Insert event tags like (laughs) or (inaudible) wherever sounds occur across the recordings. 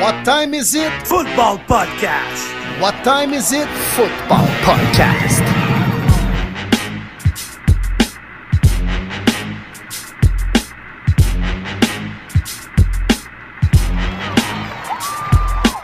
What time is it? Football Podcast. What time is it? Football Podcast.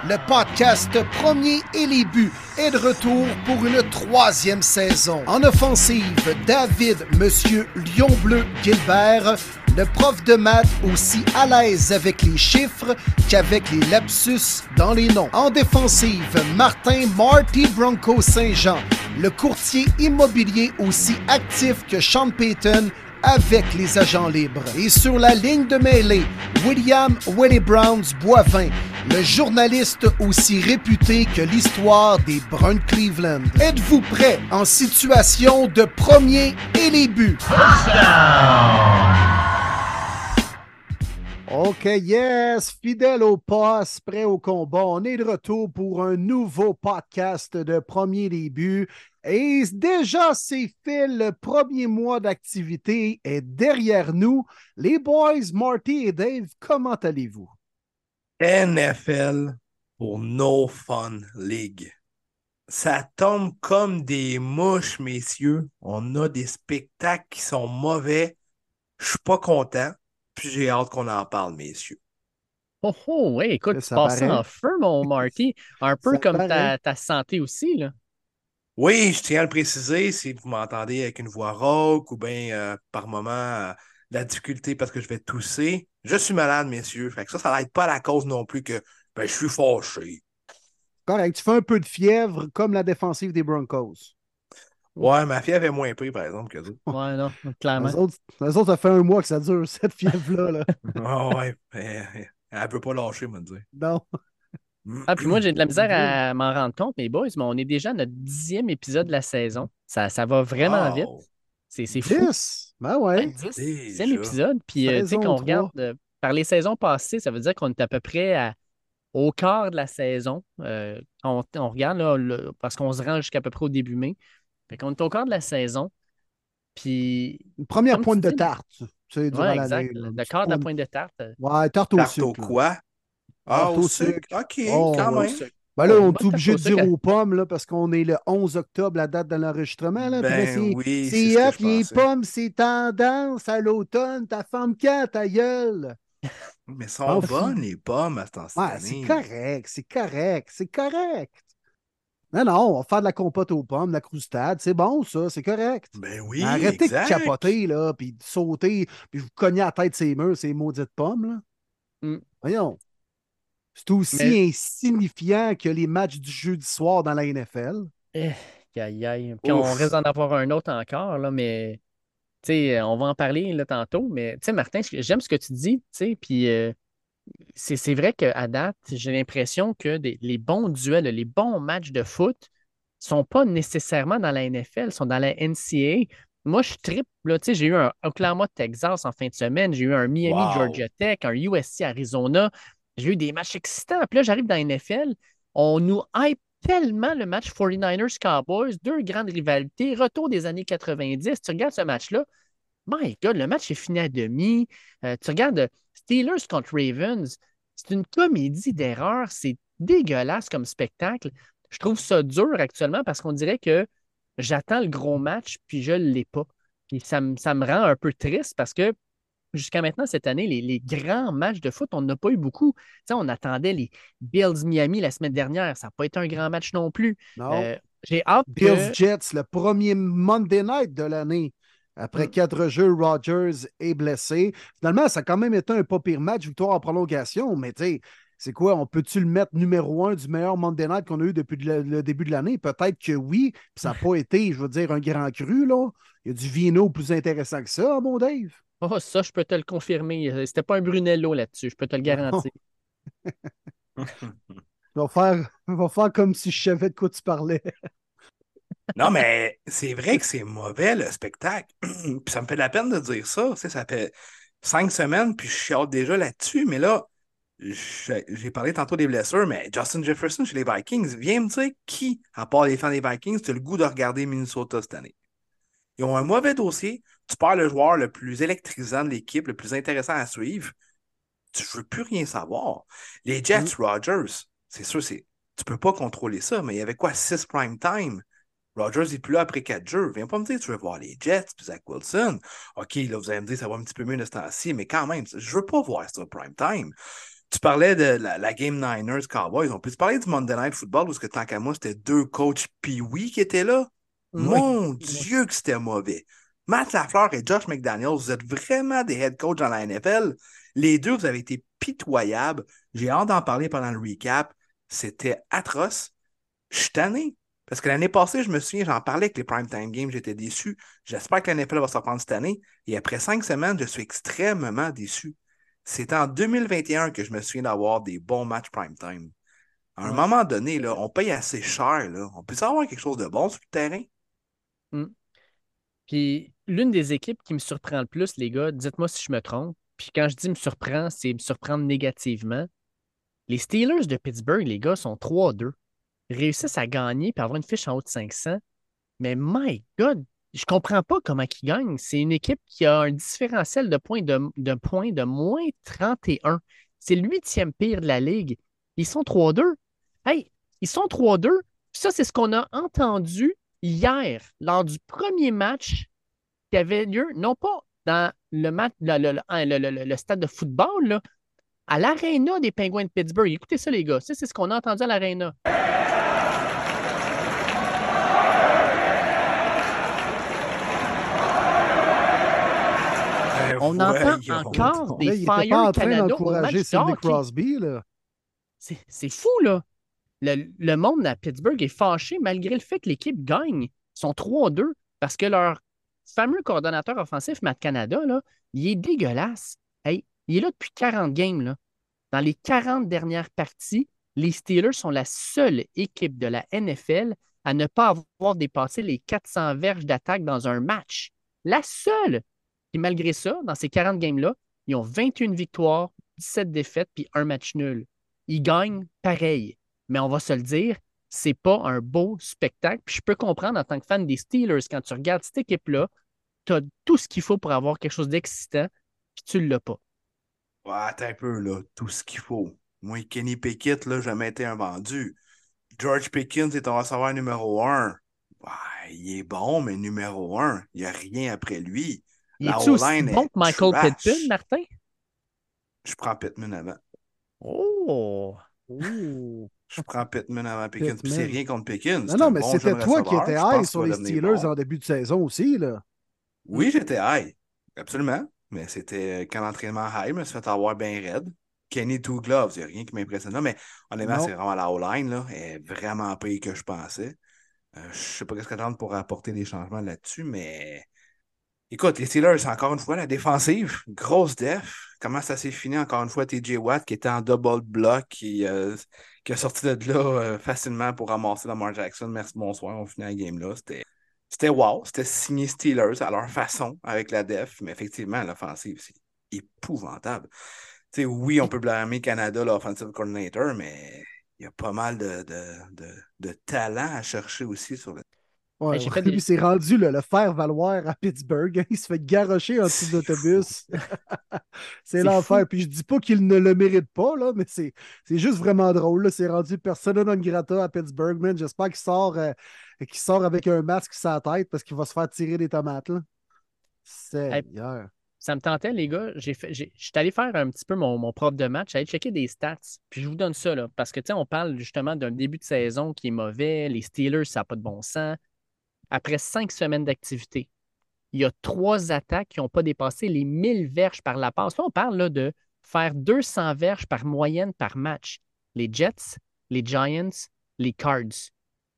Le podcast Premier et les buts est de retour pour une troisième saison. En offensive, David Monsieur Lion Bleu Gilbert, le prof de maths aussi à l'aise avec les chiffres qu'avec les lapsus dans les noms. En défensive, Martin Marty Bronco Saint-Jean, le courtier immobilier aussi actif que Sean Payton avec les agents libres. Et sur la ligne de mêlée, William Willie Browns Boivin, le journaliste aussi réputé que l'histoire des Bruns Cleveland. Êtes-vous prêt en situation de premier et les buts? OK, yes, fidèle au poste, prêt au combat. On est de retour pour un nouveau podcast de premier début. Et déjà, c'est fait, le premier mois d'activité est derrière nous. Les boys, Marty et Dave, comment allez-vous? NFL pour No Fun League. Ça tombe comme des mouches, messieurs. On a des spectacles qui sont mauvais. Je suis pas content. Puis j'ai hâte qu'on en parle, messieurs. Oh, oh, ouais, écoute, tu Ça passes paraît. en feu, mon (laughs) Marty. Un peu Ça comme ta, ta santé aussi, là. Oui, je tiens à le préciser, si vous m'entendez avec une voix rauque ou bien euh, par moment euh, la difficulté parce que je vais tousser, je suis malade, messieurs. Fait que ça, ça n'aide pas à la cause non plus que ben, je suis fâché. Correct, tu fais un peu de fièvre comme la défensive des Broncos. Ouais, ma fièvre est moins pris, par exemple, que ça. Ouais, non, (laughs) clairement. Les autres, les autres, ça fait un mois que ça dure, (laughs) cette fièvre-là. Là. Ah ouais, mais, elle peut pas lâcher, me dire. Non. Ah, puis moi, j'ai de la misère à (laughs) m'en rendre compte, mes boys, mais on est déjà à notre dixième épisode de la saison. Ça, ça va vraiment Wow. vite. C'est c'est fou. 10? Ben Ouais, ouais. 10, Déjà. dixième épisode. Puis, euh, tu sais, qu'on regarde euh, par les saisons passées, ça veut dire qu'on est à peu près à- au quart de la saison. Euh, on, on regarde, là, le- parce qu'on se rend jusqu'à peu près au début mai. Fait qu'on est au quart de la saison. Puis, Une première pointe de tarte. Tu sais, durant ouais, l'année, exact. là. Le quart de la pointe- de tarte. Ouais, tarte au Tarte sucre. au là. quoi? Ah, Tarte au au sucre. sucre. OK, Oh, quand ouais. même. Ben là, on est tarte obligé au de dire aux pommes, là, parce qu'on est le 11 octobre, la date de l'enregistrement. Là, Ben c'est oui, c'est c'est ce que hot, je les pommes, c'est tendance à l'automne. Ta femme quand, ta gueule? Mais sont Ah, bonnes, les pommes, à cette Ouais, c'est correct, c'est correct, c'est correct. Non, non, on va faire de la compote aux pommes, de la croustade, c'est bon, ça, c'est correct. Ben oui, Mais Arrêtez exact. de capoter, là, puis de sauter, puis vous cogner la tête ces murs, ces maudites pommes, là. Mm. Voyons. C'est aussi Mais- insignifiant que les matchs du jeudi soir dans la NFL. Eh, aïe, aïe. Puis on risque d'en avoir un autre encore, là, mais tu sais, on va en parler là, tantôt. Mais tu sais, Martin, j'aime ce que tu dis, tu sais, puis euh, c'est vrai qu'à date, j'ai l'impression que des- les bons duels, les bons matchs de foot sont pas nécessairement dans la NFL, sont dans la NCAA. Moi, je tripe, j'ai eu un Oklahoma, Texas en fin de semaine, j'ai eu un Miami, Wow. Georgia Tech, un USC, Arizona. J'ai eu des matchs excitants. Puis là, j'arrive dans la NFL, on nous hype tellement le match 49ers Cowboys, deux grandes rivalités, retour des années 90. Tu regardes ce match-là, my God, le match est fini à demi. Euh, tu regardes euh, Steelers contre Ravens, c'est une comédie d'erreurs, c'est dégueulasse comme spectacle. Je trouve ça dur actuellement parce qu'on dirait que j'attends le gros match puis je ne l'ai pas. Puis ça, me- ça me rend un peu triste parce que jusqu'à maintenant, cette année, les, les grands matchs de foot, on n'a pas eu beaucoup. On attendait les Bills Miami la semaine dernière. Ça n'a pas été un grand match non plus. Non. Euh, J'ai hâte Bills que... Jets, le premier Monday night de l'année. Après Mm. quatre jeux, Rodgers est blessé. Finalement, ça a quand même été un pas pire match, victoire en prolongation, mais tu sais, c'est quoi? On peut-tu le mettre numéro un du meilleur Monday night qu'on a eu depuis le, le début de l'année? Peut-être que oui, puis ça n'a pas été, je veux dire, un grand cru, là. Il y a du vino plus intéressant que ça, mon Dave? Oh, ça, je peux te le confirmer. C'était pas un Brunello là-dessus, je peux te le garantir. On (laughs) (laughs) va faire, on va faire comme si je savais de quoi tu parlais. Non, mais c'est vrai que c'est mauvais le spectacle. (clears throat) puis ça me fait de la peine de dire ça. Tu sais, ça fait cinq semaines, puis je chiale déjà là-dessus. Mais là, j'ai parlé tantôt des blessures, mais Justin Jefferson chez les Vikings, viens me dire qui, à part les fans des Vikings, tu as le goût de regarder Minnesota cette année? Ils ont un mauvais dossier. Tu perds le joueur le plus électrisant de l'équipe, le plus intéressant à suivre. tu veux plus rien savoir. Les Jets, Mm. Rogers, c'est sûr, c'est, tu peux pas contrôler ça, mais il y avait quoi, 6 prime time? Rogers n'est plus là après 4 jeux. Viens pas me dire que tu veux voir les Jets puis Zach Wilson. OK, là, vous allez me dire ça va un petit peu mieux de ce temps-ci, mais quand même, je veux pas voir ça prime time. Tu parlais de la, la game Niners Cowboys. On peut parler du Monday Night Football parce que tant qu'à moi, c'était deux coachs Pee-Wee qui étaient là? Oui. Mon Dieu que c'était mauvais. Matt Lafleur et Josh McDaniels, vous êtes vraiment des head coachs dans la NFL. Les deux, vous avez été pitoyables. J'ai hâte d'en parler pendant le recap. C'était atroce. Je suis tanné. Parce que l'année passée, je me souviens, j'en parlais avec les primetime games, j'étais déçu. J'espère que la NFL va se reprendre cette année. Et après cinq semaines, je suis extrêmement déçu. C'est en 2021 que je me souviens d'avoir des bons matchs primetime. À un Ouais. moment donné, là, on paye assez cher. Là. On peut avoir quelque chose de bon sur le terrain? Puis l'une des équipes qui me surprend le plus, les gars, dites-moi si je me trompe. Puis quand je dis me surprend, c'est me surprendre négativement. Les Steelers de Pittsburgh, les gars, sont 3-2. Réussissent à gagner puis avoir une fiche en haut de 500. Mais my God, je comprends pas comment ils gagnent. C'est une équipe qui a un différentiel de points de, de, points de moins 31. C'est le pire de la ligue. Ils sont 3-2. Hey, ils sont 3-2. Ça, c'est ce qu'on a entendu hier lors du premier match qui avait lieu, non pas dans le, match, le- le- le- le stade de football, là, à l'aréna des Penguins de Pittsburgh. Écoutez ça, les gars. Ça, c'est ce qu'on a entendu à l'aréna. On entend encore des Fire pas en train Canada d'encourager Sidney hockey. Crosby, là. C'est c'est fou, là. Le, le monde à Pittsburgh est fâché malgré le fait que l'équipe gagne. Ils sont 3-2 parce que leur fameux coordonnateur offensif, Matt Canada, là, il est dégueulasse. Hey, il est là depuis 40 games. Là. Dans les 40 dernières parties, les Steelers sont la seule équipe de la NFL à ne pas avoir dépassé les 400 verges d'attaque dans un match. La seule. Et malgré ça, dans ces 40 games-là, ils ont 21 victoires, 17 défaites, puis un match nul. Ils gagnent pareil. Mais on va se le dire, c'est pas un beau spectacle. Puis je peux comprendre en tant que fan des Steelers, quand tu regardes cette équipe-là, tu as tout ce qu'il faut pour avoir quelque chose d'excitant, puis tu l'as pas. Ouais, attends un peu, là. Tout ce qu'il faut. Moi, Kenny Pickett, là, jamais été un vendu. George Pickens est ton receveur numéro un. Ouais, il est bon, mais numéro un. Il n'y a rien après lui. Il est-tu aussi bon est que Michael trash. Pittman, Martin? Je prends Pittman avant. Oh! Ouh. Je prends Pittman avant Pickens. Puis c'est rien contre Pickens. Non, non, mais bon c'était toi qui étais high sur les Steelers bon. en début de saison aussi, là. Oui, j'étais high. Absolument. Mais c'était quand l'entraînement high, je me suis fait avoir bien raide. Kenny Two Gloves, il n'y a rien qui m'impressionne là, mais honnêtement, Non. c'est vraiment la O-line, là. Elle est vraiment pire que je pensais. Euh, je ne sais pas ce qu'attendre pour apporter des changements là-dessus, mais écoute, les Steelers, encore une fois, la défensive, grosse def. Comment ça s'est fini encore une fois, TJ Watt qui était en double block, qui, euh, qui a sorti de là euh, facilement pour ramasser Lamar Jackson. Merci, bonsoir, on finit la game là. C'était. C'était wow, c'était signé Steelers à leur façon avec la def, mais effectivement, l'offensive, c'est épouvantable. Oui, on peut blâmer Canada, l'offensive coordinator, mais il y a pas mal de, de, de, de talent à chercher aussi sur le. Ouais, ouais, lui, (laughs) c'est rendu le faire valoir à Pittsburgh. Il se fait garrocher en dessous (laughs) l'autobus. c'est (laughs) l'enfer. Puis je dis pas qu'il ne le mérite pas, là, mais c'est juste vraiment drôle. C'est rendu persona non grata à Pittsburgh, man. J'espère qu'il sort, euh, qu'il sort avec un masque sur la tête parce qu'il va se faire tirer des tomates. Là. Seigneur. Ça me tentait, les gars. Je suis allé faire un petit peu mon, mon propre de match, aller checker des stats. Puis je vous donne ça, là, parce que, tu sais, on parle justement d'un début de saison qui est mauvais. Les Steelers, ça n'a pas de bon sens. Après cinq semaines d'activité, il y a trois attaques qui n'ont pas dépassé les 1000 verges par la passe. Là, on parle de faire 200 verges par moyenne par match. Les Jets, les Giants, les Cards.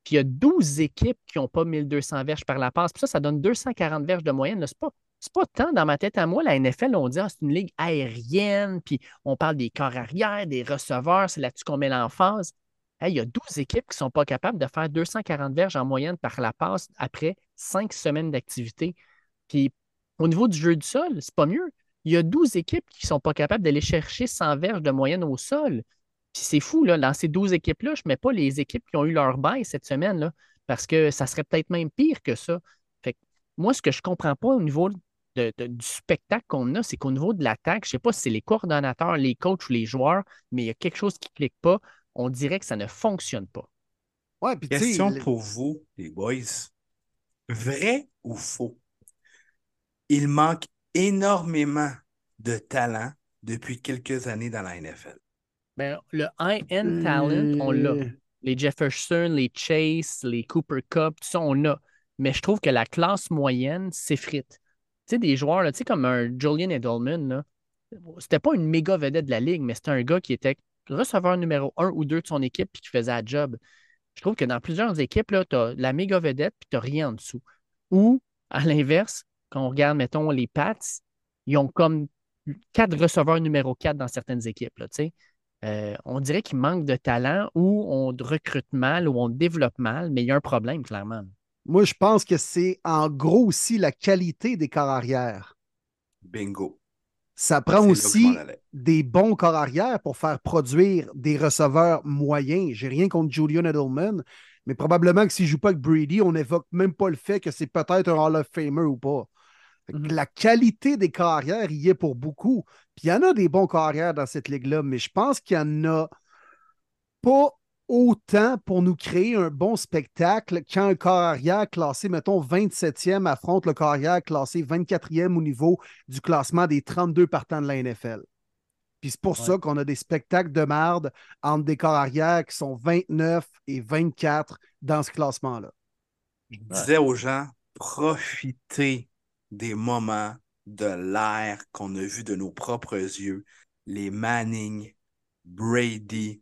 Puis il y a 12 équipes qui n'ont pas 1200 verges par la passe. Puis ça, ça donne 240 verges de moyenne. C'est pas, pas tant dans ma tête à moi. La NFL, on dit ah, c'est une ligue aérienne, puis on parle des corps arrière, des receveurs, c'est là-dessus qu'on met l'emphase. Il y a 12 équipes qui ne sont pas capables de faire 240 verges en moyenne par la passe après cinq semaines d'activité. Puis au niveau du jeu du sol, c'est pas mieux. Il y a 12 équipes qui ne sont pas capables d'aller chercher 100 verges de moyenne au sol. Puis c'est fou, là, dans ces 12 équipes-là, je ne mets pas les équipes qui ont eu leur bail cette semaine, là, parce que ça serait peut-être même pire que ça. Moi, ce que je ne comprends pas au niveau du spectacle qu'on a, c'est qu'au niveau de l'attaque, je ne sais pas si c'est les coordonnateurs, les coachs ou les joueurs, mais il y a quelque chose qui ne clique pas. On dirait que ça ne fonctionne pas. Ouais, Question pour vous, les boys. Vrai ou faux? Il manque énormément de talent depuis quelques années dans la NFL. Ben, le high-end talent, on l'a. Euh. Les Jefferson, les Chase, les Cooper Cup, tout ça, on l'a. Mais je trouve que la classe moyenne s'effrite. Tu sais, des joueurs, là, comme un Julian Edelman, c'était pas une méga vedette de la ligue, mais c'était un gars qui était receveur numéro un ou deux de son équipe et qui faisait la job. Je trouve que dans plusieurs équipes, tu as la méga vedette puis tu n'as rien en dessous. Ou, à l'inverse, quand on regarde, mettons, les Pats, ils ont comme quatre receveurs numéro 4 dans certaines équipes. Là, euh, on dirait qu'il manque de talent ou on recrute mal ou on développe mal, mais il y a un problème, clairement. Moi, je pense que c'est en gros aussi la qualité des corps arrière. Bingo. Ça prend aussi des bons corps arrière pour faire produire des receveurs moyens. J'ai rien contre Julian Edelman, mais probablement que s'il ne joue pas avec Brady, on n'évoque même pas le fait que c'est peut-être un Hall of Famer ou pas. Mhm. La qualité des carrières y est pour beaucoup. Puis il y en a des bons carrières dans cette ligue-là, mais je pense qu'il n'y en a pas autant pour nous créer un bon spectacle quand un carrière classé, mettons, 27e affronte le carrière classé 24e au niveau du classement des 32 partants de la NFL. Puis c'est pour ça qu'on a des spectacles de merde entre des carrières qui sont 29 et 24 dans ce classement-là. Je disais aux gens, profitez des moments de l'air qu'on a vu de nos propres yeux. Les Manning, Brady,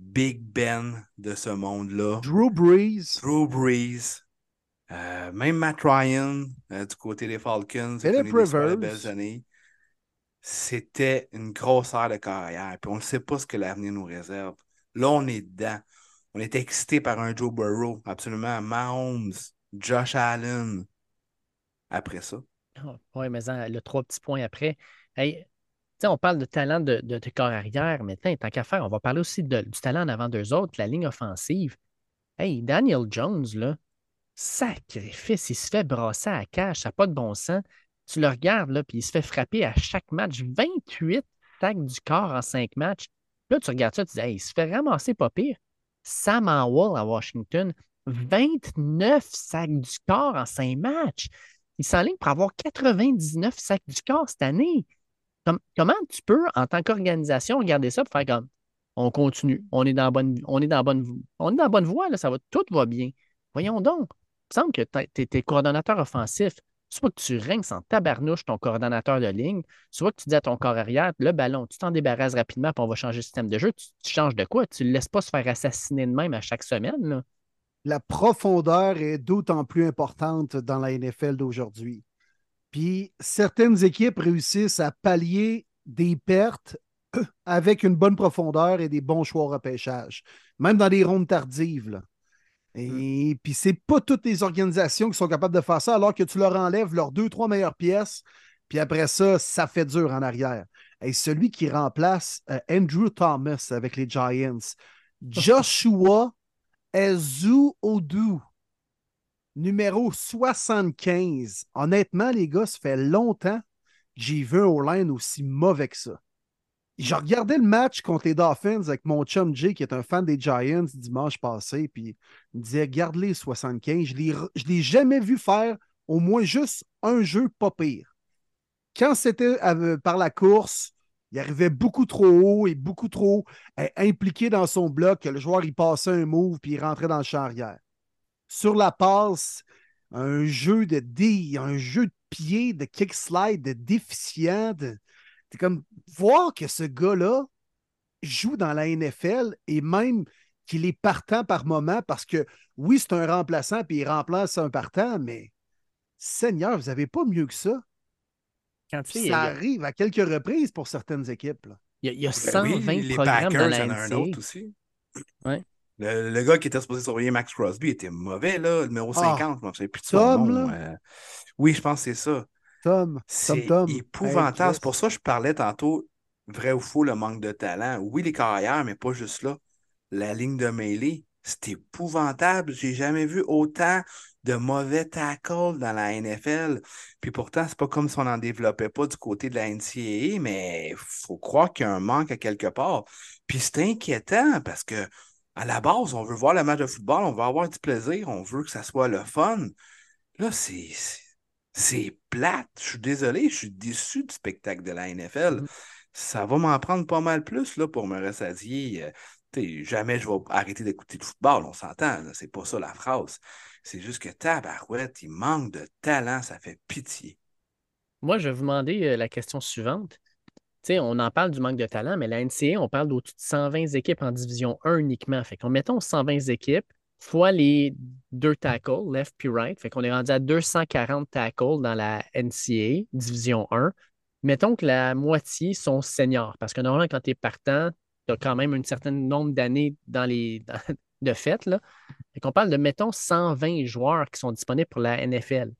Big Ben de ce monde-là. Drew Brees. Drew Brees. Euh, même Matt Ryan euh, du côté des Falcons. Philip Rivers. C'était une grosse heure de carrière. Puis on ne sait pas ce que l'avenir nous réserve. Là, on est dedans. On est excité par un Joe Burrow. Absolument. Mahomes, Josh Allen. Après ça. Ah, oui, mais le trois petits points après. Hey, on parle de talent de, corps arrière, mais tant qu'à faire, on va parler aussi du talent en avant d'eux autres, la ligne offensive. Hey, Daniel Jones, là, sacrifice, il se fait brasser à cache, ça n'a pas de bon sens. Tu le regardes, là, puis il se fait frapper à chaque match. 28 tacs du corps en cinq matchs. Là, tu regardes ça, tu dis, hey, il se fait ramasser pas pire. Sam Howell à Washington, 29 sacs du corps en cinq matchs. Il s'enligne pour avoir 99 sacs du corps cette année comment tu peux, en tant qu'organisation, regarder ça et faire comme on continue, on est dans la bonne, on est dans bonne, on est dans bonne voie, là, ça tout va bien. Voyons donc. Il me semble que tu es, coordonnateur offensif. Soit que tu règnes sans tabarnouche ton coordonnateur de ligne, soit que tu dis à ton corps arrière, le ballon, tu t'en débarrasses rapidement, puis on va changer le système de jeu. Tu, changes de quoi? Tu ne le laisses pas se faire assassiner de même à chaque semaine. La profondeur est d'autant plus importante dans la NFL d'aujourd'hui. Puis certaines équipes réussissent à pallier des pertes (clears throat) avec une bonne profondeur et des bons choix au repêchage, même dans des rondes tardives. Et mm. puis, c'est pas toutes les organisations qui sont capables de faire ça, alors que tu leur enlèves leurs deux, trois meilleures pièces, puis après ça, ça fait dur en arrière. Et celui qui remplace euh, Andrew Thomas avec les Giants, (laughs) Joshua Ezu Odu numéro 75. Honnêtement, les gars, ça fait longtemps que j'ai vu un O-line aussi mauvais que ça. J'ai regardé le match contre les Dolphins avec mon chum Jay, qui est un fan des Giants, dimanche passé, puis il me disait Garde-les 75. Je ne l'ai jamais vu faire au moins juste un jeu pas pire. Quand c'était euh, par la course, il arrivait beaucoup trop haut et beaucoup trop euh, impliqué dans son bloc que le joueur il passait un move puis il rentrait dans le champ arrière sur la passe, un jeu de D, un jeu de pied, de kick slide, de déficient. C'est comme voir que ce gars-là joue dans la NFL et même qu'il est partant par moment parce que oui, c'est un remplaçant puis il remplace un partant, mais Seigneur, vous n'avez pas mieux que ça. Quand ça arrive à quelques reprises pour certaines équipes. Il, y a, 120 ben programmes dans la NFL. aussi. Ouais. Le, gars qui était supposé surveiller Max Crosby était mauvais, là, le numéro 50. Ah, je ne sais plus de son nom. Euh. oui, je pense que c'est ça. Tom. C'est épouvantable. c'est pour ça que je parlais tantôt, vrai ou faux, le manque de talent. Oui, les carrières, mais pas juste là. La ligne de mêlée. c'est épouvantable. J'ai jamais vu autant de mauvais tackles dans la NFL. Puis pourtant, c'est pas comme si on n'en développait pas du côté de la NCAA, mais il faut croire qu'il y a un manque à quelque part. Puis c'est inquiétant parce que à la base, on veut voir le match de football, on veut avoir du plaisir, on veut que ça soit le fun. Là, c'est. C'est plate. Je suis désolé, je suis déçu du spectacle de la NFL. Mm. Ça va m'en prendre pas mal plus là, pour me rassasier. Euh, jamais je vais arrêter d'écouter le football, on s'entend. C'est pas ça la phrase. C'est juste que tabarouette, il manque de talent, ça fait pitié. Moi, je vais vous demander euh, la question suivante. On en parle du manque de talent, mais la NCA, on parle d'au-dessus de 120 équipes en division 1 uniquement. Fait qu'on mettons 120 équipes fois les deux tackles, left puis right. Fait qu'on est rendu à 240 tackles dans la NCA, division 1. Mettons que la moitié sont seniors, parce que normalement, quand tu es partant, tu as quand même un certain nombre d'années dans les, (laughs) de fait. Là. Qu'on parle de, mettons, 120 joueurs qui sont disponibles pour la NFL.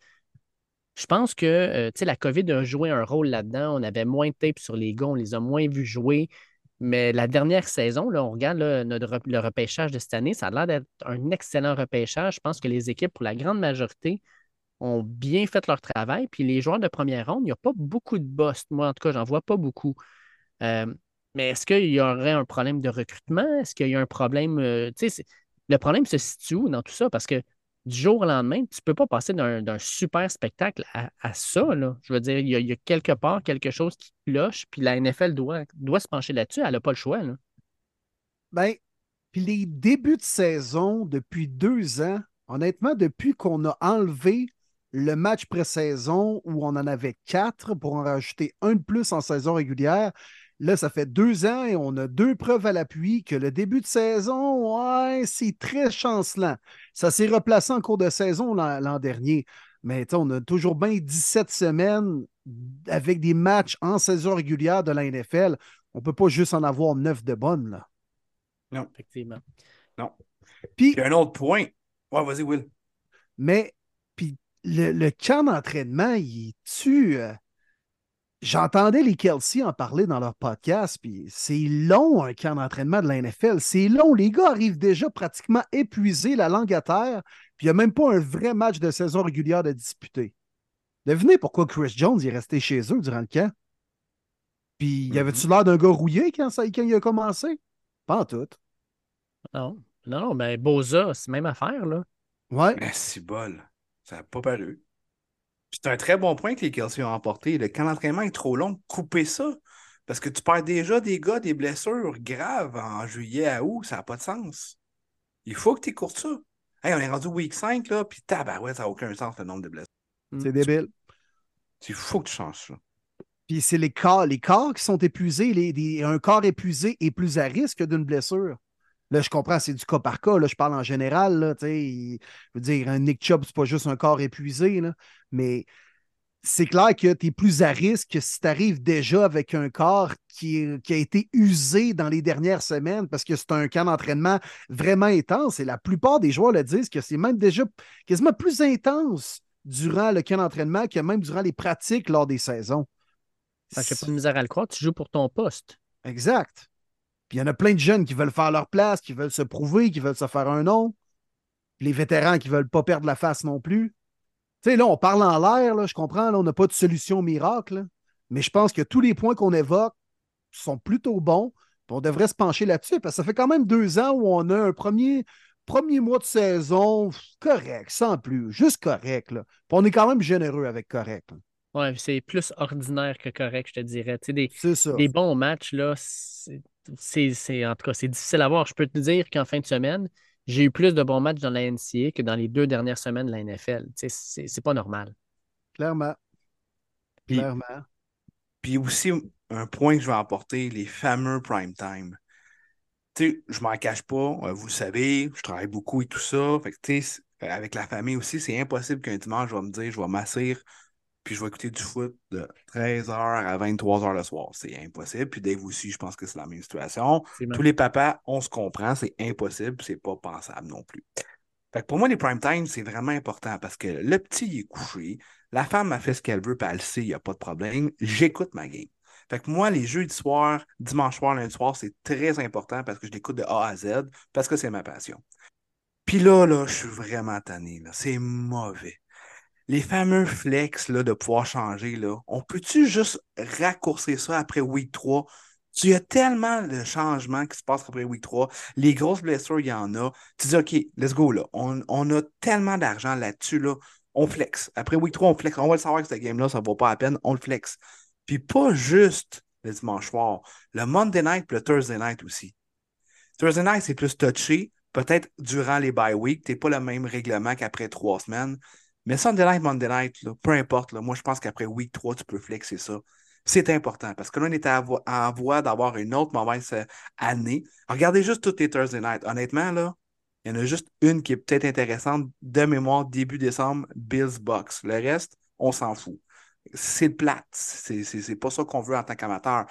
Je pense que euh, la COVID a joué un rôle là-dedans. On avait moins de tape sur les gars, on les a moins vus jouer. Mais la dernière saison, là, on regarde le repêchage de cette année, ça a l'air d'être un excellent repêchage. Je pense que les équipes, pour la grande majorité, ont bien fait leur travail. Puis les joueurs de première ronde, il n'y a pas beaucoup de boss. Moi, en tout cas, j'en vois pas beaucoup. Euh, mais est-ce qu'il y aurait un problème de recrutement? Est-ce qu'il y a un problème. Euh, le problème se situe où dans tout ça? Parce que du jour au lendemain, tu ne peux pas passer d'un super spectacle à, ça. Je veux dire, il y, a, quelque part quelque chose qui cloche, puis la NFL doit, doit se pencher là-dessus. Elle n'a pas le choix. Là. Ben, puis les débuts de saison depuis deux ans, honnêtement, depuis qu'on a enlevé le match pré-saison où on en avait quatre pour en rajouter un de plus en saison régulière, Là, ça fait deux ans et on a deux preuves à l'appui que le début de saison, ouais, c'est très chancelant. Ça s'est replacé en cours de saison l'an dernier. Mais on a toujours bien 17 semaines avec des matchs en saison régulière de la NFL. On ne peut pas juste en avoir neuf de bonnes. Là. Non. Effectivement. Non. Puis, un autre point. Ouais, vas-y, Will. Mais, puis, le, le camp d'entraînement, il tue. Euh, J'entendais les Kelsey en parler dans leur podcast, puis c'est long un camp d'entraînement de la NFL. C'est long. Les gars arrivent déjà pratiquement épuisés, la langue à terre, puis il n'y a même pas un vrai match de saison régulière de disputer. Devinez pourquoi Chris Jones est resté chez eux durant le camp? Puis, y avait-tu mm-hmm. l'air d'un gars rouillé quand, ça, il a commencé? Pas en tout. Non, non, non, mais Boza, c'est même affaire, là. Ouais. Mais c'est bol. Ça n'a pas paru. C'est un très bon point que les Kelsey ont emporté. Quand l'entraînement est trop long, coupez ça. Parce que tu perds déjà des gars, des blessures graves en juillet à août, ça n'a pas de sens. Il faut que tu écoutes ça. Hey, on est rendu week 5, là, puis ouais, ça n'a aucun sens le nombre de blessures. C'est débile. Il faut que tu changes ça. Puis c'est les corps, les corps qui sont épuisés. Les, un corps épuisé est plus à risque d'une blessure. Là, je comprends, c'est du cas par cas. Là, je parle en général. Là, je veux dire, un Nick Chubb, c'est pas juste un corps épuisé. Là, mais c'est clair que tu es plus à risque si tu arrives déjà avec un corps qui, qui, a été usé dans les dernières semaines parce que c'est un camp d'entraînement vraiment intense. Et la plupart des joueurs le disent que c'est même déjà quasiment plus intense durant le camp d'entraînement que même durant les pratiques lors des saisons. Je n'ai pas de misère à le croire, tu joues pour ton poste. Exact. Puis il y en a plein de jeunes qui veulent faire leur place, qui veulent se prouver, qui veulent se faire un nom. Les vétérans qui ne veulent pas perdre la face non plus. Tu sais, là, on parle en l'air, je comprends, là, on n'a pas de solution miracle, mais je pense que tous les points qu'on évoque sont plutôt bons. On devrait se pencher là-dessus parce que ça fait quand même deux ans où on a un premier, premier mois de saison correct, sans plus, juste correct. Là. Puis on est quand même généreux avec correct. Oui, c'est plus ordinaire que correct, je te dirais. des, des bons matchs, là, c'est, en tout cas, c'est difficile à voir. Je peux te dire qu'en fin de semaine, j'ai eu plus de bons matchs dans la NCA que dans les deux dernières semaines de la NFL. C'est, pas normal. Clairement. Puis, Clairement. Puis aussi, un point que je vais apporter, les fameux prime time. Tu je m'en cache pas, euh, vous le savez, je travaille beaucoup et tout ça. Fait que, avec la famille aussi, c'est impossible qu'un dimanche, je vais me dire, je vais m'asseoir puis je vais écouter du foot de 13h à 23h le soir. C'est impossible. Puis Dave aussi, je pense que c'est la même situation. Tous les papas, on se comprend, c'est impossible, c'est pas pensable non plus. Fait que pour moi, les prime time, c'est vraiment important parce que le petit est couché, la femme a fait ce qu'elle veut, puis elle sait, il n'y a pas de problème. J'écoute ma game. Fait que moi, les jeux du soir, dimanche soir, lundi soir, c'est très important parce que je l'écoute de A à Z, parce que c'est ma passion. Puis là, là, je suis vraiment tanné. C'est mauvais. Les fameux flex là, de pouvoir changer, là, on peut-tu juste raccourcir ça après week 3? Tu y a tellement de changements qui se passent après week 3. Les grosses blessures, il y en a. Tu dis, OK, let's go, là. On, a tellement d'argent là-dessus, là. On flex. Après week 3, on flex. On va le savoir que cette game-là, ça ne vaut pas la peine. On le flex. Puis pas juste le dimanche soir. Le Monday night et le Thursday night aussi. Thursday night, c'est plus touché. Peut-être durant les bye week, tu n'es pas le même règlement qu'après trois semaines. Mais Sunday night, Monday night, peu importe. moi, je pense qu'après week 3, tu peux flexer ça. C'est important parce que là, on est en voie d'avoir une autre mauvaise euh, année. Regardez juste toutes les Thursday night. Honnêtement, là, il y en a juste une qui est peut-être intéressante de mémoire début décembre, Bills Box. Le reste, on s'en fout. C'est plate. C'est pas ça qu'on veut en tant qu'amateur.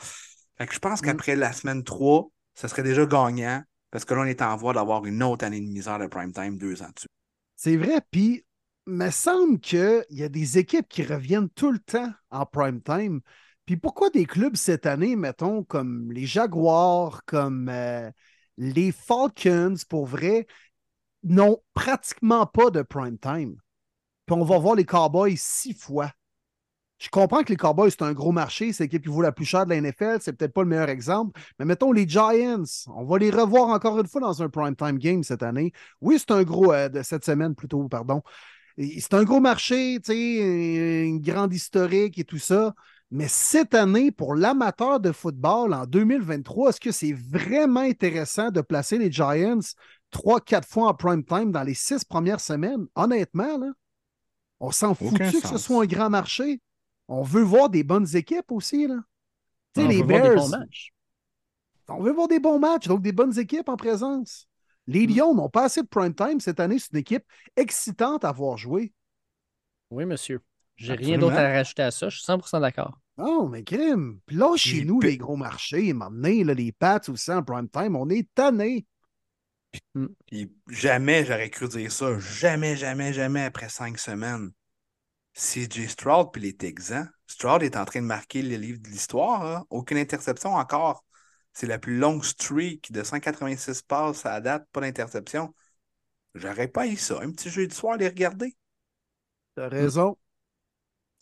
je pense mm. qu'après la semaine 3, ça serait déjà gagnant parce que là, on est en voie d'avoir une autre année de misère de prime time deux ans dessus. C'est vrai, puis me semble qu'il y a des équipes qui reviennent tout le temps en prime time. Puis pourquoi des clubs cette année, mettons, comme les Jaguars, comme euh, les Falcons, pour vrai, n'ont pratiquement pas de prime time? Puis on va voir les Cowboys six fois. Je comprends que les Cowboys, c'est un gros marché, c'est l'équipe qui vaut la plus cher de la NFL, c'est peut-être pas le meilleur exemple, mais mettons les Giants, on va les revoir encore une fois dans un prime time game cette année. Oui, c'est un gros, euh, de cette semaine plutôt, pardon. C'est un gros marché, tu sais, une grande historique et tout ça. Mais cette année, pour l'amateur de football en 2023, est-ce que c'est vraiment intéressant de placer les Giants trois, quatre fois en prime time dans les six premières semaines? Honnêtement, là, on s'en fout que ce soit un grand marché? On veut voir des bonnes équipes aussi. Là. Sais, les Bears. On veut voir des bons matchs, donc des bonnes équipes en présence. Les mm. Lions n'ont pas assez de prime time cette année. C'est une équipe excitante à voir jouer. Oui, monsieur. J'ai rien d'autre à rajouter à ça. Je suis 100% d'accord. Non, mais crime. Puis là, chez nous, les gros marchés, m'emmener les Pats aussi en prime time, on est tannés. Hmm. jamais j'aurais cru dire ça. Jamais, jamais, jamais après cinq semaines. CJ Stroud puis les Texans. Stroud est en train de marquer le livre de l'histoire. Hein. Aucune interception encore. C'est la plus longue streak de 186 passes à la date, pas d'interception. J'aurais pas eu ça. Un petit jeu de soir à les regarder. T'as raison.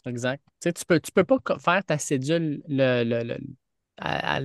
Exact. Tu sais, tu peux, tu peux pas faire ta cédule le, le,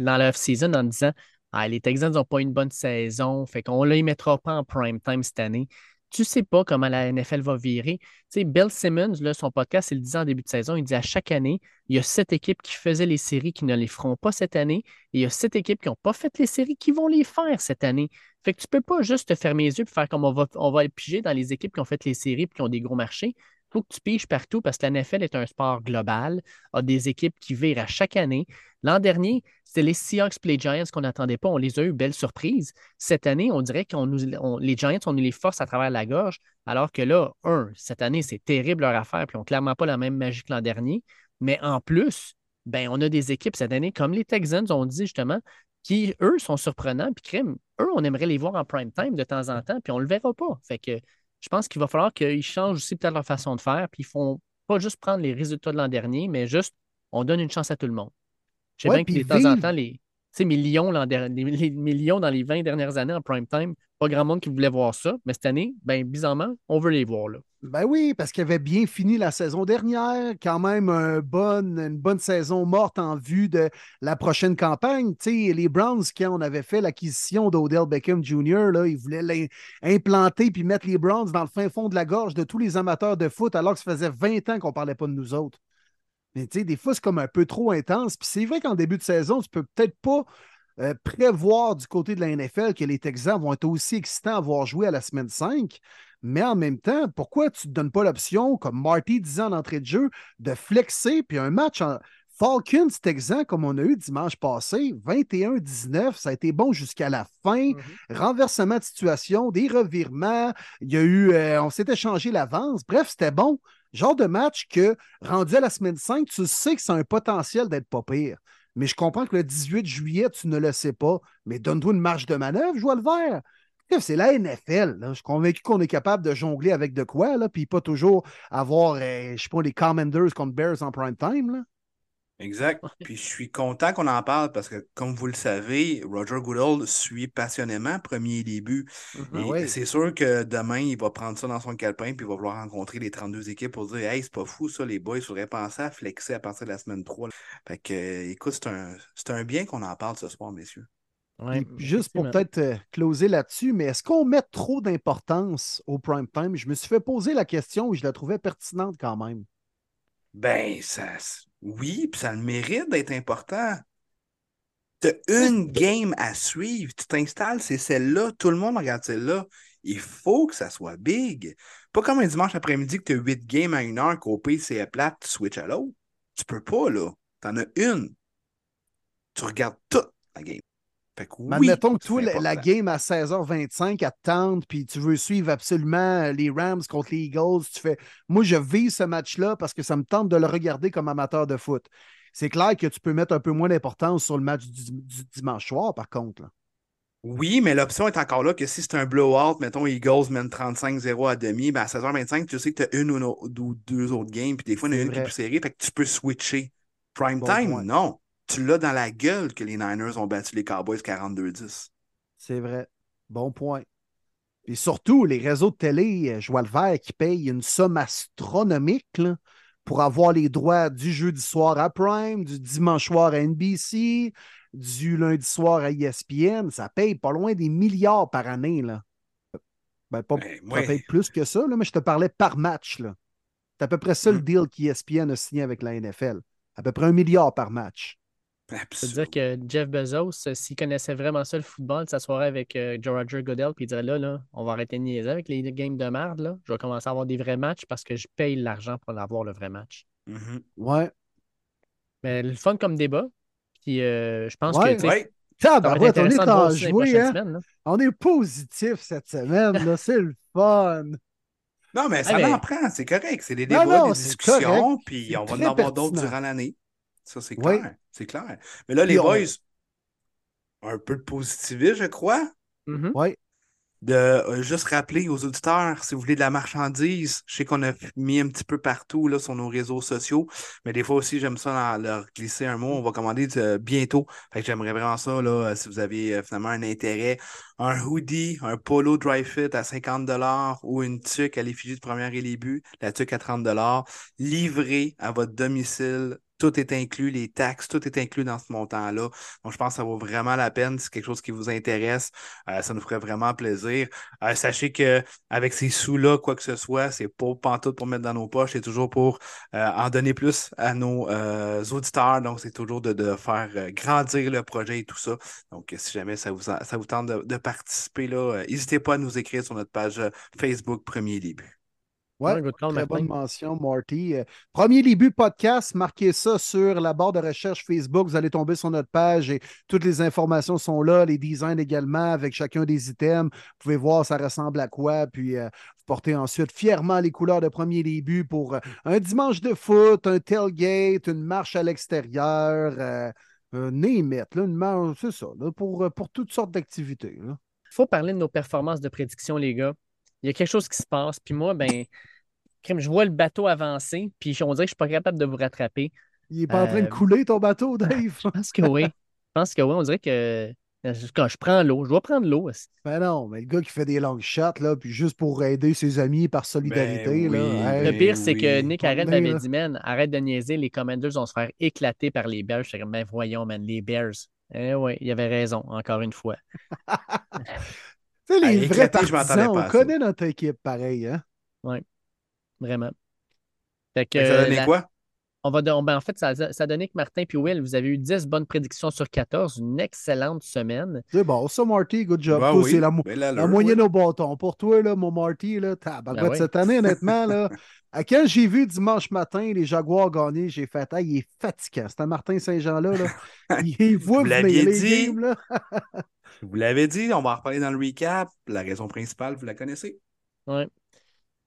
dans l'off-season en disant ah, les Texans n'ont pas une bonne saison, fait qu'on ne les mettra pas en prime time cette année. Tu ne sais pas comment la NFL va virer. Tu sais, Bill Simmons, là, son podcast, il le disait en début de saison, il dit à chaque année, il y a sept équipes qui faisaient les séries qui ne les feront pas cette année, et il y a sept équipes qui n'ont pas fait les séries qui vont les faire cette année. Fait que tu ne peux pas juste te fermer les yeux et faire comme on va, on va piger dans les équipes qui ont fait les séries et qui ont des gros marchés faut que tu piges partout parce que la NFL est un sport global, a des équipes qui virent à chaque année. L'an dernier, c'était les Seahawks Play Giants qu'on n'attendait pas. On les a eu, belle surprise. Cette année, on dirait que les Giants, on nous les force à travers la gorge, alors que là, un, cette année, c'est terrible leur affaire, puis ils n'ont clairement pas la même magie que l'an dernier. Mais en plus, ben, on a des équipes cette année, comme les Texans ont dit justement, qui, eux, sont surprenants, puis crème, eux, on aimerait les voir en prime time de temps en temps, puis on ne le verra pas. Fait que je pense qu'il va falloir qu'ils changent aussi peut-être leur façon de faire, puis ils font pas juste prendre les résultats de l'an dernier, mais juste on donne une chance à tout le monde. Je sais bien que de temps en temps, les, millions, les millions dans les 20 dernières années en prime time, pas grand monde qui voulait voir ça, mais cette année, ben, bizarrement, on veut les voir. Là. Ben oui, parce qu'il avait bien fini la saison dernière, quand même une bonne saison morte en vue de la prochaine campagne. sais, les Browns, quand on avait fait l'acquisition d'Odell Beckham Jr., là, ils voulaient l'implanter puis mettre les Browns dans le fin fond de la gorge de tous les amateurs de foot, alors que ça faisait 20 ans qu'on ne parlait pas de nous autres. Mais tu des fois, c'est comme un peu trop intense. Puis c'est vrai qu'en début de saison, tu peux peut-être pas euh, prévoir du côté de la NFL que les Texans vont être aussi excitants à voir jouer à la semaine 5. Mais en même temps, pourquoi tu ne te donnes pas l'option, comme Marty disait en entrée de jeu, de flexer, puis un match en Falcons Texans, comme on a eu dimanche passé, 21-19, ça a été bon jusqu'à la fin. Mm-hmm. Renversement de situation, des revirements, il y a eu, euh, on s'est échangé l'avance. Bref, c'était bon. Genre de match que, rendu à la semaine 5, tu sais que c'est un potentiel d'être pas pire. Mais je comprends que le 18 juillet, tu ne le sais pas. Mais donne-toi une marge de manœuvre, je vois le vert. C'est la NFL. Je suis convaincu qu'on est capable de jongler avec de quoi, là, puis pas toujours avoir, euh, je sais pas, les Commanders contre Bears en prime time. Là. Exact. Puis je suis content qu'on en parle parce que, comme vous le savez, Roger Goodall suit passionnément premier début. Et c'est sûr que demain, il va prendre ça dans son calepin puis il va vouloir rencontrer les 32 équipes pour dire Hey, c'est pas fou ça, les boys, il faudrait penser à flexer à partir de la semaine 3. Fait que, euh, écoute, c'est un, c'est un bien qu'on en parle ce soir, messieurs. Ouais, juste pour peut-être euh, closer là-dessus, mais est-ce qu'on met trop d'importance au prime time? Je me suis fait poser la question et je la trouvais pertinente quand même. Ben, ça, oui, puis ça le mérite d'être important. T'as une game à suivre, tu t'installes, c'est celle-là, tout le monde regarde celle-là. Il faut que ça soit big. Pas comme un dimanche après-midi que tu as 8 games à une heure, qu'au pire c'est plate, tu switches à l'autre. Tu peux pas, là. T'en as une. Tu regardes toute la game. Fait que Mais admettons que toi, la, la game à 16h25, à te tente, puis tu veux suivre absolument les Rams contre les Eagles, tu fais Moi, je vis ce match-là parce que ça me tente de le regarder comme amateur de foot. C'est clair que tu peux mettre un peu moins d'importance sur le match du, du dimanche soir, par contre. là. Oui, mais l'option est encore là que si c'est un blowout, mettons Eagles mène 35-0 à demi, ben à 16h25, tu sais que tu as une ou, no- ou deux autres games, puis des fois, il y en a une qui est plus serrée, fait que tu peux switcher. Prime Bon time, point. non. Tu l'as dans la gueule que les Niners ont battu les Cowboys 42-10. C'est vrai. Bon point. Et surtout, les réseaux de télé, je vois le vert qui payent une somme astronomique là, pour avoir les droits du jeudi soir à Prime, du dimanche soir à NBC, du lundi soir à ESPN. Ça paye pas loin des milliards par année. Là. Ben, pas, Ben, ça paye plus que ça, là, mais je te parlais par match. là. C'est à peu près ça le Mm. deal qu'ESPN a signé avec la NFL. À peu près un milliard par match. C'est-à-dire que Jeff Bezos, euh, s'il connaissait vraiment ça, le football, ça s'assoirait avec euh, Roger Goodell, puis il dirait là, là, on va arrêter de niaiser avec les games de merde, là. Je vais commencer à avoir des vrais matchs parce que je paye l'argent pour avoir le vrai match. Mhm. Ouais. Mais le fun comme débat. Puis euh, je pense Ouais. que Ouais. on est en joué, hein? semaines. On est positif cette semaine, là. C'est le fun. Non, mais ça Ah, mais- en prend, c'est correct. C'est des débats, non, des c'est discussions, puis on va en avoir d'autres durant l'année. Ça, c'est Oui. clair. C'est clair. Mais là, les on- boys, un peu de positivisme, je crois. Mhm. Ouais. de euh, juste rappeler aux auditeurs, si vous voulez de la marchandise, je sais qu'on a mis un petit peu partout là, sur nos réseaux sociaux, mais des fois aussi, j'aime ça dans- leur glisser un mot. On va commander euh, bientôt. Fait que j'aimerais vraiment ça, là, euh, si vous avez euh, finalement un intérêt. Un hoodie, un polo dry fit à 50 ou une tuque à l'effigie de première et les buts, la tuque à 30 livré à votre domicile. Tout est inclus, les taxes, tout est inclus dans ce montant-là. Donc, je pense que ça vaut vraiment la peine. C'est quelque chose qui vous intéresse, euh, ça nous ferait vraiment plaisir. Euh, sachez que avec ces sous-là, quoi que ce soit, c'est pas pantoute pour mettre dans nos poches, c'est toujours pour euh, en donner plus à nos auditeurs. Donc, c'est toujours de, faire grandir le projet et tout ça. Donc, si jamais ça vous, tente de, participer, n'hésitez pas à nous écrire sur notre page Facebook Premier Début. Ouais, très Martin. bonne mention, Marty. Euh, premier début podcast, marquez ça sur la barre de recherche Facebook. Vous allez tomber sur notre page et toutes les informations sont là, les designs également avec chacun des items. Vous pouvez voir ça ressemble à quoi, puis euh, vous portez ensuite fièrement les couleurs de premier début pour euh, un dimanche de foot, un tailgate, une marche à l'extérieur, euh, un là, une marche, c'est ça, là, pour, pour toutes sortes d'activités. Il faut parler de nos performances de prédiction, les gars. Il y a quelque chose qui se passe. Puis moi, ben, je vois le bateau avancer, puis on dirait que je suis pas capable de vous rattraper. Il n'est pas en train de Euh, couler ton bateau, (laughs) Dave. Je pense que oui. Je pense que oui. On dirait que quand je prends l'eau, je dois prendre l'eau. aussi. Ben non, mais le gars qui fait des long shots, là, puis juste pour aider ses amis par solidarité, Ben là. hey, Le pire, c'est que. Nick Arrête dit, man, arrête de niaiser, les Commanders vont se faire éclater par les Bears. Comme, ben voyons, man, les Bears. Eh oui, il avait raison, encore une fois. (laughs) Tu sais, les vrais partisans, on connaît notre équipe pareil, hein? Vraiment. Fait que, ça donnait la- quoi? on va ben, en fait, ça, ça a donné que Martin et Will, vous avez eu 10 bonnes prédictions sur 14, une excellente semaine. C'est bon, ça, Marty, good job. Ben oui, c'est la, allure, moyenne oui. au bâton. Pour toi, là, mon Marty, là, Ben oui. cette année, honnêtement, là, (laughs) à quand j'ai vu dimanche matin les Jaguars gagner, j'ai fait, ah, il est fatigant. C'est un Martin Saint-Jean-là, là. (laughs) Il voit Vous l'aviez les dit. games, là. (laughs) Vous l'avez dit, on va en reparler dans le recap. La raison principale, vous la connaissez. Ouais.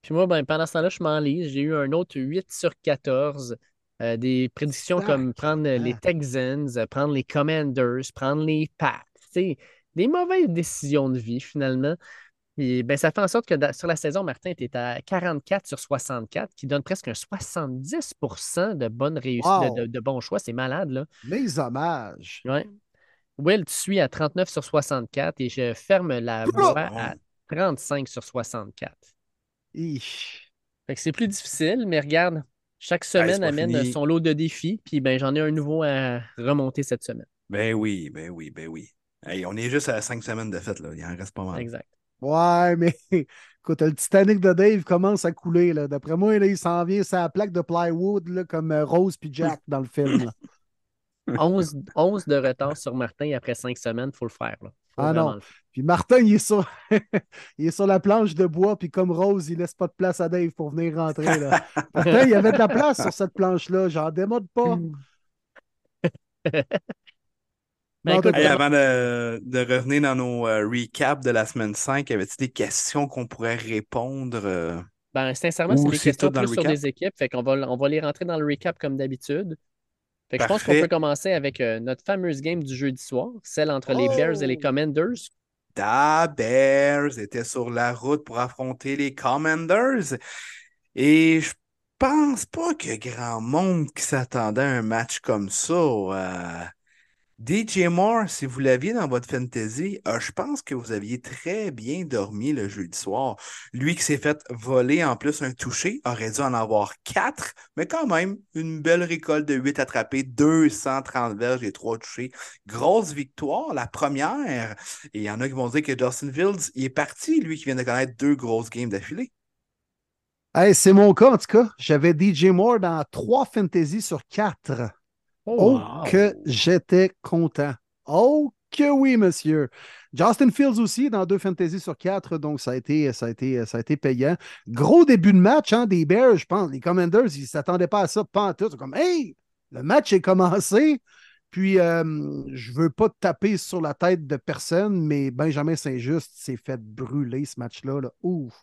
Puis moi, ben, pendant ce temps-là, je m'enlise. J'ai eu un autre 8 sur 14. Euh, des prédictions Tac. comme prendre euh, les Ah. Texans, prendre les Commanders, prendre les Pats. Tu Des mauvaises décisions de vie, finalement. Et ben, ça fait en sorte que sur la saison, Martin était à 44 sur 64, qui donne presque un 70% de bonnes réussites, de, bons choix. C'est malade, là. Mes hommages. Ouais. Will, tu suis à 39 sur 64 et je ferme la voie à 35 sur 64. c'est plus difficile, mais regarde, chaque semaine amène son lot de défis, puis ben, j'en ai un nouveau à remonter cette semaine. Ben oui, ben oui, ben oui. on est juste à cinq semaines de fête, là. Il en reste pas mal. Exact. Ouais, mais écoute, le Titanic de Dave commence à couler. D'après moi, il s'en vient sa plaque de plywood là, comme Rose puis Jack dans le film. 11, de retard sur Martin après cinq semaines, il faut le faire. ah non. Puis Martin, il est, sur... (laughs) il est sur la planche de bois, puis comme Rose, il laisse pas de place à Dave pour venir rentrer. Là. (laughs) Martin, il y avait de la place sur cette planche-là. J'en démode pas. (laughs) Ben, avant de, revenir dans nos euh, recaps de la semaine 5, y avait-il des questions qu'on pourrait répondre? Euh, ben, sincèrement, c'est des questions plus sur des équipes. Fait qu'on va, on va les rentrer dans le recap comme d'habitude. Fait que je pense qu'on peut commencer avec euh, notre fameuse game du jeudi soir, celle entre les Bears et les oh! Commanders. Da Bears était sur la route pour affronter les Commanders. Et je pense pas ait grand monde qui s'attendait à un match comme ça. DJ Moore, si vous l'aviez dans votre fantasy, euh, je pense que vous aviez très bien dormi le jeudi soir. Lui qui s'est fait voler en plus un touché, aurait dû en avoir quatre, mais quand même, une belle récolte de 8 attrapés, 230 verges et 3 touchés. Grosse victoire, la première. Et il y en a qui vont dire que Justin Fields, est parti, lui qui vient de connaître deux grosses games d'affilée. c'est mon cas en tout cas. J'avais DJ Moore dans trois fantasy sur quatre. Oh, oh que j'étais content. Oh que oui, monsieur. Justin Fields aussi dans deux fantasy sur quatre, donc ça a été, ça a été, ça a été payant. Gros début de match hein, des Bears, je pense. Les Commanders, ils ne s'attendaient pas à ça, pas en tout. C'est comme, hey, le match est commencé. Puis, euh, je ne veux pas taper sur la tête de personne, mais Benjamin Saint-Just s'est fait brûler ce match-là. Là. Ouf,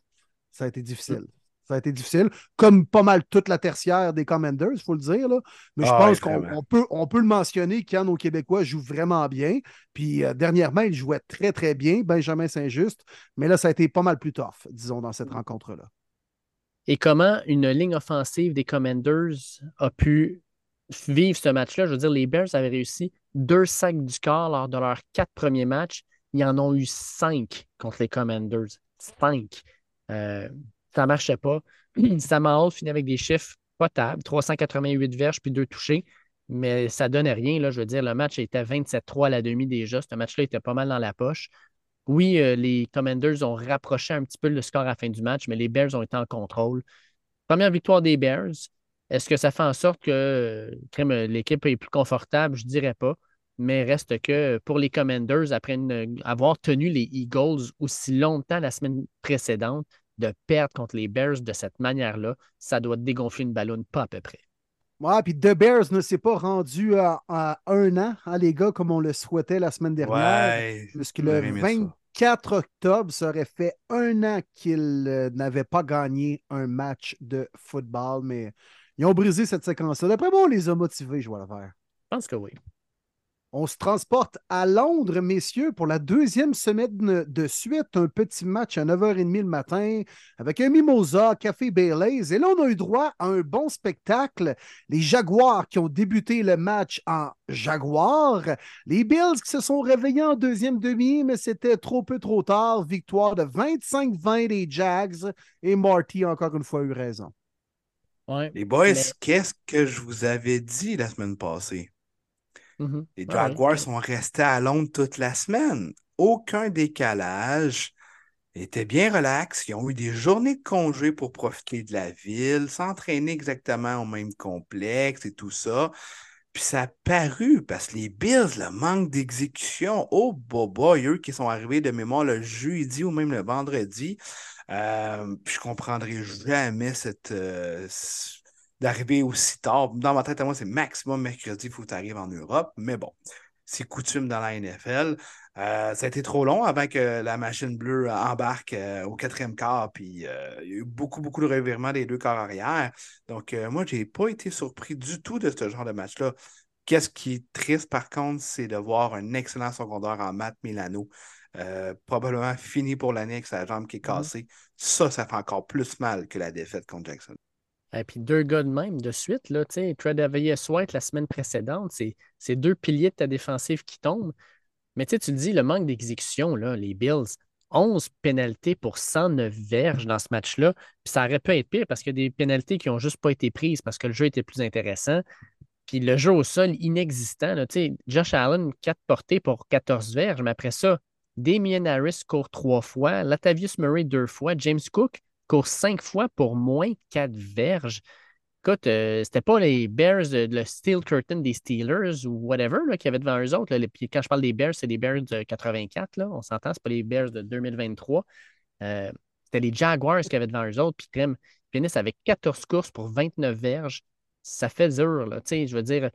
ça a été difficile. Ça a été difficile, comme pas mal toute la tertiaire des Commanders, il faut le dire. Là. Mais je ah pense qu'on peut, on peut le mentionner quand nos Québécois jouent vraiment bien. Puis euh, dernièrement, ils jouaient très, très bien, Benjamin Saint-Just. Mais là, ça a été pas mal plus tough, disons, dans cette rencontre-là. Et comment une ligne offensive des Commanders a pu vivre ce match-là? Je veux dire, les Bears avaient réussi deux sacs du corps lors de leurs quatre premiers matchs. Ils en ont eu cinq contre les Commanders. Cinq. Euh, ça ne marchait pas. (clears throat) Sam Hall finit avec des chiffres potables, 388 verges puis deux touchés, mais ça ne donnait rien. Là, je veux dire, le match était 27-3 à la demi déjà. Ce match-là était pas mal dans la poche. Oui, euh, les Commanders ont rapproché un petit peu le score à la fin du match, mais les Bears ont été en contrôle. Première victoire des Bears. Est-ce que ça fait en sorte que l'équipe est plus confortable? Je ne dirais pas. Mais reste que pour les Commanders, après avoir tenu les Eagles aussi longtemps la semaine précédente, de perdre contre les Bears de cette manière-là, ça doit dégonfler une ballonne pas à peu près. Ouais, puis The Bears ne s'est pas rendu à, un an, hein, les gars, comme on le souhaitait la semaine dernière. Ouais, puisque le 24 octobre, ça aurait fait un an qu'ils euh, n'avaient pas gagné un match de football, mais ils ont brisé cette séquence-là. D'après moi, on les a motivés, je vois le faire. Je pense que oui. On se transporte à Londres, messieurs, pour la deuxième semaine de suite. Un petit match à 9h30 le matin avec un mimosa, café Baileys. Et là, on a eu droit à un bon spectacle. Les Jaguars qui ont débuté le match en Jaguars. Les Bills qui se sont réveillés en deuxième demi, mais c'était trop peu trop tard. Victoire de 25-20 des Jags. Et Marty, encore une fois, a eu raison. les boys, qu'est-ce que je vous avais dit la semaine passée? Mm-hmm. Les Jaguars sont restés à Londres toute la semaine. Aucun décalage. Ils étaient bien relax. Ils ont eu des journées de congé pour profiter de la ville, s'entraîner exactement au même complexe et tout ça. Puis ça a paru parce que les Bills, le manque d'exécution, oh boba, eux qui sont arrivés de mémoire le jeudi ou même le vendredi. Euh, puis je comprendrai jamais cette, euh, d'arriver aussi tard. Dans ma tête, à moi, c'est maximum mercredi, il faut que tu arrives en Europe. Mais bon, c'est coutume dans la NFL. Euh, ça a été trop long avant que la machine bleue embarque euh, au quatrième quart. Puis euh, il y a eu beaucoup, beaucoup de revirements des deux quarts arrière. Donc, moi, je n'ai pas été surpris du tout de ce genre de match-là. Qu'est-ce qui est triste, par contre, c'est de voir un excellent secondaire en maths Milano probablement fini pour l'année avec sa jambe qui est Mm-hmm. cassée. Ça, ça fait encore plus mal que la défaite contre Jackson. Et puis deux gars de même de suite, là, tu sais, Tredavious White la semaine précédente, c'est deux piliers de ta défensive qui tombent. Mais tu le dis, le manque d'exécution, les Bills, 11 pénalités pour 109 verges dans ce match-là. Puis ça aurait pu être pire parce qu'il y a des pénalités qui n'ont juste pas été prises parce que le jeu était plus intéressant. Puis le jeu au sol inexistant. Là, tu sais, Josh Allen, 4 portées pour 14 verges, mais après ça, Damien Harris court 3 fois, Latavius Murray 2 fois, James Cook court 5 fois pour moins 4 verges. Écoute, euh, c'était pas les Bears, de, le Steel Curtain des Steelers ou whatever là, qui avaient devant eux autres. là. Quand je parle des Bears, c'est les Bears de 84. Là, on s'entend, c'est pas les Bears de 2023. Euh, c'était les Jaguars qui avaient devant eux autres. Puis crème, finissent avec 14 courses pour 29 verges. Ça fait dur. Là. Je veux dire,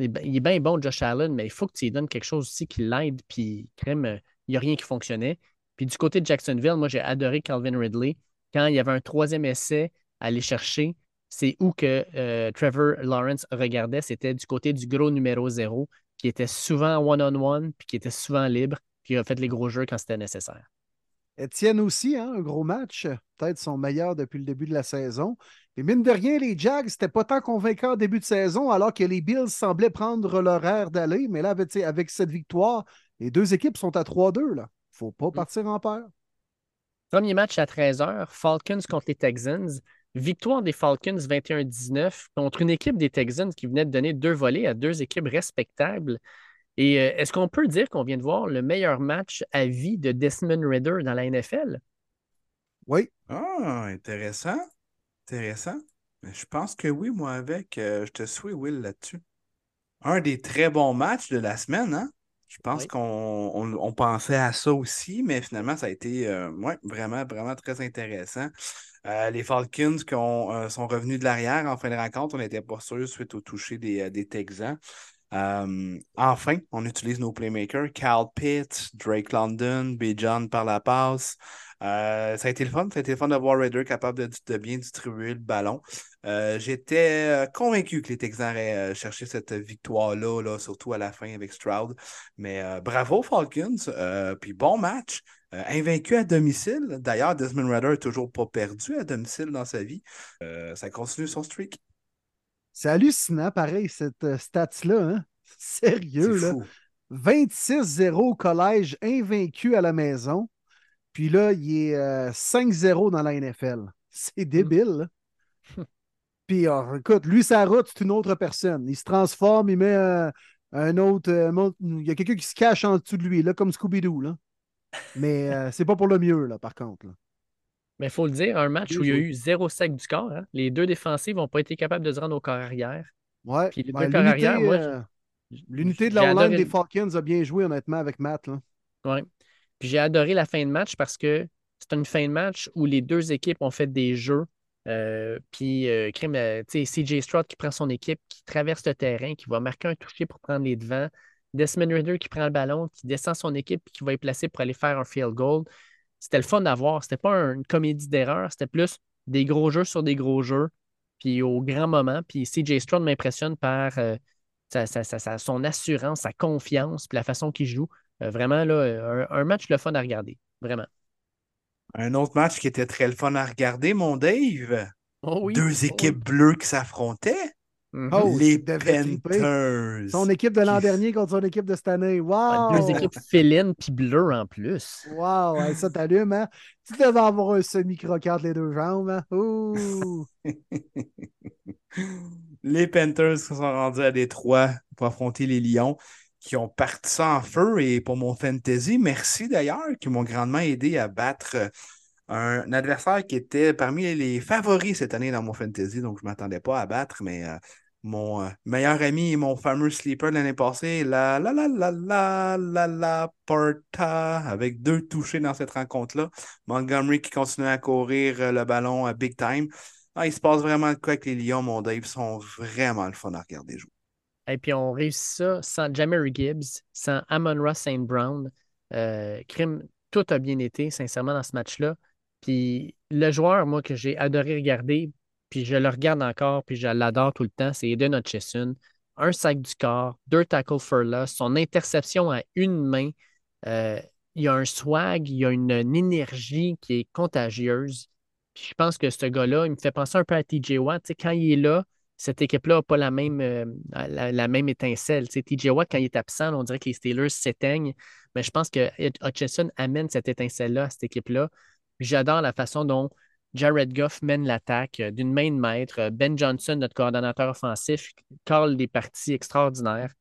il est il est bien bon, Josh Allen, mais il faut que tu lui donnes quelque chose aussi qui l'aide. Puis crème, euh, il n'y a rien qui fonctionnait. Puis du côté de Jacksonville, moi, j'ai adoré Calvin Ridley. Quand il y avait un troisième essai à aller chercher, c'est où que euh, Trevor Lawrence regardait. C'était du côté du gros numéro zéro, qui était souvent one-on-one, puis qui était souvent libre, puis il a fait les gros jeux quand c'était nécessaire. Étienne aussi, hein, un gros match, peut-être son meilleur depuis le début de la saison. Et mine de rien, les Jags, c'était pas tant convaincant au début de saison, alors que les Bills semblaient prendre leur air d'aller. Mais là, avec, avec cette victoire, les deux équipes sont à 3-2. Là. Faut pas partir en peur. Premier match à 13h, Falcons contre les Texans. Victoire des Falcons 21-19 contre une équipe des Texans qui venait de donner deux volets à deux équipes respectables. Et euh, est-ce qu'on peut dire qu'on vient de voir le meilleur match à vie de Desmond Ridder dans la NFL? Oui, Ah, intéressant. Intéressant. Je pense que oui, moi, avec. euh, je te suis, Will, là-dessus. Un des très bons matchs de la semaine, hein? Je pense Oui. qu'on on- on pensait à ça aussi, mais finalement, ça a été euh, ouais, vraiment, vraiment très intéressant. Euh, les Falcons qui ont, euh, sont revenus de l'arrière en fin de rencontre, on n'était pas sûr suite au toucher des, des Texans. Euh, enfin, on utilise nos playmakers. Cal Pitts, Drake London, B. John par la passe. Euh, ça a été le fun. Ça a été le fun de voir Raider capable de, de bien distribuer le ballon. Euh, J'étais euh, convaincu que les Texans auraient euh, cherché cette victoire-là, là, surtout à la fin avec Stroud. Mais bravo Falcons. Puis bon match. Euh, invaincu à domicile. D'ailleurs, Desmond Raider n'a toujours pas perdu à domicile dans sa vie. Euh, ça continue son streak. c'est hallucinant, pareil, cette euh, stats-là. Hein? (laughs) Sérieux, là. fou. 26-0 au collège, invaincu à la maison. Puis là, il est euh, 5-0 dans la NFL. (laughs) C'est débile. là. (laughs) Puis euh, écoute, lui, sa route, c'est une autre personne. Il se transforme, il met euh, un autre. euh, il y a quelqu'un qui se cache en dessous de lui, là, comme Scooby-Doo. Là. Mais euh, (laughs) c'est pas pour le mieux, là, par contre. là. Mais il faut le dire, un match où il y a eu zéro sac du corps. hein. Les deux défensives n'ont pas été capables de se rendre au corps arrière. Ouais. Puis les deux corps l'unité, arrière, moi, euh, L'unité de la O-line des Falcons a bien joué, honnêtement, avec Matt. Là. Ouais. Puis j'ai adoré la fin de match parce que c'est une fin de match où les deux équipes ont fait des jeux. Euh, puis, euh, crime, euh, CJ Stroud qui prend son équipe, qui traverse le terrain, qui va marquer un toucher pour prendre les devants. Desmond Ridder qui prend le ballon, qui descend son équipe puis qui va y placer pour aller faire un field goal. C'était le fun à voir. C'était pas un- une comédie d'erreurs, c'était plus des gros jeux sur des gros jeux, puis au grand moment. Puis CJ Stroud m'impressionne par euh, sa- son assurance, sa confiance, puis la façon qu'il joue. Euh, vraiment, là, un, un match le fun à regarder. Vraiment. Un autre match qui était très le fun à regarder, mon Dave? Oh oui. Deux Oh équipes bleues qui s'affrontaient? Mhm. Oh, les. Panthers. Son équipe de l'an Qui- dernier contre son équipe de cette année. Ah, Wow! Deux équipes félines puis bleues en plus. Wow, hey, ça t'allume, hein? Tu devais avoir un semi-croquant entre les deux jambes, hein? Ouh! (laughs) Les Panthers qui sont rendus à Détroit pour affronter les Lions, qui ont parti ça en feu. Et pour mon fantasy, merci d'ailleurs, qui m'ont grandement aidé à battre euh, un adversaire qui était parmi les favoris cette année dans mon fantasy. Donc, je ne m'attendais pas à battre, mais euh, mon euh, meilleur ami et mon fameux sleeper de l'année passée, la la la la la la la Porta, avec deux touchés dans cette rencontre-là. Montgomery qui continue à courir le ballon à big time. Ah, il se passe vraiment de quoi avec les Lions, mon Dave. Ils sont vraiment le fun à regarder jouer. Et puis on réussit ça sans Jamery Gibbs, sans Amon-Ra St. Brown. Euh, crime, tout a bien été, sincèrement, dans ce match-là. Puis le joueur, moi, que j'ai adoré regarder, puis je le regarde encore, puis je l'adore tout le temps, c'est Eden Hutchison. Un sac du corps, deux tackles for loss, son interception à une main. Euh, il y a un swag, il y a une, une énergie qui est contagieuse. Puis je pense que ce gars-là, il me fait penser un peu à TJ Watt. Tu quand il est là, cette équipe-là n'a pas la même, euh, la, même étincelle. Tu sais, TJ Watt, quand il est absent, on dirait que les Steelers s'éteignent. Mais je pense que Hutchinson amène cette étincelle-là à cette équipe-là. J'adore la façon dont Jared Goff mène l'attaque euh, d'une main de maître. Ben Johnson, notre coordonnateur offensif, colle des parties extraordinaires.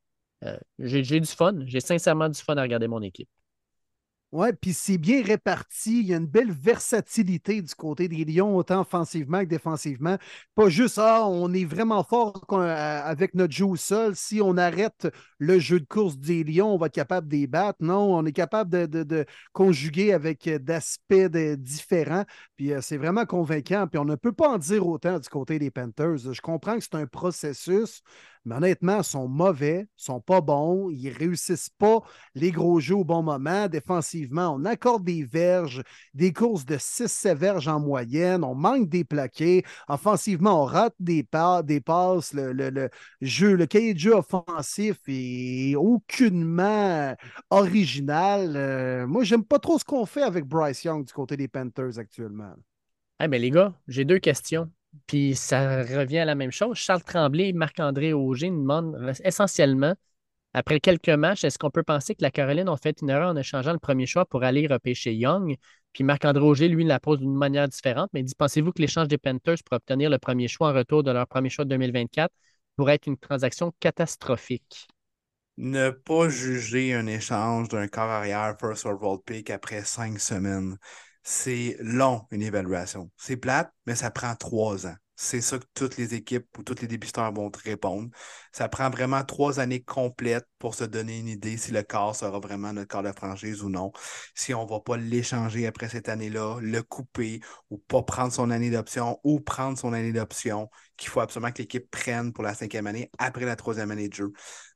Euh, j'ai j'ai du fun. J'ai sincèrement du fun à regarder mon équipe. Ouais, puis c'est bien réparti. Il y a une belle versatilité du côté des Lions, autant offensivement que défensivement. Pas juste, ah, on est vraiment fort euh, avec notre jeu au sol. Si on arrête le jeu de course des Lions, on va être capable de battre. Non, on est capable de, de- conjuguer avec euh, d'aspects différents. Puis euh, c'est vraiment convaincant. Puis on ne peut pas en dire autant du côté des Panthers. Je comprends que c'est un processus, mais honnêtement, ils sont mauvais, ils sont pas bons, ils réussissent pas les gros jeux au bon moment. Défensivement, on accorde des verges, des courses de 6-7 verges en moyenne, on manque des plaqués. Offensivement, on rate des, pas, des passes. Le, le- le jeu, le cahier de jeu offensif est aucunement original. Euh, moi, j'aime pas trop ce qu'on fait avec Bryce Young du côté des Panthers actuellement. Eh bien, les gars, j'ai deux questions. Puis ça revient à la même chose. Charles Tremblay et Marc-André Auger nous demandent essentiellement, après quelques matchs, est-ce qu'on peut penser que la Caroline a fait une erreur en échangeant le premier choix pour aller repêcher Young? Puis Marc-André Auger, lui, la pose d'une manière différente, mais Pensez-vous que l'échange des Panthers pour obtenir le premier choix en retour de leur premier choix de 2024 pourrait être une transaction catastrophique? Ne pas juger un échange d'un corps arrière first overall pick après cinq semaines. C'est long, une évaluation. C'est plate, mais ça prend trois ans. C'est ça que toutes les équipes ou tous les dépisteurs vont te répondre. Ça prend vraiment trois années complètes pour se donner une idée si le corps sera vraiment notre corps de franchise ou non. Si on ne va pas l'échanger après cette année-là, le couper ou pas prendre son année d'option ou prendre son année d'option qu'il faut absolument que l'équipe prenne pour la cinquième année après la troisième année de jeu.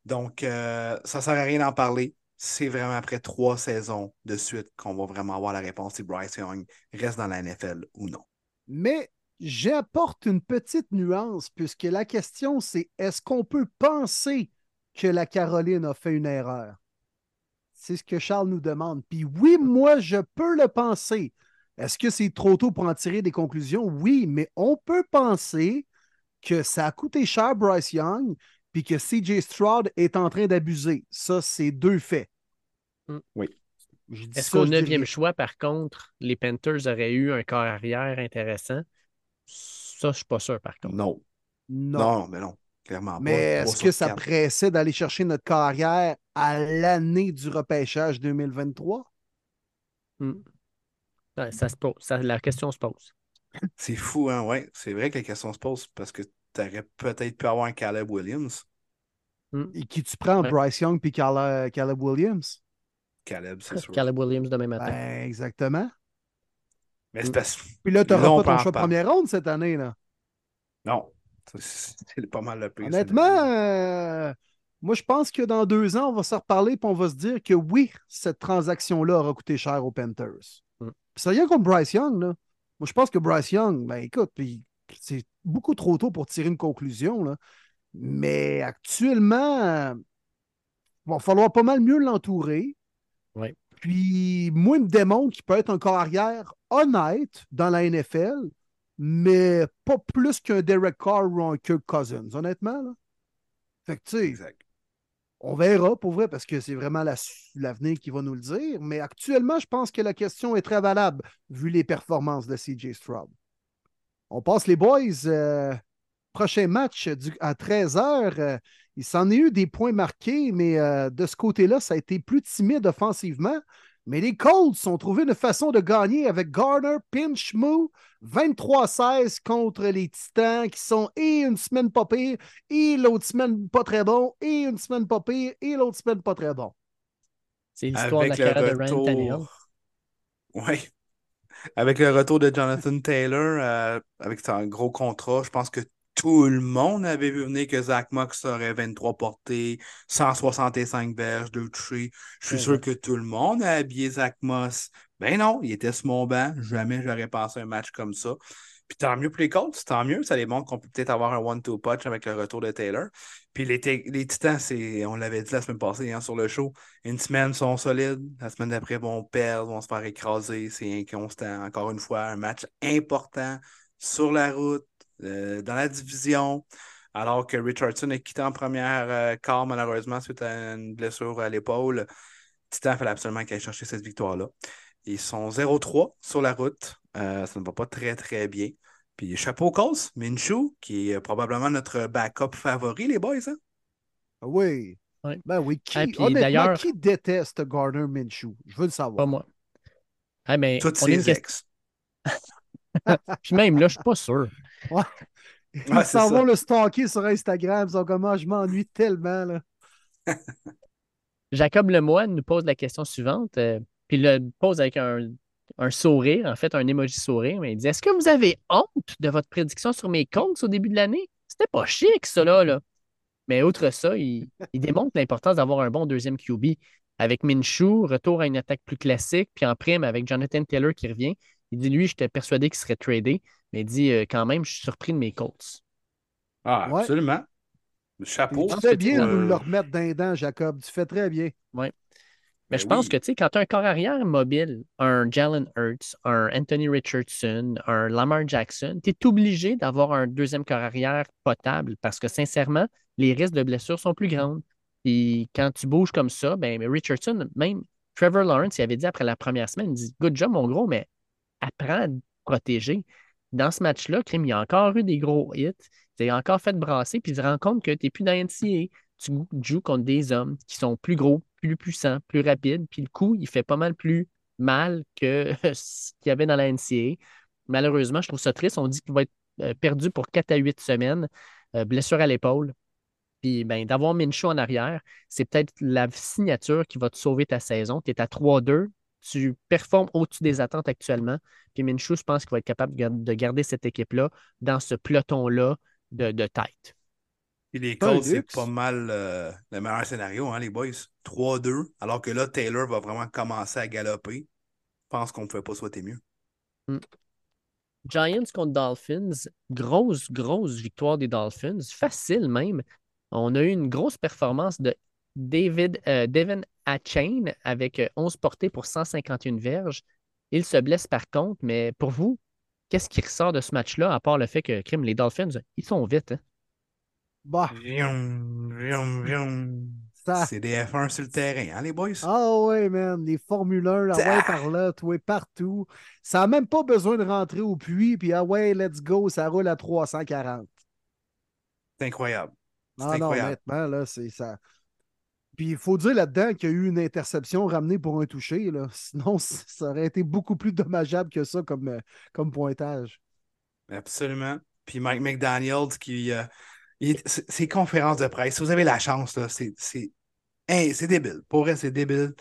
Donc, euh, ça ne sert à rien d'en parler. C'est vraiment après trois saisons de suite qu'on va vraiment avoir la réponse si Bryce Young reste dans la NFL ou non. Mais j'apporte une petite nuance puisque la question c'est est-ce qu'on peut penser que la Caroline a fait une erreur? C'est ce que Charles nous demande. Puis oui, moi, je peux le penser. Est-ce que c'est trop tôt pour en tirer des conclusions? Oui, mais on peut penser que ça a coûté cher Bryce Young puis que CJ Stroud est en train d'abuser. Ça, c'est deux faits. Mm. Oui. Est-ce qu'au dis neuvième choix, par contre, les Panthers auraient eu un corps arrière intéressant? Ça, je ne suis pas sûr, par contre. Non. Non. Non, mais non. Clairement Mais pas. est-ce que ça pressait d'aller chercher notre carrière à l'année du repêchage 2023? Hmm. Ouais, ça se pose. Ça- la question se pose. C'est fou, hein? Ouais, c'est vrai que la question se pose parce que tu aurais peut-être pu avoir un Caleb Williams. Hmm. Et qui tu prends, Ouais. Bryce Young puis Caleb, Caleb Williams? Caleb, c'est (laughs) sûr. Caleb Williams demain matin. Ben, exactement. Mais c'est parce Puis là, tu n'auras pas ton choix de première ronde cette année. Là. Non. C'est c'est pas mal le pire. Honnêtement, euh, moi, je pense que dans deux ans, on va se reparler et on va se dire que oui, cette transaction-là aura coûté cher aux Panthers. Puis ça rien contre Bryce Young. Là. Moi, je pense que Bryce Young, ben écoute, puis c'est beaucoup trop tôt pour tirer une conclusion. Là. Mais actuellement, euh, il va falloir pas mal mieux l'entourer. Puis moi, il me démontre qu'il peut être un corps arrière honnête dans la NFL, mais pas plus qu'un Derek Carr ou un Kirk Cousins, honnêtement. Là. Fait que tu sais, Exact. on verra pour vrai parce que c'est vraiment la- l'avenir qui va nous le dire. Mais actuellement, je pense que la question est très valable vu les performances de CJ Stroud. On passe les boys. euh, prochain match du- à 13h. Il s'en est eu des points marqués, mais euh, de ce côté-là, ça a été plus timide offensivement. Mais les Colts ont trouvé une façon de gagner avec Garner Pinch Moo 23-16 contre les Titans qui sont et une semaine pas pire, et l'autre semaine pas très bon, et une semaine pas pire, et l'autre semaine pas très bon. C'est l'histoire de la carrière de Ryan Tannehill. retour. Oui. Avec le retour de Jonathan Taylor, euh, avec son gros contrat, je pense que tout le monde avait vu venir que Zach Mox aurait 23 portées, 165 verges, 2 touchés. Je suis Ouais, sûr que tout le monde a habillé Zach Moss. Ben non, il était sur mon banc. Jamais j'aurais pensé un match comme ça. Puis tant mieux pour les Colts, tant mieux. Ça les montre qu'on peut peut-être avoir un one-two punch avec le retour de Taylor. Puis les, les Titans, on l'avait dit la semaine passée hein, sur le show, une semaine sont solides, la semaine d'après vont perdre, vont se faire écraser. C'est inconstant. Encore une fois, un match important sur la route, dans la division. Alors que Richardson est quitté en première euh, quart, malheureusement, suite à une blessure à l'épaule. Titan fallait absolument qu'il aille chercher cette victoire-là. Ils sont 0-3 sur la route. Euh, ça ne va pas très, très bien. Puis chapeau Colts, Minshew, qui est probablement notre backup favori, les boys. Hein? Ah oui. Ben oui. Qui, honnêtement, qui déteste Gardner Minshew? Je veux le savoir. Pas moi. Mais Toutes ses ex. (laughs) Puis même là, je suis pas sûr. Ouais. Ils s'en vont le stalker sur Instagram. Ils sont comme, ah, je m'ennuie tellement. Là. (laughs) Jacob Lemoine nous pose la question suivante. Euh, puis il le pose avec un, sourire, en fait, un emoji sourire. Mais il dit Est-ce que vous avez honte de votre prédiction sur mes comptes au début de l'année? C'était pas chic, ça, là. Mais outre ça, il, démontre l'importance d'avoir un bon deuxième QB. Avec Minshew, retour à une attaque plus classique, puis en prime avec Jonathan Taylor qui revient. Il dit Lui, j'étais persuadé qu'il serait tradé, mais il dit euh, quand même, je suis surpris de mes Colts. Ah, absolument. Chapeau. Tu fais bien de nous le remettre d'un dent, Jacob. Tu fais très bien. Oui. Mais ben je pense que, tu sais, quand tu as un corps arrière mobile, un Jalen Hurts, un Anthony Richardson, un Lamar Jackson, tu es obligé d'avoir un deuxième corps arrière potable parce que, sincèrement, les risques de blessure sont plus grands. Et quand tu bouges comme ça, ben, Richardson, même Trevor Lawrence, il avait dit après la première semaine, il dit Good job, mon gros, mais apprends à te protéger. Dans ce match-là, il a encore eu des gros hits. Tu encore fait brasser, puis il se rend compte que tu n'es plus dans NCA. Tu joues contre des hommes qui sont plus gros, plus puissants, plus rapides, puis le coup, il fait pas mal plus mal que (laughs) ce qu'il y avait dans la NCA. Malheureusement, je trouve ça triste. On dit qu'il va être euh, perdu pour 4 à 8 semaines, euh, blessure à l'épaule. Puis ben, d'avoir Minshew en arrière, c'est peut-être la signature qui va te sauver ta saison. Tu es à 3-2, tu performes au-dessus des attentes actuellement. Puis Minshew, je pense qu'il va être capable de garder cette équipe-là dans ce peloton-là de, de tête. Et les Colts, c'est pas mal euh, le meilleur scénario, hein, les boys. 3-2, alors que là, Taylor va vraiment commencer à galoper. Je pense qu'on ne pouvait pas souhaiter mieux. Hmm. Giants contre Dolphins, grosse, grosse victoire des Dolphins, facile même. On a eu une grosse performance de David, euh, Devin Chain avec 11 euh, portées pour 151 verges. Il se blesse par contre, mais pour vous, qu'est-ce qui ressort de ce match-là, à part le fait que crime, les Dolphins, ils sont vite. Hein? Bah. C'est des F1 sur le terrain, hein, les boys? Ah ouais, man. Les Formule 1, ah ouais, par là, toi, partout. Ça n'a même pas besoin de rentrer au puits, puis ah ouais, let's go, ça roule à 340. C'est incroyable. Ah non, honnêtement, là, c'est ça. Puis il faut dire là-dedans qu'il y a eu une interception ramenée pour un toucher. Là. (laughs) Sinon, ça aurait été beaucoup plus dommageable que ça comme, euh, comme pointage. Absolument. Puis Mike McDaniels qui. Euh, ses conférences de presse, si vous avez la chance, c'est débile. Pour vrai, c'est débile.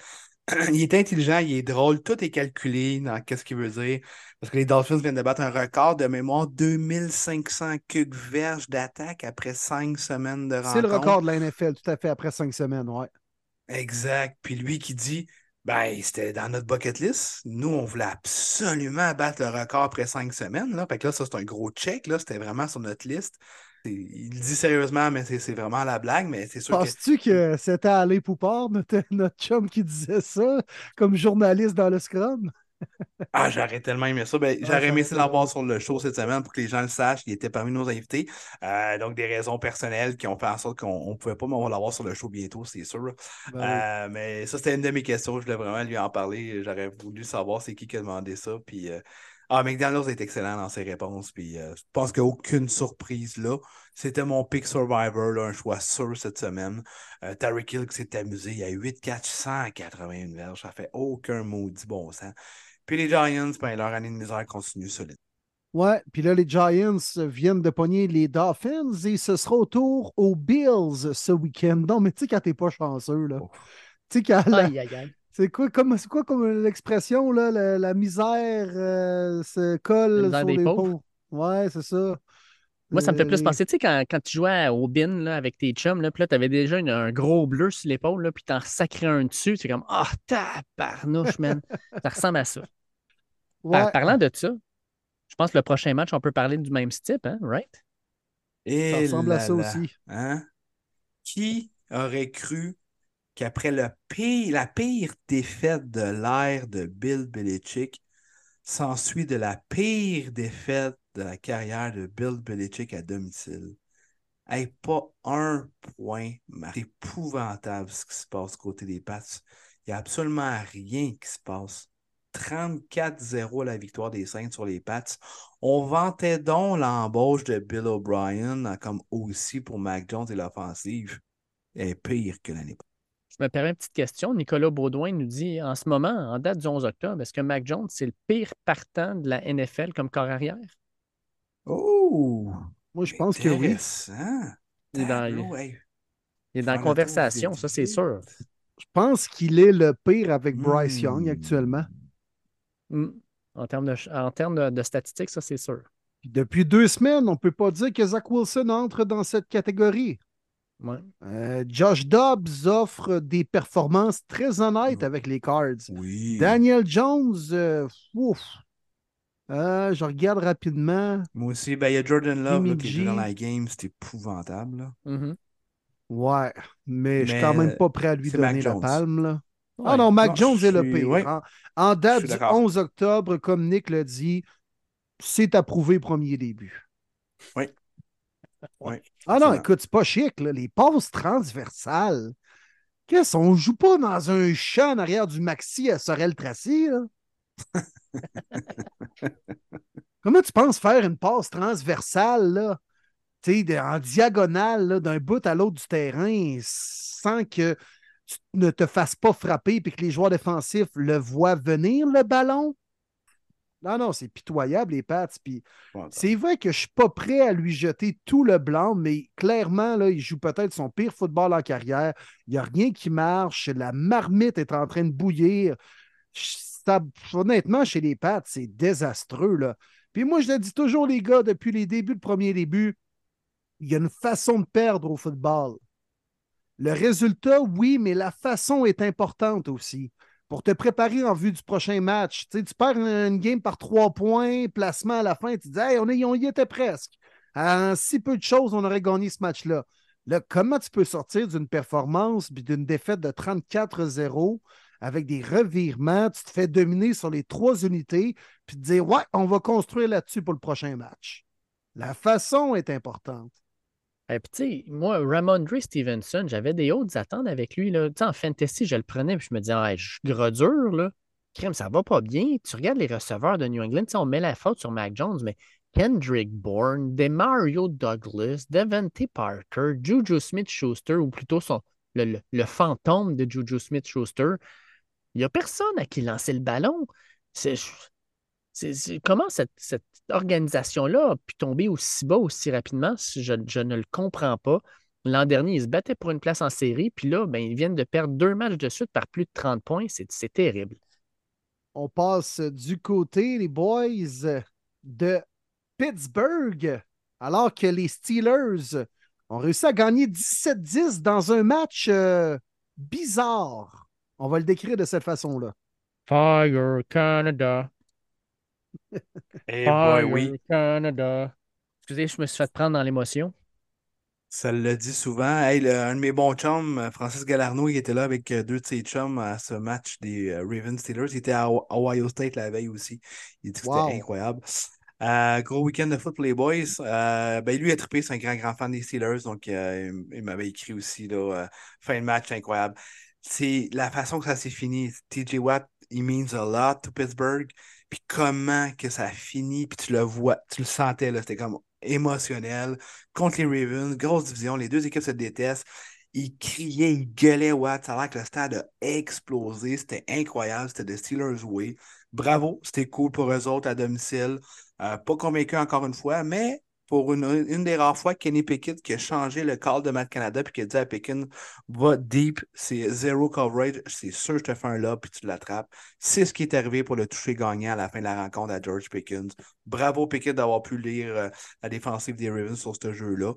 (clears throat) il est intelligent, il est drôle, tout est calculé dans qu'est-ce qu'il veut dire. Parce que les Dolphins viennent de battre un record de mémoire 2500 cucs verges d'attaque après cinq semaines de rencontre. C'est le record de la NFL, tout à fait, après cinq semaines, ouais. Exact. Puis lui qui dit ben, c'était dans notre bucket list. Nous, on voulait absolument battre le record après cinq semaines. Là. Fait que là, ça, c'est un gros check. Là. C'était vraiment sur notre liste. Il dit sérieusement, mais c'est vraiment la blague, mais c'est sûr Penses-tu que, c'était Ali Poupard, notre, notre chum, qui disait ça comme journaliste dans le Scrum? (laughs) ah, j'aurais tellement aimé ça. Ben, j'aurais aimé ça l'avoir sur le show cette semaine pour que les gens le sachent. Il était parmi nos invités. Euh, donc, des raisons personnelles qui ont fait en sorte qu'on ne pouvait pas, mais on va l'avoir sur le show bientôt, c'est sûr. Ben euh, mais ça, c'était une de mes questions. Je voulais vraiment lui en parler. J'aurais voulu savoir c'est qui qui a demandé ça. Puis, euh, ah, McDaniels est excellent dans ses réponses. Puis, je pense qu'il n'y a aucune surprise là. C'était mon pick Survivor, un choix sûr cette semaine. Tarek Hill qui s'est amusé. Il y a 8 4 181 verges. Ça fait aucun maudit bon sens. Puis les Giants, ben, leur année de misère continue solide. Ouais, puis là, les Giants viennent de pogner les Dolphins et ce sera au tour aux Bills ce week-end. Non, mais tu sais, quand t'es pas chanceux, là. Tu sais, quand. C'est quoi comme, quoi comme l'expression, là? La, misère euh, se colle sur les pauvres. Ouais, c'est ça. Moi, ça me fait plus penser, tu sais, quand, quand, tu jouais au bin là, avec tes chums, là, puis là, tu avais déjà un gros bleu sur l'épaule, puis t'en sacrais un dessus, c'est comme Ah, oh, tabarnouche, man. ça ressemble à ça. parlant de ça, Je pense que le prochain match, on peut parler du même type, hein, right? Et Ça ressemble à ça là, aussi. hein? Qui aurait cru qu'après le pire, la pire défaite de l'ère de Bill Belichick, s'ensuit de la pire défaite de la carrière de Bill Belichick à domicile? Hey, pas un point. Épouvantable ce qui se passe côté des Pats. Il n'y a absolument rien qui se passe. 34-0 la victoire des Saints sur les Pats. On vantait donc l'embauche de Bill O'Brien en comme aussi pour Mac Jones et l'offensive. Est pire que l'année passée. Je me permets une petite question. Nicolas Baudouin nous dit en ce moment, en date du 11 octobre, est-ce que Mac Jones, c'est le pire partant de la NFL comme corps arrière? Oh! Moi, je pense que oui. Il est dans- Tableau, hey. Il est dans la conversation, ça, c'est sûr. Je pense qu'il est le pire avec Bryce Hmm. Young actuellement. Mm. En termes, de, en termes de, de statistiques, ça, c'est sûr. Puis depuis deux semaines, on ne peut pas dire que Zach Wilson entre dans cette catégorie. Ouais. Euh, Josh Dobbs offre des performances très honnêtes avec les Cards. Oui. Daniel Jones, euh, ouf. Euh, je regarde rapidement. Moi aussi, ben, il y a Jordan Love là, qui est dans la game. C'est épouvantable. là. Mhm. Ouais, mais, je suis quand même pas prêt à lui donner Mac la Jones. palme. Là. Ah non, Mac Non, Jones est le pire. ouais. En, en date du d'accord. 11 octobre, comme Nick l'a dit, c'est approuvé premier début. Oui. Ah non, écoute, c'est pas chic, là. Les passes transversales. Qu'est-ce qu'on joue pas dans un champ en arrière du maxi à Sorel Tracy, là? (laughs) Comment tu penses faire une passe transversale, là? De- en diagonale, d'un bout à l'autre du terrain, sans que tu ne te fasses pas frapper et que les joueurs défensifs le voient venir, le ballon? Non, non, c'est pitoyable, les Pats. Puis c'est vrai que je suis pas prêt à lui jeter tout le blanc, mais clairement, là, il joue peut-être son pire football en carrière. Il n'y a rien qui marche. La marmite est en train de bouillir. Ça- honnêtement, chez les Pats, c'est désastreux. Là. Puis moi, je le dis toujours, les gars, depuis les débuts, le premier début, il y a une façon de perdre au football. Le résultat, oui, mais la façon est importante aussi pour te préparer en vue du prochain match. Tu, perds une game par trois points, placement à la fin, tu dis hey, on, y était presque. En si peu de choses, on aurait gagné ce match-là. Là, comment tu peux sortir d'une performance puis d'une défaite de 34-0 avec des revirements, tu te fais dominer sur les trois unités, puis te dire Ouais, on va construire là-dessus pour le prochain match? La façon est importante. Et puis, tu sais, moi, Ramondre Stevenson, j'avais des hautes attentes avec lui. Là. En fantasy, je le prenais puis je me disais, ah, je suis gros dur, là. Crème, ça va pas bien. Tu regardes les receveurs de New England, on met la faute sur Mac Jones, mais Kendrick Bourne, Demario Douglas, Devante Parker, Juju Smith-Schuster, ou plutôt son, le, le- le fantôme de Juju Smith-Schuster, il n'y a personne à qui lancer le ballon. C'est, c'est- c'est- comment cette, cette organisation-là a pu tomber aussi bas aussi rapidement? Je, je ne le comprends pas? L'an dernier, ils se battaient pour une place en série, puis là, ben, ils viennent de perdre deux matchs de suite par plus de 30 points. C'est, c'est terrible. On passe du côté, les boys, de Pittsburgh, alors que les Steelers ont réussi à gagner 17-10 dans un match euh, bizarre. On va le décrire de cette façon-là. Fire Canada. Eh (laughs) boy, oui. Canada. Excusez, je me suis fait prendre dans l'émotion. Ça le dit souvent. Hey, le- un de mes bons chums, Francis Galarno, il était là avec euh, deux de ses chums à ce match des euh, Ravens Steelers. Il était à Ohio State la veille aussi. Il dit que Wow. c'était incroyable. Euh, gros week-end de foot pour les boys. Euh, ben, lui a trippé, c'est un grand, grand fan des Steelers. Donc, euh, il, il m'avait écrit aussi, là, euh, fin de match incroyable. C'est la façon que ça s'est fini. TJ Watt, he means a lot to Pittsburgh. Puis comment que ça a fini, puis tu le vois, tu le sentais, là, c'était comme émotionnel contre les Ravens, grosse division, les deux équipes se détestent. Ils criaient, ils gueulaient Watt. Ça a l'air que le stade a explosé. C'était incroyable. C'était de Steelers Way. Bravo, c'était cool pour eux autres à domicile. Euh, pas convaincu encore une fois, mais pour une, une des rares fois, Kenny Pickett qui a changé le call de Matt Canada puis qui a dit à Pickens va deep, c'est zéro coverage, c'est sûr je te fais un lob puis tu l'attrapes. C'est ce qui est arrivé pour le toucher gagnant à la fin de la rencontre à George Pickens. Bravo Pickett d'avoir pu lire euh, la défensive des Ravens sur ce jeu-là.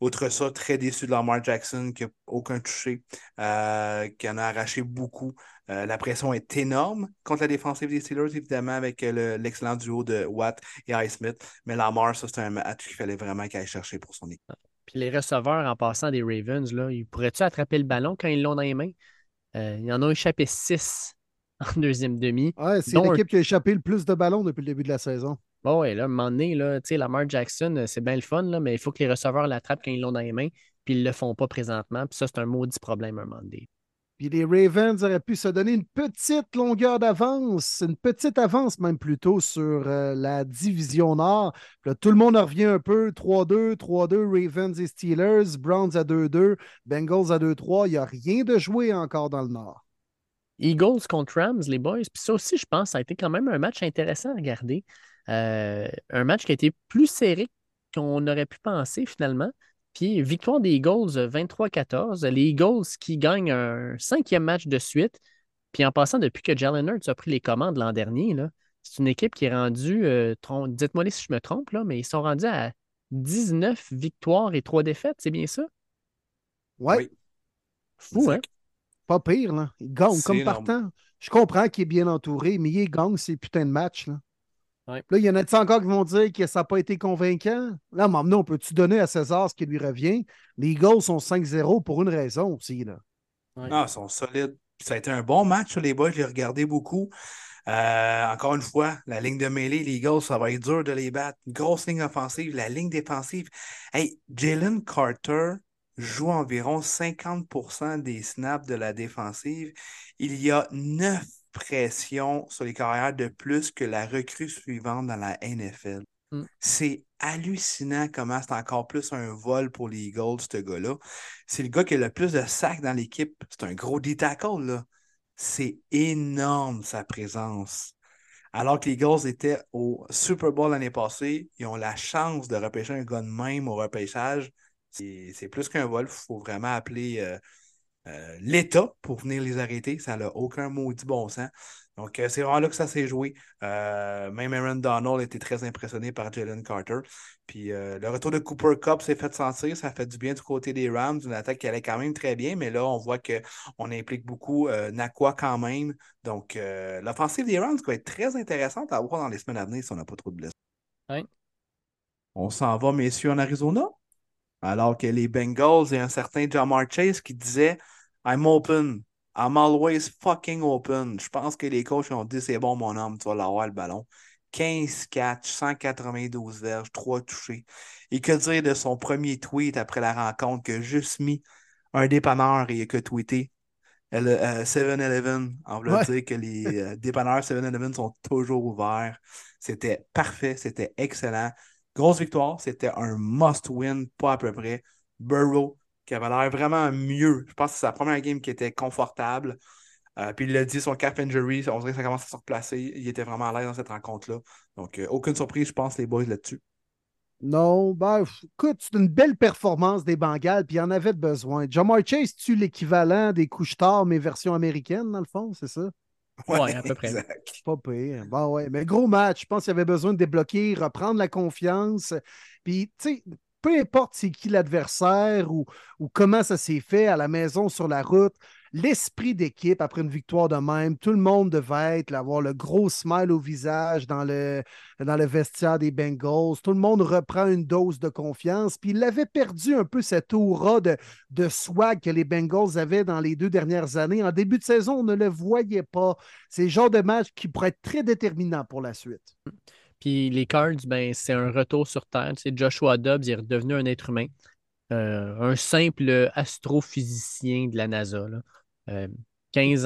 Outre ça, très déçu de Lamar Jackson qui n'a aucun touché, euh, qui en a arraché beaucoup. Euh, la pression est énorme contre la défensive des Steelers, évidemment, avec euh, l'excellent duo de Watt et Highsmith. Mais Lamar, ça, c'est un match qu'il fallait vraiment qu'il aille chercher pour son équipe. Puis les receveurs, en passant des Ravens, là, ils pourraient-tu attraper le ballon quand ils l'ont dans les mains? Euh, ils en ont échappé six (laughs) en deuxième demi. Ouais, c'est l'équipe qui a échappé le plus de ballons depuis le début de la saison. Bon, ouais, là, à un moment donné, là, Lamar Jackson, c'est bien le fun, là, mais il faut que les receveurs l'attrapent quand ils l'ont dans les mains, puis ils ne le font pas présentement. Puis ça, c'est un maudit problème à un moment donné. Puis les Ravens auraient pu se donner une petite longueur d'avance, une petite avance même plutôt sur euh, la division Nord. là, tout le monde revient un peu 3-2, 3-2, Ravens et Steelers, Browns à 2-2, Bengals à 2-3. Il n'y a rien de joué encore dans le Nord. Eagles contre Rams, les boys. Puis ça aussi, je pense, ça a été quand même un match intéressant à regarder. Euh, un match qui a été plus serré qu'on aurait pu penser finalement. Puis victoire des Eagles 23-14. Les Eagles qui gagnent un cinquième match de suite. Puis en passant, depuis que Jalen Hurts a pris les commandes l'an dernier, c'est une équipe qui est rendue, euh, dites-moi si je me trompe, là, mais ils sont rendus à 19 victoires et 3 défaites, c'est bien ça? Ouais. Oui. Fou, hein? Pas pire, là. Il gagne comme partant. Je comprends qu'il est bien entouré, mais il gagne ces putains de matchs. Là. Là, il y en a encore qui vont dire que ça n'a pas été convaincant? Là, maintenant, on peut-tu donner à César ce qui lui revient? Les Eagles sont 5-0 pour une raison aussi. Là. Ah, ils sont solides. Ça a été un bon match, les boys. Je l'ai regardé beaucoup. Euh, encore une fois, la ligne de mêlée, les Eagles, ça va être dur de les battre. Une grosse ligne offensive, la ligne défensive. Hey, Jalen Carter joue environ 50% des snaps de la défensive. Il y a neuf pression sur les carrières de plus que la recrue suivante dans la NFL. Mm. C'est hallucinant comment c'est encore plus un vol pour les Eagles, ce gars-là. C'est le gars qui a le plus de sacs dans l'équipe. C'est un gros D-tackle, là. C'est énorme, sa présence. Alors que les Eagles étaient au Super Bowl l'année passée, ils ont la chance de repêcher un gars de même au repêchage. C'est plus qu'un vol. Il faut vraiment appeler euh, euh, l'État pour venir les arrêter. Ça n'a aucun maudit bon sens. Donc, euh, c'est vraiment là que ça s'est joué. Euh, même Aaron Donald était très impressionné par Jalen Carter. Puis le retour de Cooper Cup s'est fait sentir. Ça fait du bien du côté des Rams, une attaque qui allait quand même très bien. Mais là, on voit qu'on implique beaucoup Nakwa quand même. Donc, l'offensive des Rams va être très intéressante à voir dans les semaines à venir si on n'a pas trop de blessures. On s'en va, messieurs, en Arizona. Alors que les Bengals et un certain Jamar Chase qui disait I'm open. I'm always fucking open. Je pense que les coachs ont dit c'est bon, mon homme, tu vas l'avoir le ballon. 15 catch, 192 verges, 3 touchés. Et que dire de son premier tweet après la rencontre que juste mis un dépanneur et que tweeté 7-Eleven. Euh, on veut dire que les euh, dépanneurs 7-Eleven sont toujours ouverts. C'était parfait, c'était excellent. Grosse victoire, c'était un must-win, pas à peu près. Burrow, qui avait l'air vraiment mieux. Je pense que c'est sa première game qui était confortable. Euh, puis il l'a dit, son cap injury, on dirait que ça commence à se replacer. Il était vraiment à l'aise dans cette rencontre-là. Donc, euh, aucune surprise, je pense, les boys là-dessus. Non, ben, écoute, c'est une belle performance des Bengals, puis il en avait besoin. Jamar Chase, tu l'équivalent des couches tard, mais version américaine, dans le fond, c'est ça? Oui, à (laughs) peu près. Pas pire. Bon, ouais. Mais gros match. Je pense qu'il y avait besoin de débloquer, reprendre la confiance. Puis, tu sais, peu importe c'est qui l'adversaire ou, ou, comment ça s'est fait à la maison, sur la route, l'esprit d'équipe après une victoire de même, tout le monde devait être, avoir le gros smile au visage dans le, vestiaire des Bengals. Tout le monde reprend une dose de confiance. Puis il avait perdu un peu cette aura de, de swag que les Bengals avaient dans les deux dernières années. En début de saison, on ne le voyait pas. C'est le genre de match qui pourrait être très déterminant pour la suite. Puis les Cards, ben, c'est un retour sur Terre. C'est Joshua Dobbs est redevenu un être humain. Euh, un simple astrophysicien de la NASA. 15 euh,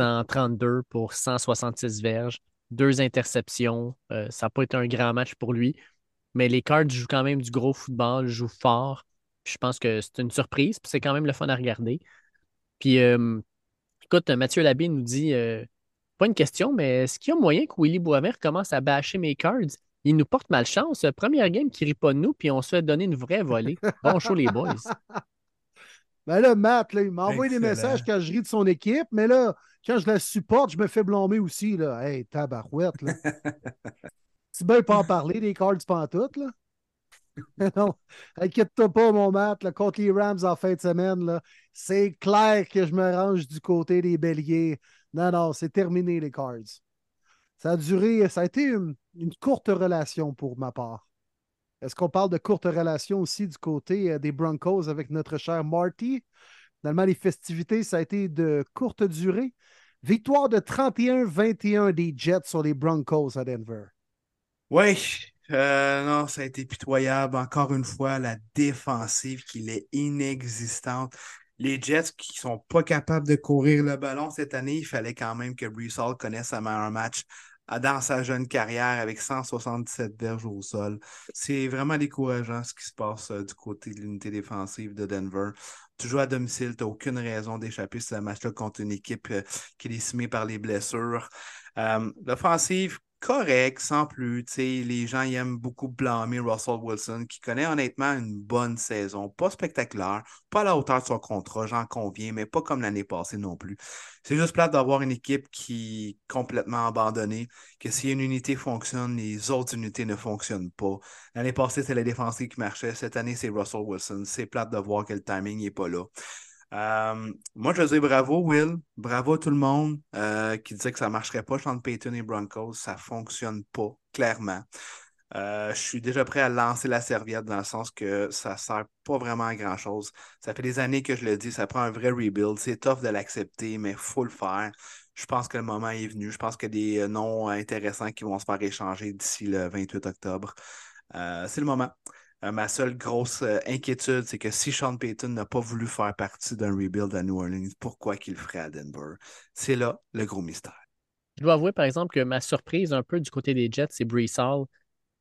en 32 pour 166 verges, deux interceptions. Euh, ça n'a pas été un grand match pour lui. Mais les Cards jouent quand même du gros football, jouent fort. je pense que c'est une surprise, c'est quand même le fun à regarder. Puis, écoute, Mathieu Labbé nous dit pas une question, mais est-ce qu'il y a moyen que Willy Boisvert commence à bâcher mes cards? il nous porte malchance. Première game qui rit pas de nous, puis on se fait donner une vraie volée. Bon show, les boys. (laughs) Ben là, Matt, là, il m'a envoyé des messages quand je ris de son équipe, mais là, quand je la supporte, je me fais blâmer aussi. Là. Hey, tabarouette. Là. (laughs) tu bien pas en parler des cards pantoute, là. (laughs) non, inquiète-toi pas, mon Matt, là, contre les Rams en fin de semaine, là, c'est clair que je me range du côté des béliers. Non, non, c'est terminé les Cards. Ça a duré, ça a été une, une courte relation pour ma part. Est-ce qu'on parle de courte relation aussi du côté euh, des Broncos avec notre cher Marty? Finalement, les festivités, ça a été de courte durée. Victoire de 31-21 des Jets sur les Broncos à Denver. Oui, euh, non, ça a été pitoyable. Encore une fois, la défensive qui est inexistante. Les Jets qui sont pas capables de courir le ballon cette année, il fallait quand même que Brees Hall connaisse un meilleur match dans sa jeune carrière avec 177 verges au sol. C'est vraiment décourageant ce qui se passe euh, du côté de l'unité défensive de Denver. Tu joues à domicile, tu n'as aucune raison d'échapper ce match-là contre une équipe euh, qui est décimée par les blessures. Euh, l'offensive, correct, sans plus. les gens aiment beaucoup blâmer Russell Wilson, qui connaît honnêtement une bonne saison. Pas spectaculaire, pas à la hauteur de son contrat, j'en conviens, mais pas comme l'année passée non plus. C'est juste plate d'avoir une équipe qui est complètement abandonnée, que si une unité fonctionne, les autres unités ne fonctionnent pas. L'année passée, c'est la défensive qui marchait. Cette année, c'est Russell Wilson. C'est plate de voir que le timing n'est pas là. Euh, moi, je veux dire bravo, Will. Bravo à tout le monde euh, qui disait que ça ne marcherait pas, Sean Payton et Broncos. Ça ne fonctionne pas, clairement. Euh, je suis déjà prêt à lancer la serviette dans le sens que ça ne sert pas vraiment à grand-chose. Ça fait des années que je le dis, ça prend un vrai rebuild. C'est tough de l'accepter, mais il faut le faire. Je pense que le moment est venu. Je pense qu'il y a des noms intéressants qui vont se faire échanger d'ici le 28 octobre. c'est le moment. Euh, ma seule grosse euh, inquiétude, c'est que si Sean Payton n'a pas voulu faire partie d'un rebuild à New Orleans, pourquoi qu'il le ferait à Denver? C'est là le gros mystère. Je dois avouer, par exemple, que ma surprise un peu du côté des Jets, c'est Brees Hall.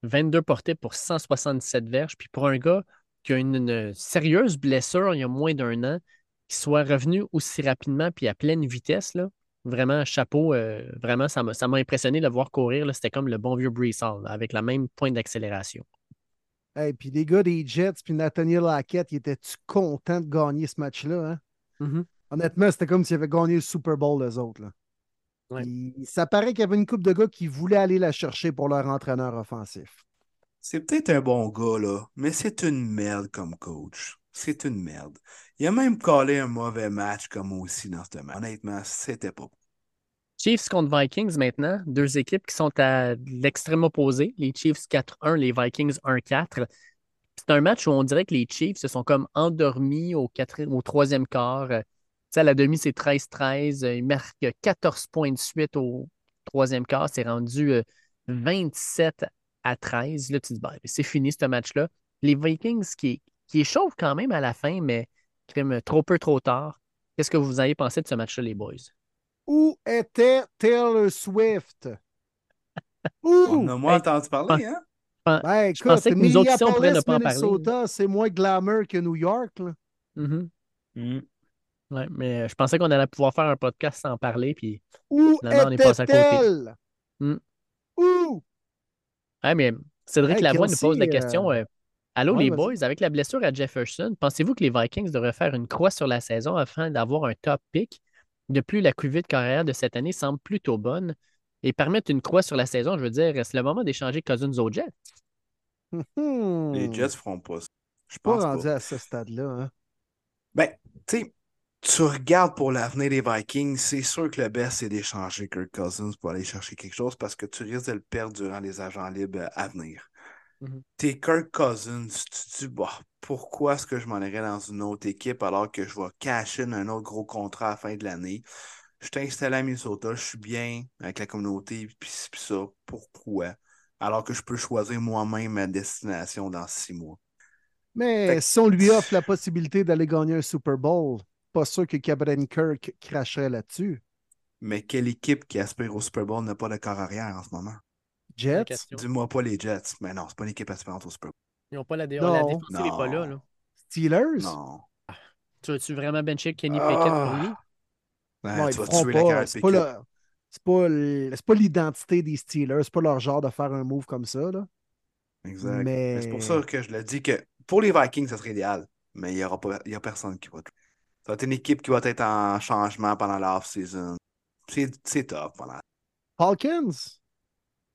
22 portés pour 177 verges. Puis pour un gars qui a une, sérieuse blessure il y a moins d'un an, qui soit revenu aussi rapidement puis à pleine vitesse, là, vraiment, chapeau. Euh, vraiment, ça m'a impressionné de le voir courir. C'était comme le bon vieux Brees avec la même pointe d'accélération. Et puis les gars des Jets, puis Nathaniel Hackett, ils étaient-tu contents de gagner ce match-là? Hein? Mm-hmm. Honnêtement, c'était comme s'ils avaient gagné le Super Bowl, les autres. Là. ça paraît qu'il y avait une coupe de gars qui voulaient aller la chercher pour leur entraîneur offensif. C'est peut-être un bon gars, là, mais c'est une merde comme coach. C'est une merde. Il a même collé un mauvais match comme aussi dans ce match. Honnêtement, c'était pas Chiefs contre Vikings maintenant, deux équipes qui sont à l'extrême opposé. Les Chiefs 4-1, les Vikings 1-4. C'est un match où on dirait que les Chiefs se sont comme endormis au, au troisième quart. Ça, à la demi, c'est 13-13. Ils marquent 14 points de suite au troisième quart. C'est rendu 27 euh, à 13. Là, tu te ben, c'est fini ce match-là. Les Vikings qui, qui échauffent quand même à la fin, mais trop peu, trop tard. Qu'est-ce que vous avez pensé de ce match-là, les boys? Où était Taylor Swift? (laughs) Où? On a moins entendu parler, hein? Ben, écoute, je pensais que nous aussi, on pourrait ne pas en parler. c'est moins glamour que New York. Là. Mm-hmm. Mm. Ouais, mais je pensais qu'on allait pouvoir faire un podcast sans parler, puis Où finalement, on est passé à côté. Mm. Où? Ouais, mais Cédric hey, Lavoie nous pose la question. Euh... euh allô, les boys, avec la blessure à Jefferson, pensez-vous que les Vikings devraient faire une croix sur la saison afin d'avoir un top pick? De plus, la cuvée de carrière de cette année semble plutôt bonne et permettre une croix sur la saison. Je veux dire, c'est le moment d'échanger Cousins aux Jets. Les Jets feront pas ça. Je pense pas rendu à ce stade-là. Hein. Ben, tu sais, tu regardes pour l'avenir des Vikings, c'est sûr que le best, c'est d'échanger Kirk Cousins pour aller chercher quelque chose parce que tu risques de le perdre durant les agents libres à venir. Mhm. T'es Kirk Cousins, tu te dis, bah, pourquoi est-ce que je m'en irais dans une autre équipe alors que je vais cacher un autre gros contrat à la fin de l'année? Je t'ai installé à Minnesota, je suis bien avec la communauté, puis ça, pourquoi? Alors que je peux choisir moi-même ma destination dans six mois. Mais si on lui offre la (laughs) possibilité d'aller gagner un Super Bowl, pas sûr que Cameron Kirk cracherait là-dessus. Mais quelle équipe qui aspire au Super Bowl n'a pas de corps arrière en ce moment? Jets? Dis-moi pas les Jets. Mais non, c'est pas une équipe aspirante au Super Bowl. Ils n'ont pas la, non. la défensive n'est pas là, là. Steelers? Non. Ah, tu veux-tu vraiment bencher Kenny Pickett pour lui? Ben, tu vas tuer la C'est pas, pas, pas l'identité des Steelers. C'est pas leur genre de faire un move comme ça. Là. Exact. Mais... C'est pour ça que je le dis que pour les Vikings, ça serait idéal. Mais il n'y aura pas, y a personne qui va. Ça va être une équipe qui va être en changement pendant l'off-season. C'est top pendant. Falcons?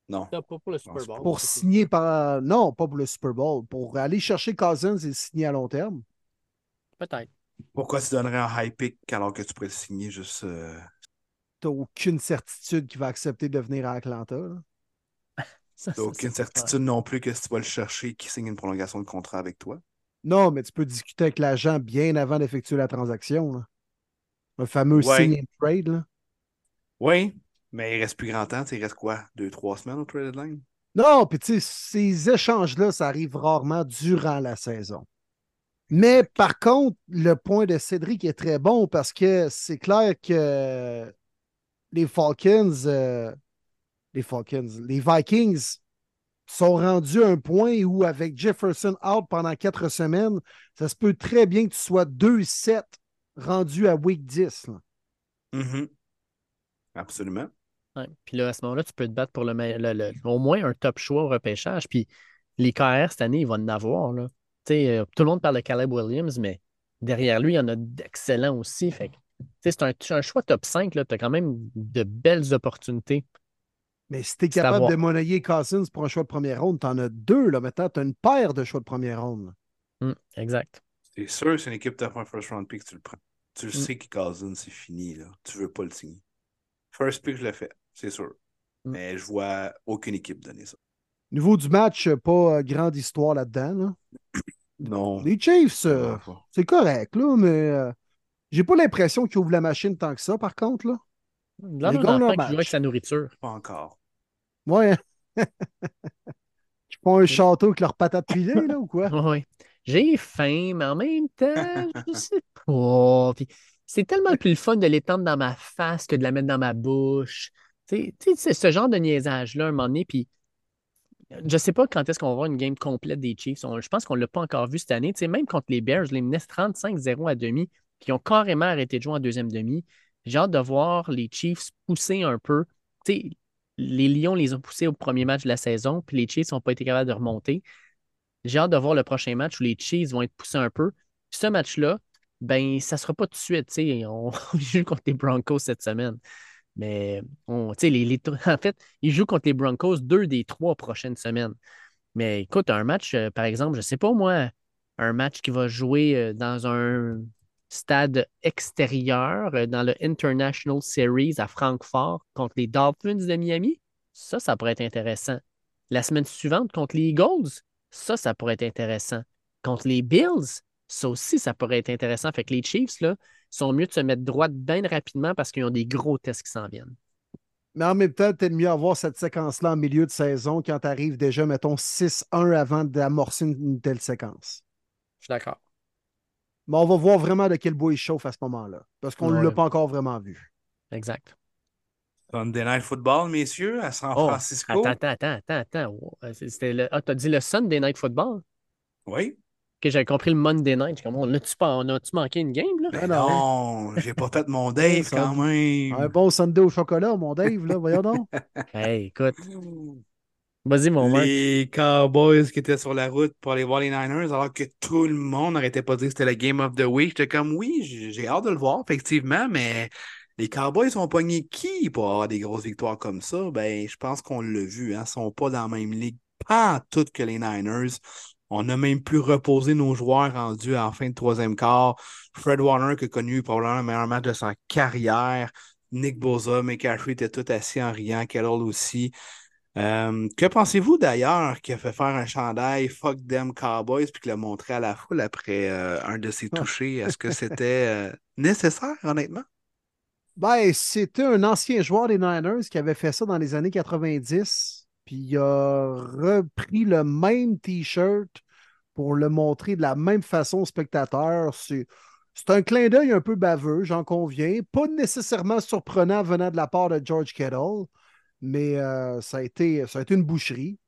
Non. Pas pour le Super Bowl. Pour signer par. Non, pas pour le Super Bowl. Pour aller chercher Cousins et signer à long terme. Peut-être. Pourquoi tu donnerais un high pick alors que tu pourrais le signer juste. Euh, t'as aucune certitude qu'il va accepter de venir à Atlanta. là. (laughs) Ça, T'as aucune certitude non plus que si tu vas le chercher, qu'il signe une prolongation de contrat avec toi? Non, mais tu peux discuter avec l'agent bien avant d'effectuer la transaction. là. Un fameux Ouais. sign and trade. là. Oui, mais il reste plus grand temps. Il reste quoi? Deux, trois semaines au trade deadline? Non, puis tu sais, ces échanges-là, ça arrive rarement durant la saison. Mais par contre, le point de Cédric est très bon parce que c'est clair que les Falcons, euh, les Falcons, les Vikings sont rendus à un point où, avec Jefferson out pendant quatre semaines, ça se peut très bien que tu sois 2-7 rendu à week 10. là. Mhm. Absolument. Ouais. Puis là, à ce moment-là, tu peux te battre pour le, me- le- le- au moins un top choix au repêchage. Puis les KR cette année, ils vont en avoir. Là. Tu sais, euh, tout le monde parle de Caleb Williams, mais derrière lui, il y en a d'excellents aussi. Fait tu c'est un, choix top 5. Tu as quand même de belles opportunités. Mais si tu es capable de monnayer Cousins pour un choix de première ronde, tu en as deux. Là, maintenant, tu as une paire de choix de première ronde. Hum, exact. C'est sûr, c'est une équipe top un first round pick, tu le prends. Tu le Mm. sais que Cousins, c'est fini. Là. Tu veux pas le signer. First pick, je le fais, c'est sûr. Mm. Mais je vois aucune équipe donner ça. Niveau du match, euh, pas euh, grande histoire là-dedans. là. (clears throat) Non. Les Chiefs, euh, c'est correct, là, mais euh, j'ai pas l'impression qu'ils ouvrent la machine tant que ça, par contre. Là. Là, Ils un gagnent leur avec sa nourriture. Pas encore. Ouais. (laughs) Ils font un château avec leurs patates pilées, là, ou quoi? (laughs) Oui. J'ai faim, mais en même temps, (laughs) je sais pas. Puis c'est tellement plus le fun de l'étendre dans ma face que de la mettre dans ma bouche. Tu sais, c'est ce genre de niaisage-là, un moment donné. Puis je sais pas quand est-ce qu'on va voir une game complète des Chiefs. Je pense qu'on l'a pas encore vu cette année. Tu même contre les Bears, les menait 35-0 à demi, qui ont carrément arrêté de jouer en deuxième demi. J'ai hâte de voir les Chiefs pousser un peu. Tu les Lions les ont poussés au premier match de la saison, puis les Chiefs n'ont pas été capables de remonter. J'ai hâte de voir le prochain match où les Chiefs vont être poussés un peu. Ce match-là, ben, ça ne sera pas tout de suite. On, on (laughs) joue contre les Broncos cette semaine. Mais on, les, les- (laughs) en fait, ils jouent contre les Broncos deux des trois prochaines semaines. Mais écoute, un match, euh, par exemple, je ne sais pas moi, un match qui va jouer euh, dans un stade extérieur, euh, dans le International Series à Francfort contre les Dolphins de Miami, ça, ça pourrait être intéressant. La semaine suivante contre les Eagles, ça, ça pourrait être intéressant. Contre les Bills, ça aussi, ça pourrait être intéressant. Fait que les Chiefs, là, sont mieux de se mettre droite bien rapidement parce qu'ils ont des gros tests qui s'en viennent. Mais en même temps, peut-être mieux avoir cette séquence-là en milieu de saison quand tu arrives déjà, mettons, 6-1 avant d'amorcer une, une telle séquence. Je suis d'accord. Mais on va voir vraiment de quel bois il chauffe à ce moment-là. Parce qu'on ne Ouais. l'a pas encore vraiment vu. Exact. Sunday Night Football, messieurs, à San Oh, Francisco. Attends, attends, attends, attends. Oh, C'était le... Ah, t'as dit le Sunday Night Football? Oui. Que j'avais compris le Monday Night. Comme, on a-tu pas... on a-tu manqué une game, là? Ben non. j'ai pas fait mon Dave quand même. Un bon Sunday au chocolat, mon Dave, là, voyons donc. (laughs) Hey, écoute. Vas-y, mon Marc. Les Cowboys qui étaient sur la route pour aller voir les Niners, alors que tout le monde n'arrêtait pas de dire que c'était le Game of the Week. J'étais comme, oui, j'ai hâte de le voir, effectivement, mais les Cowboys ont pogné qui pour avoir des grosses victoires comme ça? Ben, je pense qu'on l'a vu, hein, ils sont pas dans la même ligue, pas en tout que les Niners. On a même plus reposé nos joueurs rendus en fin de troisième quart. Fred Warner qui a connu probablement le meilleur match de sa carrière. Nick Boza, McCaffrey étaient tout assis en riant, Kellogg aussi. Euh, que pensez-vous d'ailleurs qui a fait faire un chandail Fuck them Cowboys puis qui l'a montré à la foule après euh, un de ses touchés? Est-ce que c'était euh, nécessaire, honnêtement? Ben, c'était un ancien joueur des Niners qui avait fait ça dans les années 90. Puis il a repris le même T-shirt pour le montrer de la même façon aux spectateurs. C'est, c'est un clin d'œil un peu baveux, j'en conviens. Pas nécessairement surprenant venant de la part de George Kittle, mais euh, ça, a été, ça a été une boucherie.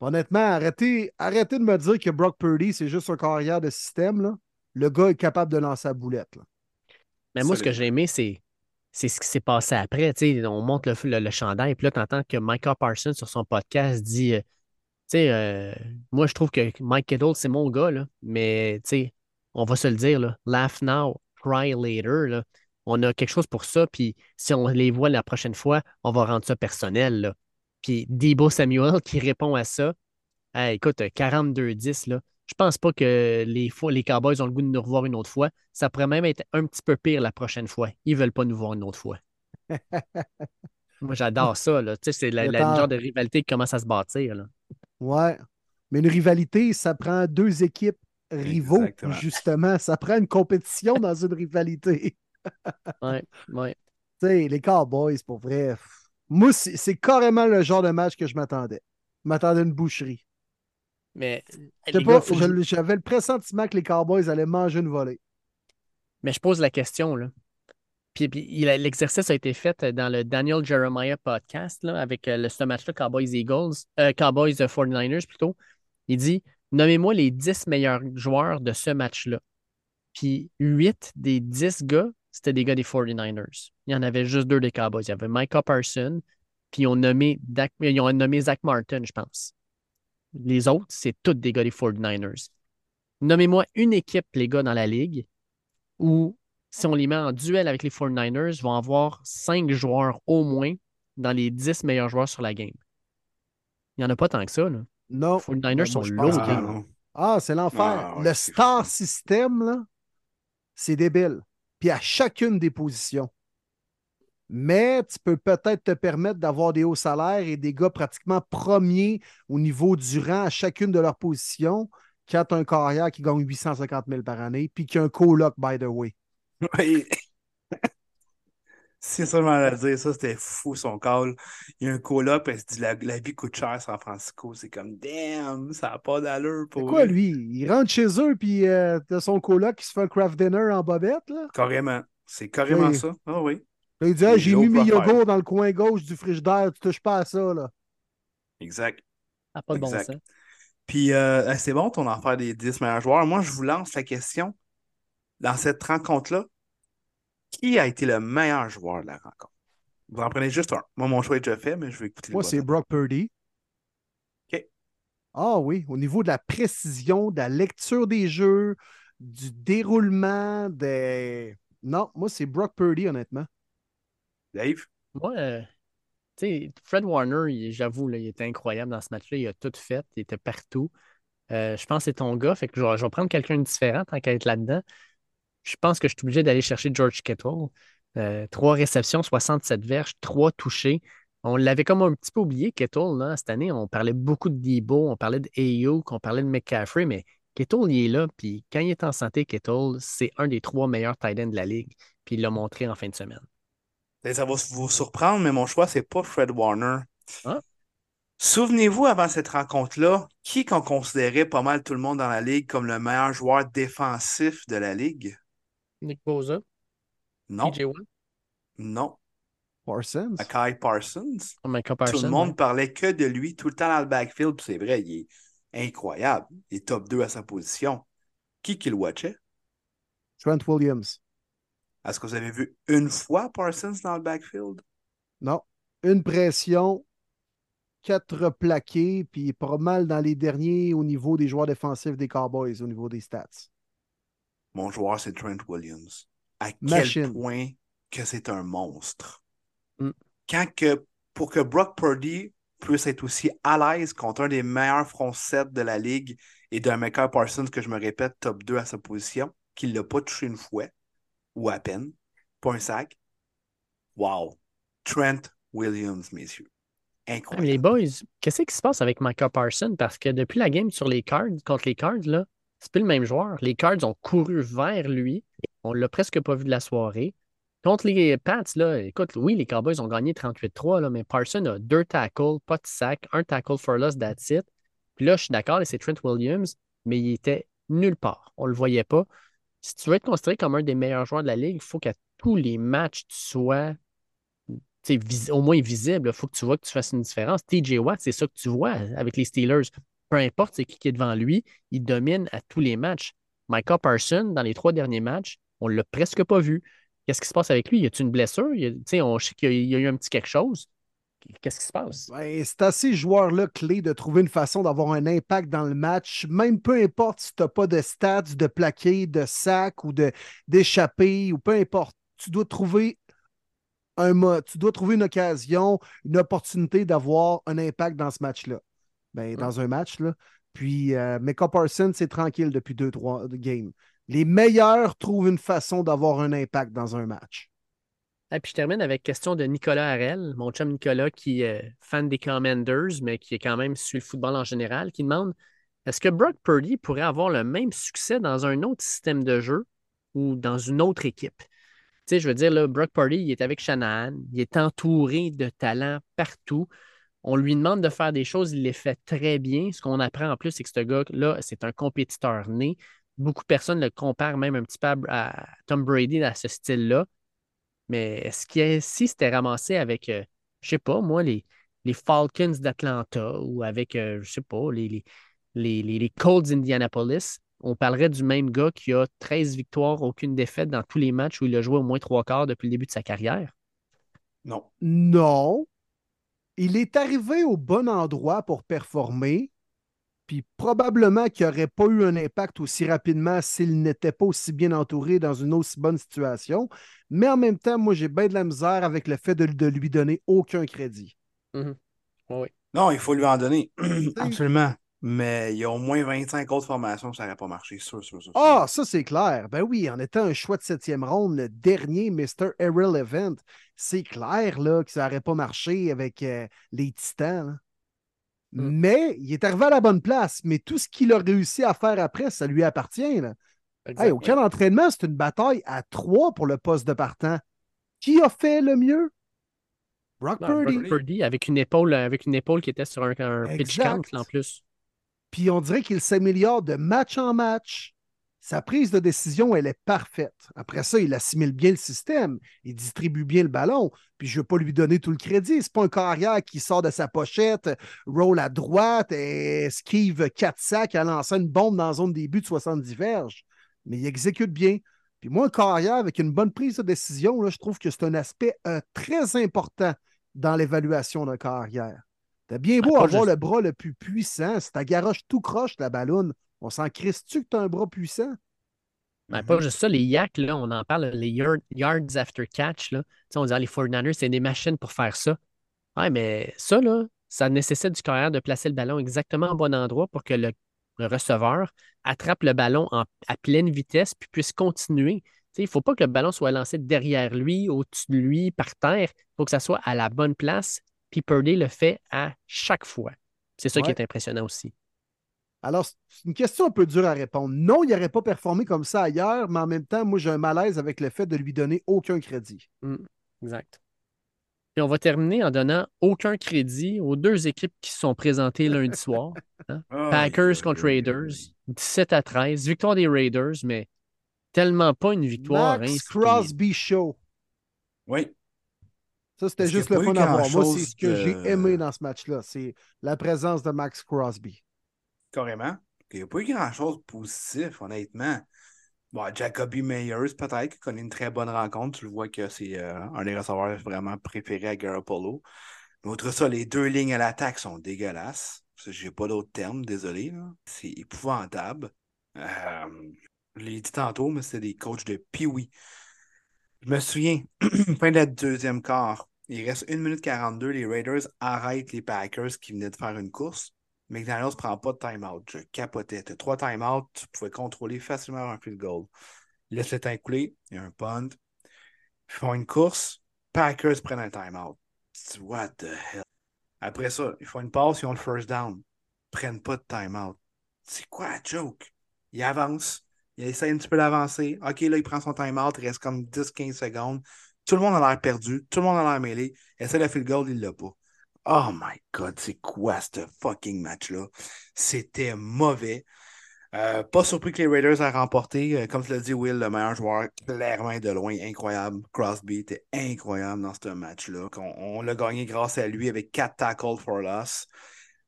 Honnêtement, arrêtez, arrêtez de me dire que Brock Purdy, c'est juste un carrière de système. Là. Le gars est capable de lancer la boulette. là. Mais moi, ce que j'ai aimé, c'est, c'est ce qui s'est passé après. On monte le, le, le chandail, puis là, tu entends que Micah Parsons, sur son podcast, dit euh, euh, moi, je trouve que Mike Kittle, c'est mon gars, là, mais on va se le dire, là, laugh now, cry later. On a quelque chose pour ça, puis si on les voit la prochaine fois, on va rendre ça personnel. Là. Puis Debo Samuel (laughs) qui répond à ça, Hey, écoute, 42-10, là. Je pense pas que les, fois, les Cowboys ont le goût de nous revoir une autre fois. Ça pourrait même être un petit peu pire la prochaine fois. Ils veulent pas nous voir une autre fois. (laughs) Moi, j'adore ça. Là. Tu sais, c'est la, Le la- genre de rivalité qui commence à se bâtir. Là. Ouais. Mais une rivalité, ça prend deux équipes rivaux, Exactement. justement. Ça prend une compétition (laughs) dans une rivalité. Ouais, ouais. Tu sais, les Cowboys, pour vrai. Moi, c'est c'est carrément le genre de match que je m'attendais. Je m'attendais à une boucherie. Mais, Je sais les pas, gars, faut que je- je- j'avais le pressentiment que les Cowboys allaient manger une volée. mais je pose la question. Là. Puis, puis il a- l'exercice a été fait dans le Daniel Jeremiah podcast là, avec euh, le, ce match-là, Cowboys Eagles, euh, Cowboys euh, 49ers plutôt. Il dit Nommez-moi les 10 meilleurs joueurs de ce match-là. Puis 8 des 10 gars, c'était des gars des 49ers. Il y en avait juste deux des Cowboys. Il y avait Micah Parsons, puis ils ont nommé, Dak- ils ont nommé Zach Martin, je pense. Les autres, c'est tous des gars des 49ers. Nommez-moi une équipe, les gars, dans la ligue, où, si on les met en duel avec les 49ers, vont avoir 5 joueurs au moins dans les 10 meilleurs joueurs sur la game. Il n'y en a pas tant que ça. Là. Non. Les 49ers Ben, sont lourds. Ah. Ah, c'est l'enfer. Ah, ouais, le star system, là, c'est débile. Puis à chacune des positions. Mais tu peux peut-être te permettre d'avoir des hauts salaires et des gars pratiquement premiers au niveau du rang à chacune de leurs positions quand tu as un carrière qui gagne 850 000 par année puis qui a un coloc, by the way. Oui. (laughs) C'est seulement à dire, ça, c'était fou son call. Il y a un coloc, il se dit la, la vie coûte cher à San Francisco. C'est comme, damn, ça n'a pas d'allure C'est pour quoi, eux. lui? Il rentre chez eux puis euh, t'as son coloc qui se fait un craft dinner en bobette, là? Carrément. C'est carrément Oui. ça. Ah oui. Là, il dit Hey, Les J'ai mis mes yogourts dans le coin gauche du frigidaire, tu touches pas à ça, là. Exact. Ça n'a pas de bon Exact. sens. Puis, euh, c'est bon ton affaire des 10 meilleurs joueurs. Moi, je vous lance la question. Dans cette rencontre-là, qui a été le meilleur joueur de la rencontre? Vous en prenez juste un. Moi, mon choix est déjà fait, mais je vais écouter Moi, c'est. Brock Purdy. OK. Ah oui, au niveau de la précision, de la lecture des jeux, du déroulement, des. Non, moi, c'est Brock Purdy, honnêtement. Dave? Moi, euh, tu sais, Fred Warner, j'avoue, il était incroyable dans ce match-là. Il a tout fait. Il était partout. Euh, je pense que c'est ton gars. Fait que je vais, prendre quelqu'un de différent tant qu'à être là-dedans. Je pense que je suis obligé d'aller chercher George Kittle. Euh, trois réceptions, 67 verges, trois touchés. On l'avait comme un petit peu oublié, Kittle, là, cette année. On parlait beaucoup de Debo, on parlait de Ayuk, on parlait de McCaffrey, mais Kittle, il est là. Puis quand il est en santé, Kittle, c'est un des trois meilleurs tight ends de la ligue. Puis il l'a montré en fin de semaine. Et Ça va vous surprendre, mais mon choix, c'est pas Fred Warner. Ah. Souvenez-vous, avant cette rencontre-là, qui qu'on considérait pas mal tout le monde dans la ligue comme le meilleur joueur défensif de la ligue? Nick Bosa, Non, TJ non. Parsons. Akai Parsons. Micah Tout Parsons. le monde parlait que de lui tout le temps dans le backfield, c'est vrai, il est incroyable. Il est top 2 à sa position. Qui qui le watchait? Trent Williams. Est-ce que vous avez vu une fois Parsons dans le backfield? Non. Une pression, quatre plaqués, puis pas mal dans les derniers au niveau des joueurs défensifs des Cowboys, au niveau des stats. Mon joueur, c'est Trent Williams. À quel point que c'est un monstre. Mm. Quand que, pour que Brock Purdy puisse être aussi à l'aise contre un des meilleurs front 7 de la ligue et d'un Micah Parsons, que je me répète, top 2 à sa position, qu'il ne l'a pas touché une fois, ou à pas un sac. Wow. Trent Williams, messieurs. Incroyable. les boys, qu'est-ce qui se passe avec Micah Parsons? Parce que depuis la game sur les Cards, contre les Cards, là, c'est plus le même joueur. Les Cards ont couru vers lui. On l'a presque pas vu de la soirée. Contre les Pats, là, écoute, oui, les Cowboys ont gagné 38-3, là, mais Parsons a deux tackles, pas de sac, un tackle for loss, that's it. Puis là, je suis d'accord, c'est Trent Williams, mais il était nulle part. On le voyait pas. Si tu veux être considéré comme un des meilleurs joueurs de la ligue, il faut qu'à tous les matchs, tu sois au moins visible. Il faut que tu vois que tu fasses une différence. TJ Watt, c'est ça que tu vois avec les Steelers. Peu importe c'est qui est devant lui, il domine à tous les matchs. Micah Parsons, dans les trois derniers matchs, on ne l'a presque pas vu. Qu'est-ce qui se passe avec lui? Y a-t-il une blessure? Y a- on sait qu'il y a eu un petit quelque chose. Qu'est-ce qui se passe? Ben, c'est à ces joueurs-là clés de trouver une façon d'avoir un impact dans le match, même peu importe si tu n'as pas de stats, de plaqué, de sac ou de- d'échappé, ou peu importe. Tu dois trouver un mo- tu dois trouver une occasion, une opportunité d'avoir un impact dans ce match-là. Ben, dans un match, là. Puis, euh, Micah Parsons, c'est tranquille depuis deux, trois games. Les meilleurs trouvent une façon d'avoir un impact dans un match. Et puis je termine avec question de Nicolas Harel, mon chum Nicolas qui est fan des Commanders, mais qui est quand même sur le football en général, qui demande est-ce que Brock Purdy pourrait avoir le même succès dans un autre système de jeu ou dans une autre équipe? Tu sais, je veux dire, là, Brock Purdy, il est avec Shanahan, il est entouré de talents partout. On lui demande de faire des choses, il les fait très bien. Ce qu'on apprend en plus, c'est que ce gars-là, c'est un compétiteur né. Beaucoup de personnes le comparent même un petit peu à Tom Brady à ce style-là. Mais est-ce qu'il si c'était ramassé avec, euh, je sais pas, moi, les, les Falcons d'Atlanta ou avec, euh, je sais pas, les, les, les, Colts d'Indianapolis, on parlerait du même gars qui a 13 victoires, aucune défaite dans tous les matchs où il a joué au moins trois quarts depuis le début de sa carrière? Non. Non. Il est arrivé au bon endroit pour performer, puis probablement qu'il n'aurait pas eu un impact aussi rapidement s'il n'était pas aussi bien entouré dans une aussi bonne situation. Mais en même temps, moi, j'ai bien de la misère avec le fait de, de lui donner aucun crédit. Mm-hmm. oui. Non, il faut lui en donner. (clears throat) Absolument. Mais il y a au moins 25 autres formations, ça n'aurait pas marché, sûr, sûr, sûr. Ah, ça c'est clair. Ben oui, en étant un choix de septième ronde, le dernier Mr. Errol Event, c'est clair là, que ça n'aurait pas marché avec euh, les Titans. Mm. Mais il est arrivé à la bonne place. Mais tout ce qu'il a réussi à faire après, ça lui appartient. Là. Hey, aucun entraînement, c'est une bataille à trois pour le poste de partant. Qui a fait le mieux? Brock Purdy. Purdy avec une épaule, avec une épaule qui était sur un, pitch count en plus. Puis on dirait qu'il s'améliore de match en match. Sa prise de décision, elle est parfaite. Après ça, il assimile bien le système. Il distribue bien le ballon. Puis je ne veux pas lui donner tout le crédit. C'est pas un carrière qui sort de sa pochette, roll à droite et esquive quatre sacs à lancer une bombe dans la zone début de 70 verges. Mais il exécute bien. Puis moi, un carrière avec une bonne prise de décision, là, je trouve que c'est un aspect euh, très important dans l'évaluation d'un carrière. T'as bien beau avoir le bras le plus puissant, si ta garoche tout croche la ballonne, on s'en crisse-tu que tu as un bras puissant? Ben, pas juste ça, les yaks, là, on en parle, les yards after catch, là. on dit ah, les 49ers, c'est des machines pour faire ça. Ouais, mais ça, là, ça nécessite du carrière de placer le ballon exactement au bon endroit pour que le, receveur attrape le ballon à pleine vitesse puis puisse continuer. il ne faut pas que le ballon soit lancé derrière lui, au-dessus de lui, par terre. Il faut que ça soit à la bonne place puis Purdy le fait à chaque fois. C'est ça qui est impressionnant aussi. Alors, c'est une question un peu dure à répondre. Non, il n'aurait pas performé comme ça ailleurs, mais en même temps, moi, j'ai un malaise avec le fait de lui donner aucun crédit. Mm, exact. Et on va terminer en donnant aucun crédit aux deux équipes qui se sont présentées lundi soir. Hein? (laughs) Packers contre Raiders, 17 à 13. Victoire des Raiders, mais tellement pas une victoire. Max Crosby Show. Oui. Ça, c'était juste le fun à voir. Moi, c'est ce que j'ai aimé dans ce match-là. C'est la présence de Max Crosby. Carrément. Il n'y a pas eu grand-chose de positif, honnêtement. Bon, Jacoby Meyers, peut-être, qui connaît une très bonne rencontre. Tu le vois que c'est euh, un des receveurs vraiment préférés à Garoppolo. Mais outre ça, les deux lignes à l'attaque sont dégueulasses. J'ai pas d'autres termes, désolé. C'est épouvantable. Euh, je l'ai dit tantôt, mais c'est des coachs de Pee-Wee. Je me souviens, (clears throat) fin de la deuxième quart, il reste 1 minute 42, les Raiders arrêtent les Packers qui venaient de faire une course. McDaniels ne prend pas de time-out. Je capotais. Tu as trois time-out, tu pouvais contrôler facilement un field goal. Laisse le temps couler, il y a un punt. Ils font une course, Packers prennent un time-out. What the hell? Après ça, ils font une passe, ils ont le first down. Ils prennent pas de time-out. C'est quoi la joke? Ils avancent, il essaie un petit peu d'avancer. OK, là, il prend son time-out. Il reste comme 10-15 secondes. Tout le monde a l'air perdu. Tout le monde a l'air mêlé. Il essaie le goal, il l'a pas. Oh my God, c'est quoi ce fucking match-là? C'était mauvais. Euh, pas surpris que les Raiders aient remporté. Euh, comme tu l'as dit, Will, le meilleur joueur, clairement de loin, incroyable. Crosby était incroyable dans ce match-là. On, l'a gagné grâce à lui avec 4 tackles for loss.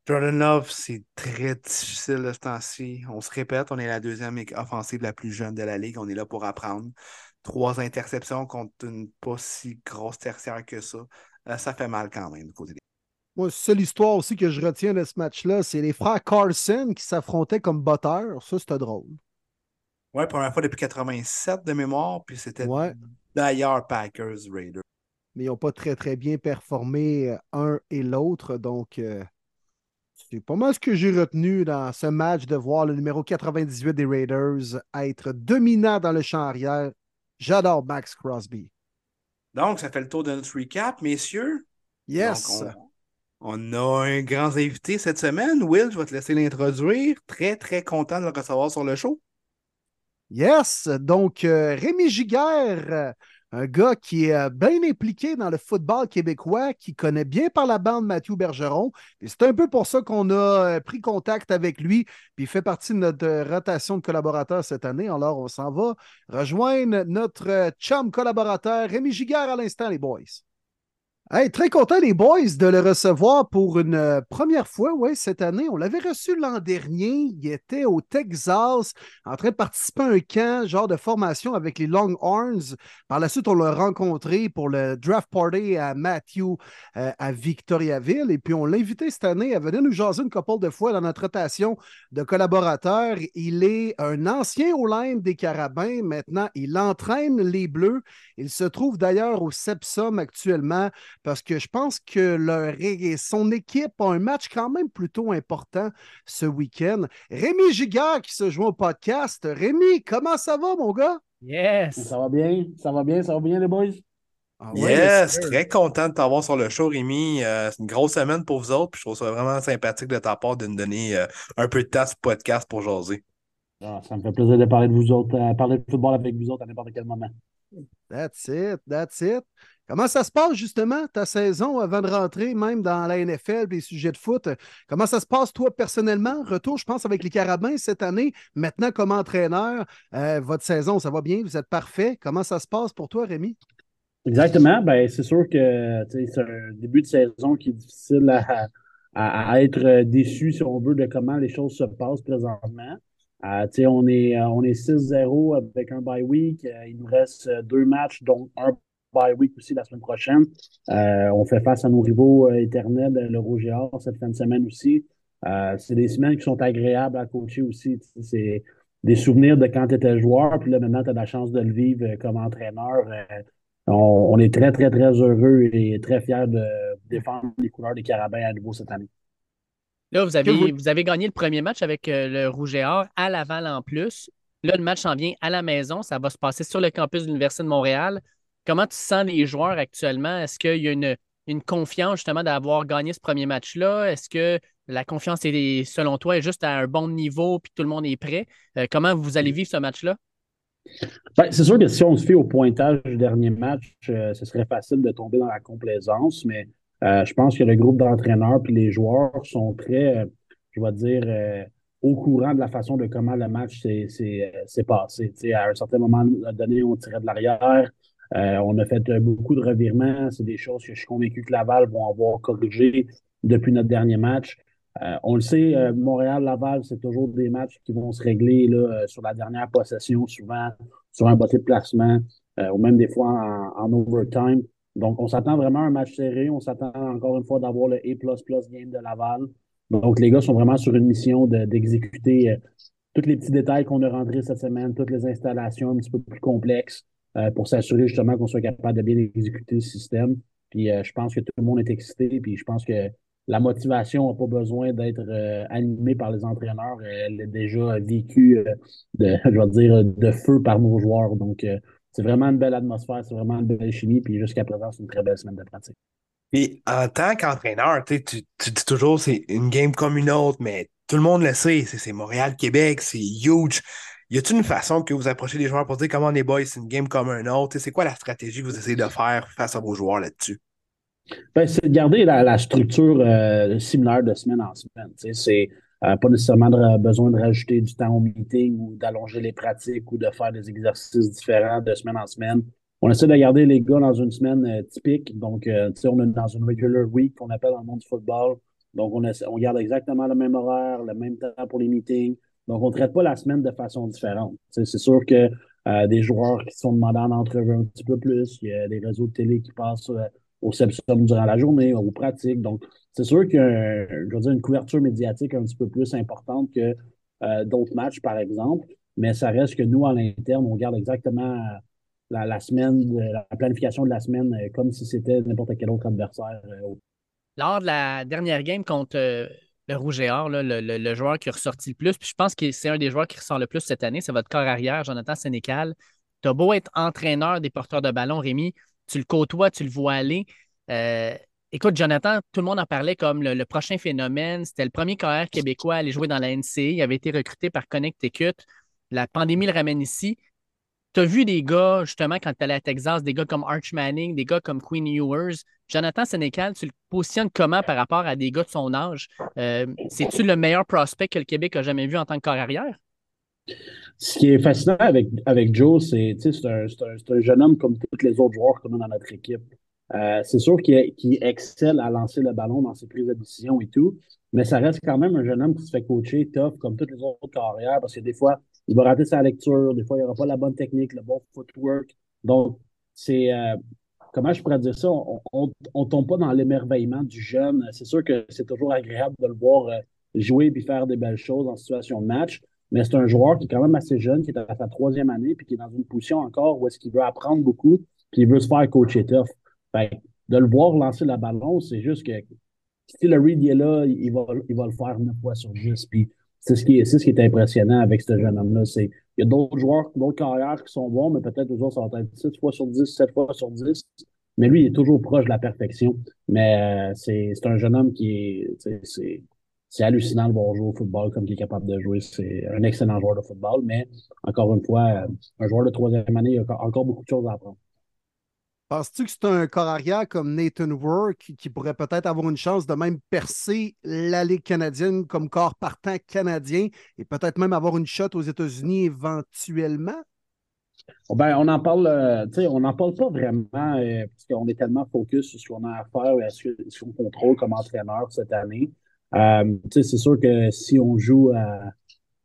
Jordan Love, c'est très difficile ce temps-ci. On se répète, on est la deuxième offensive la plus jeune de la ligue. On est là pour apprendre. Trois interceptions contre une pas si grosse tertiaire que ça. Euh, ça fait mal quand même du côté des. Moi, seule histoire aussi que je retiens de ce match-là, c'est les frères Carson qui s'affrontaient comme batteurs. Ça, c'était drôle. Ouais, première fois depuis 87 de mémoire, puis c'était d'ailleurs Packers Raiders. Mais ils n'ont pas très très bien performé euh, un et l'autre, donc euh, c'est pas mal ce que j'ai retenu dans ce match de voir le numéro 98 des Raiders être dominant dans le champ arrière. J'adore Max Crosby. Donc, ça fait le tour de notre recap, messieurs. Yes. Donc, on, on, a un grand invité cette semaine. Will, je vais te laisser l'introduire. Très, très content de le recevoir sur le show. Yes. Donc, euh, Rémi Giguère, un gars qui est euh, bien impliqué dans le football québécois, qui connaît bien par la bande Mathieu Bergeron. Et c'est un peu pour ça qu'on a euh, pris contact avec lui, puis il fait partie de notre euh, rotation de collaborateurs cette année. Alors, on s'en va rejoindre notre chum collaborateur Rémi Giguère à l'instant, les boys. Très content, les boys, de le recevoir pour une euh, première fois, ouais, cette année. On l'avait reçu l'an dernier. Il était au Texas en train de participer à un camp, genre de formation avec les Longhorns. Par la suite, on l'a rencontré pour le draft party à Matthew euh, à Victoriaville. Et puis, on l'a invité cette année à venir nous jaser une couple de fois dans notre rotation de collaborateurs. Il est un ancien O-line des Carabins. Maintenant, il entraîne les Bleus. Il se trouve d'ailleurs au Sepsum actuellement parce que je pense que leur, son équipe a un match quand même plutôt important ce week-end. Rémi Gigard qui se joue au podcast. Rémi, comment ça va, mon gars? Yes! Ça va bien, ça va bien, ça va bien, les boys? Ah ouais, yes, très content de t'avoir sur le show, Rémi. Euh, c'est une grosse semaine pour vous autres, puis je trouve ça vraiment sympathique de ta part de nous donner euh, un peu de temps ce podcast pour jaser. Ah, ça me fait plaisir de parler de vous autres, euh, parler de football avec vous autres à n'importe quel moment. That's it, that's it. Comment ça se passe justement ta saison avant de rentrer même dans la NFL les sujets de foot? Comment ça se passe toi personnellement? Retour, je pense, avec les Carabins cette année. Maintenant, comme entraîneur, euh, votre saison, ça va bien? Vous êtes parfait? Comment ça se passe pour toi, Rémi? Exactement. Ben, c'est sûr que c'est un début de saison qui est difficile à, être déçu, si on veut, de comment les choses se passent présentement. Euh, on est, on est 6-0 avec un bye week. Euh, il nous reste deux matchs, dont un bye week aussi la semaine prochaine. Euh, on fait face à nos rivaux euh, éternels, le Rouge et Or, cette fin de semaine aussi. Euh, c'est des semaines qui sont agréables à coacher aussi. C'est des souvenirs de quand tu étais joueur, puis là, maintenant, tu as la chance de le vivre comme entraîneur. On, est très, très, très heureux et très fiers de défendre les couleurs des Carabins à nouveau cette année. Là, vous avez, vous avez gagné le premier match avec le Rouge et Or à Laval en plus. Là, le match s'en vient à la maison. Ça va se passer sur le campus de l'Université de Montréal. Comment tu sens les joueurs actuellement? Est-ce qu'il y a une, confiance justement d'avoir gagné ce premier match-là? Est-ce que la confiance est, selon toi, est juste à un bon niveau puis tout le monde est prêt? Euh, comment vous allez vivre ce match-là? Ben, c'est sûr que si on se fait au pointage du dernier match, euh, ce serait facile de tomber dans la complaisance, mais euh, je pense que le groupe d'entraîneurs puis les joueurs sont très, je vais dire, au courant de la façon de comment le match s'est passé. à un certain moment donné, on tirait de l'arrière, euh, on a fait euh, beaucoup de revirements. C'est des choses que je suis convaincu que Laval vont avoir corrigé depuis notre dernier match. Euh, on le sait, Montréal-Laval, c'est toujours des matchs qui vont se régler là, sur la dernière possession, souvent sur un botté de placement, ou même des fois en, overtime. Donc, on s'attend vraiment à un match serré. On s'attend encore une fois d'avoir le A game de Laval. Donc, les gars sont vraiment sur une mission d'exécuter tous les petits détails qu'on a rentrés cette semaine, toutes les installations un petit peu plus complexes. Euh, pour s'assurer justement qu'on soit capable de bien exécuter le système. Puis euh, je pense que tout le monde est excité, puis je pense que la motivation n'a pas besoin d'être euh, animée par les entraîneurs. Elle est déjà vécue de, (laughs) je vais dire, de feu par nos joueurs. Donc, c'est vraiment une belle atmosphère, c'est vraiment une belle chimie, puis jusqu'à présent, c'est une très belle semaine de pratique. Et en tant qu'entraîneur, tu, tu dis toujours c'est une game comme une autre, mais tout le monde le sait, c'est Montréal-Québec, c'est huge. Y a-t-il une façon que vous approchez les joueurs pour dire comment les boys, c'est une game comme un autre? C'est quoi la stratégie que vous essayez de faire face à vos joueurs là-dessus? Ben, c'est de garder la, structure euh, similaire de semaine en semaine. C'est euh, pas nécessairement besoin de rajouter du temps au meeting ou d'allonger les pratiques ou de faire des exercices différents de semaine en semaine. On essaie de garder les gars dans une semaine euh, typique. Donc, on est dans une regular week qu'on appelle dans le monde du football. Donc, on, on garde exactement le même horaire, le même temps pour les meetings. Donc, on ne traite pas la semaine de façon différente. c'est sûr que euh, des joueurs qui sont demandés en entrevue un petit peu plus, il y a des réseaux de télé qui passent euh, au Sepsum durant la journée, aux pratiques. Donc, c'est sûr qu'il y a je veux dire, une couverture médiatique un petit peu plus importante que euh, d'autres matchs, par exemple. Mais ça reste que nous, à l'interne, on garde exactement la, semaine, la planification de la semaine comme si c'était n'importe quel autre adversaire. Lors de la dernière game contre le rouge et or, le, joueur qui a ressorti le plus. Puis je pense que c'est un des joueurs qui ressort le plus cette année. C'est votre corps arrière, Jonathan Sénécal. Tu as beau être entraîneur des porteurs de ballon, Rémi. tu le côtoies, tu le vois aller. Euh, écoute, Jonathan, tout le monde en parlait comme le, prochain phénomène. C'était le premier carrière québécois à aller jouer dans la NCA. Il avait été recruté par Connecticut. La pandémie le ramène ici. Tu as vu des gars, justement, quand tu allais à Texas, des gars comme Arch Manning, des gars comme Queen Ewers. Jonathan Sénécal, tu le positionnes comment par rapport à des gars de son âge? Euh, c'est-tu le meilleur prospect que le Québec a jamais vu en tant que carrière? Ce qui est fascinant avec, avec Joe, c'est c'est un, un, jeune homme comme tous les autres joueurs qu'on a dans notre équipe. Euh, c'est sûr qu'il excelle à lancer le ballon dans ses prises de décision et tout, mais ça reste quand même un jeune homme qui se fait coacher tough comme toutes les autres carrières parce que des fois, il va rater sa lecture, des fois, il n'aura pas la bonne technique, le bon footwork. Donc, c'est. Euh, comment je pourrais dire ça? On ne tombe pas dans l'émerveillement du jeune. C'est sûr que c'est toujours agréable de le voir euh, jouer et faire des belles choses en situation de match, mais c'est un joueur qui est quand même assez jeune, qui est à sa troisième année, puis qui est dans une position encore où est-ce qu'il veut apprendre beaucoup, puis il veut se faire coacher tough. de le voir lancer la ballon, c'est juste que si le read est là, il va, il va le faire neuf fois sur dix. Puis c'est ce, qui est, ce qui est impressionnant avec ce jeune homme-là. il y a d'autres joueurs, d'autres carrières qui sont bons, mais peut-être toujours va être 6 fois sur 10, 7 fois sur 10. Mais lui, il est toujours proche de la perfection. Mais euh, c'est un jeune homme qui est. C'est hallucinant de voir jouer au football comme il est capable de jouer. C'est un excellent joueur de football, mais encore une fois, un joueur de troisième année, il a encore beaucoup de choses à apprendre. Penses-tu que c'est un corps arrière comme Nathan Work qui pourrait peut-être avoir une chance de même percer la Ligue canadienne comme corps partant canadien et peut-être même avoir une shot aux États-Unis éventuellement? Oh, ben, on en parle, euh, on n'en parle pas vraiment euh, parce qu'on est tellement focus sur ce qu'on a à faire et sur ce qu'on contrôle comme entraîneur cette année. Euh, c'est sûr que si on joue à,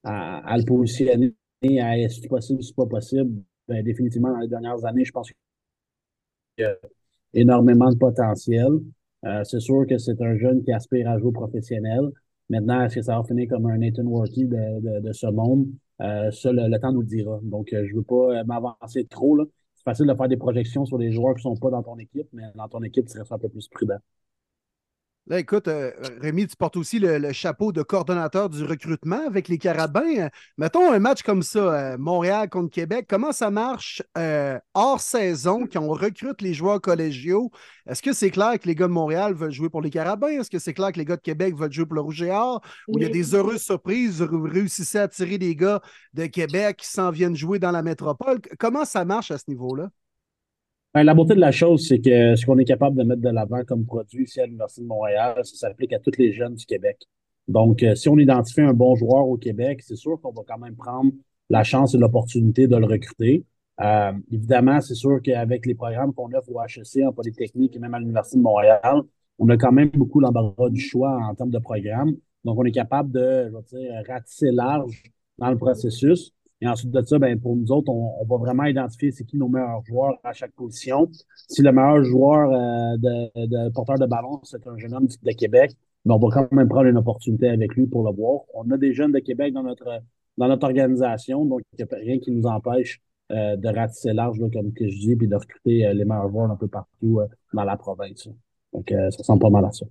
à, le positionner à est-ce possible, c'est pas possible, ben, définitivement dans les dernières années, je pense que énormément de potentiel. Euh, c'est sûr que c'est un jeune qui aspire à jouer professionnel. Maintenant, est-ce que ça va finir comme un Nathan Workey de, ce monde? Euh, ça, le, temps nous le dira. Donc, euh, je ne veux pas m'avancer trop. C'est facile de faire des projections sur les joueurs qui ne sont pas dans ton équipe, mais dans ton équipe, tu serais un peu plus prudent. Là, écoute, euh, Rémi, tu portes aussi le, chapeau de coordonnateur du recrutement avec les Carabins. Mettons un match comme ça, euh, Montréal contre Québec. Comment ça marche euh, hors saison, quand on recrute les joueurs collégiaux? Est-ce que c'est clair que les gars de Montréal veulent jouer pour les Carabins? Est-ce que c'est clair que les gars de Québec veulent jouer pour le Rouge et Or? Ou il y a des heureuses surprises, vous réussissez à attirer des gars de Québec qui s'en viennent jouer dans la métropole? Comment ça marche à ce niveau-là? Ben, la beauté de la chose, c'est que ce qu'on est capable de mettre de l'avant comme produit ici à l'Université de Montréal, ça s'applique à tous les jeunes du Québec. Donc, euh, si on identifie un bon joueur au Québec, c'est sûr qu'on va quand même prendre la chance et l'opportunité de le recruter. Euh, évidemment, c'est sûr qu'avec les programmes qu'on offre au HEC, en Polytechnique et même à l'Université de Montréal, on a quand même beaucoup l'embarras du choix en termes de programmes. Donc, on est capable de, je veux dire, ratisser large dans le processus. Et ensuite de ça, ben, pour nous autres, on, va vraiment identifier c'est qui nos meilleurs joueurs à chaque position. Si le meilleur joueur euh, de, porteur de ballon, c'est un jeune homme de Québec, ben, on va quand même prendre une opportunité avec lui pour le voir. On a des jeunes de Québec dans notre, dans notre organisation, donc il n'y a rien qui nous empêche euh, de ratisser large, comme que je dis, puis de recruter euh, les meilleurs joueurs un peu partout dans la province. Donc, ça ressemble pas mal à ça.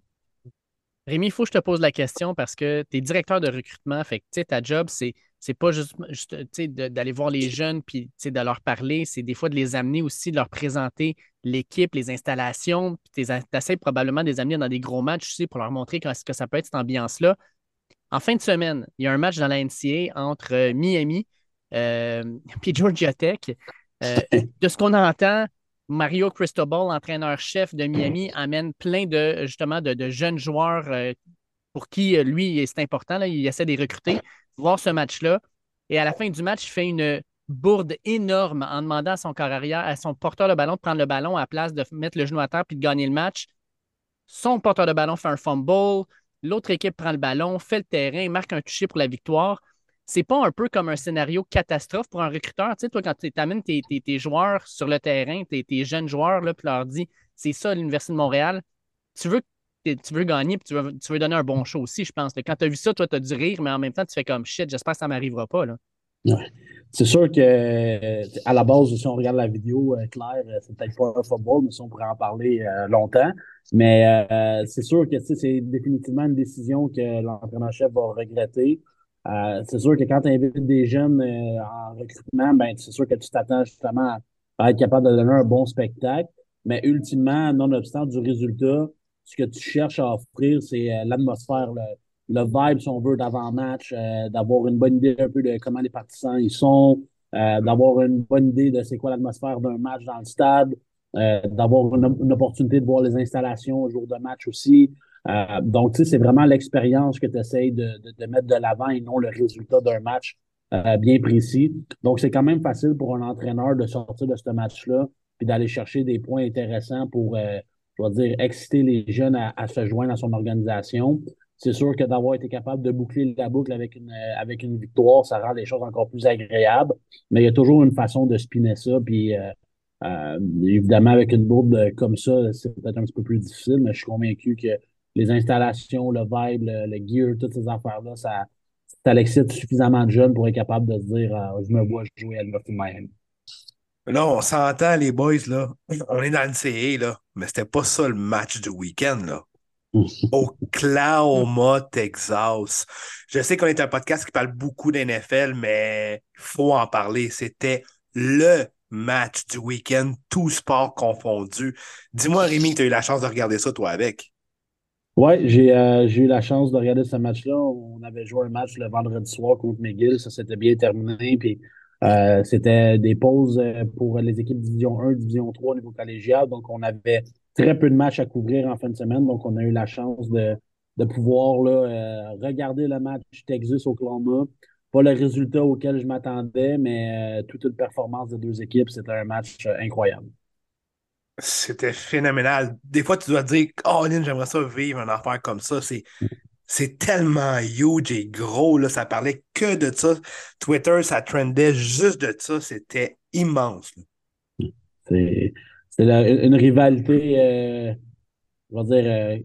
Rémi, il faut que je te pose la question parce que tu es directeur de recrutement. Fait que ta job, c'est c'est pas juste, d'aller voir les jeunes puis de leur parler, c'est des fois de les amener aussi, de leur présenter l'équipe, les installations. Tu essaies probablement de les amener dans des gros matchs aussi pour leur montrer ce que ça peut être cette ambiance-là. En fin de semaine, il y a un match dans la NCA entre euh, Miami et euh, (laughs) Georgia Tech. Euh, (laughs) de ce qu'on entend, Mario Cristobal, entraîneur-chef de Miami, amène plein de justement de, jeunes joueurs pour qui lui c'est important. Là, il essaie de les recruter voir ce match-là. Et à la fin du match, il fait une bourde énorme en demandant à son à son porteur de ballon de prendre le ballon à la place de mettre le genou à terre puis de gagner le match. Son porteur de ballon fait un fumble. L'autre équipe prend le ballon, fait le terrain, marque un toucher pour la victoire. C'est pas un peu comme un scénario catastrophe pour un recruteur. Tu sais, toi, quand tu amènes tes, joueurs sur le terrain, tes, jeunes joueurs, là, puis leur dis c'est ça l'Université de Montréal, tu veux tu veux gagner puis tu veux, tu veux, donner un bon show aussi, je pense. Quand tu as vu ça, toi, tu as dû rire, mais en même temps, tu fais comme shit, j'espère que ça ne m'arrivera pas. Là. C'est sûr que à la base, si on regarde la vidéo, euh, Claire, euh, c'est peut-être pas un football, mais si on pourrait en parler euh, longtemps. Mais c'est sûr que c'est définitivement une décision que l'entraîneur-chef va regretter. c'est sûr que quand tu invites des jeunes en recrutement, ben, c'est sûr que tu t'attends justement à être capable de donner un bon spectacle. Mais ultimement, nonobstant du résultat, ce que tu cherches à offrir, c'est euh, l'atmosphère, le, le, vibe, si on veut, d'avant-match, euh, d'avoir une bonne idée un peu de comment les partisans ils sont, euh, d'avoir une bonne idée de c'est quoi l'atmosphère d'un match dans le stade, d'avoir une, opportunité de voir les installations au jour de match aussi. donc, tu sais, c'est vraiment l'expérience que tu essayes de, de, mettre de l'avant et non le résultat d'un match bien précis. Donc, c'est quand même facile pour un entraîneur de sortir de ce match-là puis d'aller chercher des points intéressants pour je vais dire, exciter les jeunes à, se joindre à son organisation. C'est sûr que d'avoir été capable de boucler la boucle avec une, euh, avec une victoire, ça rend les choses encore plus agréables. Mais il y a toujours une façon de spinner ça. Puis euh, euh, évidemment, avec une bourde comme ça, c'est peut-être un petit peu plus difficile, mais je suis convaincu que les installations, le vibe, le, gear, toutes ces affaires-là, ça, ça l'excite suffisamment de jeunes pour être capable de se dire je me vois jouer à l'Université de Miami. Là, on s'entend, les boys, là. On est dans le CA, là. Mais c'était pas ça le match du week-end, là. (laughs) Oklahoma, Texas. Je sais qu'on est un podcast qui parle beaucoup d'NFL, mais il faut en parler. C'était le match du week-end, tout sport confondu. Dis-moi, Rémi, tu as eu la chance de regarder ça, toi, avec? Oui, euh, j'ai eu la chance de regarder ce match-là. On avait joué un match le vendredi soir contre McGill. Ça s'était bien terminé. Puis euh, c'était des pauses euh, pour les équipes Division 1, Division 3 au niveau collégial. Donc, on avait très peu de matchs à couvrir en fin de semaine. Donc, on a eu la chance de, de pouvoir là, euh, regarder le match Texas-Oklahoma. Pas le résultat auquel je m'attendais, mais toute une performance des deux équipes. C'était un match incroyable. C'était phénoménal. Des fois, tu dois dire, oh, Lynn, j'aimerais ça vivre une affaire comme ça. C'est c'est tellement huge et gros, là, ça parlait que de ça. Twitter, ça trendait juste de ça, c'était immense. C'est une rivalité, euh, je vais dire, euh,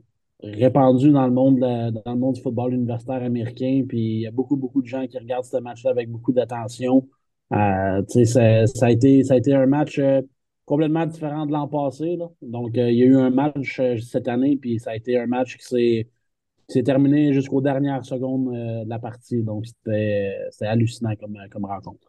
répandue dans le, monde, dans le monde du football universitaire américain. Puis il y a beaucoup, beaucoup de gens qui regardent ce match-là avec beaucoup d'attention. Euh, ça, ça, a été, ça a été un match complètement différent de l'an passé. Donc, il y a eu un match cette année, puis ça a été un match qui s'est c'est terminé jusqu'aux dernières secondes euh, de la partie. Donc, c'était hallucinant comme, comme rencontre.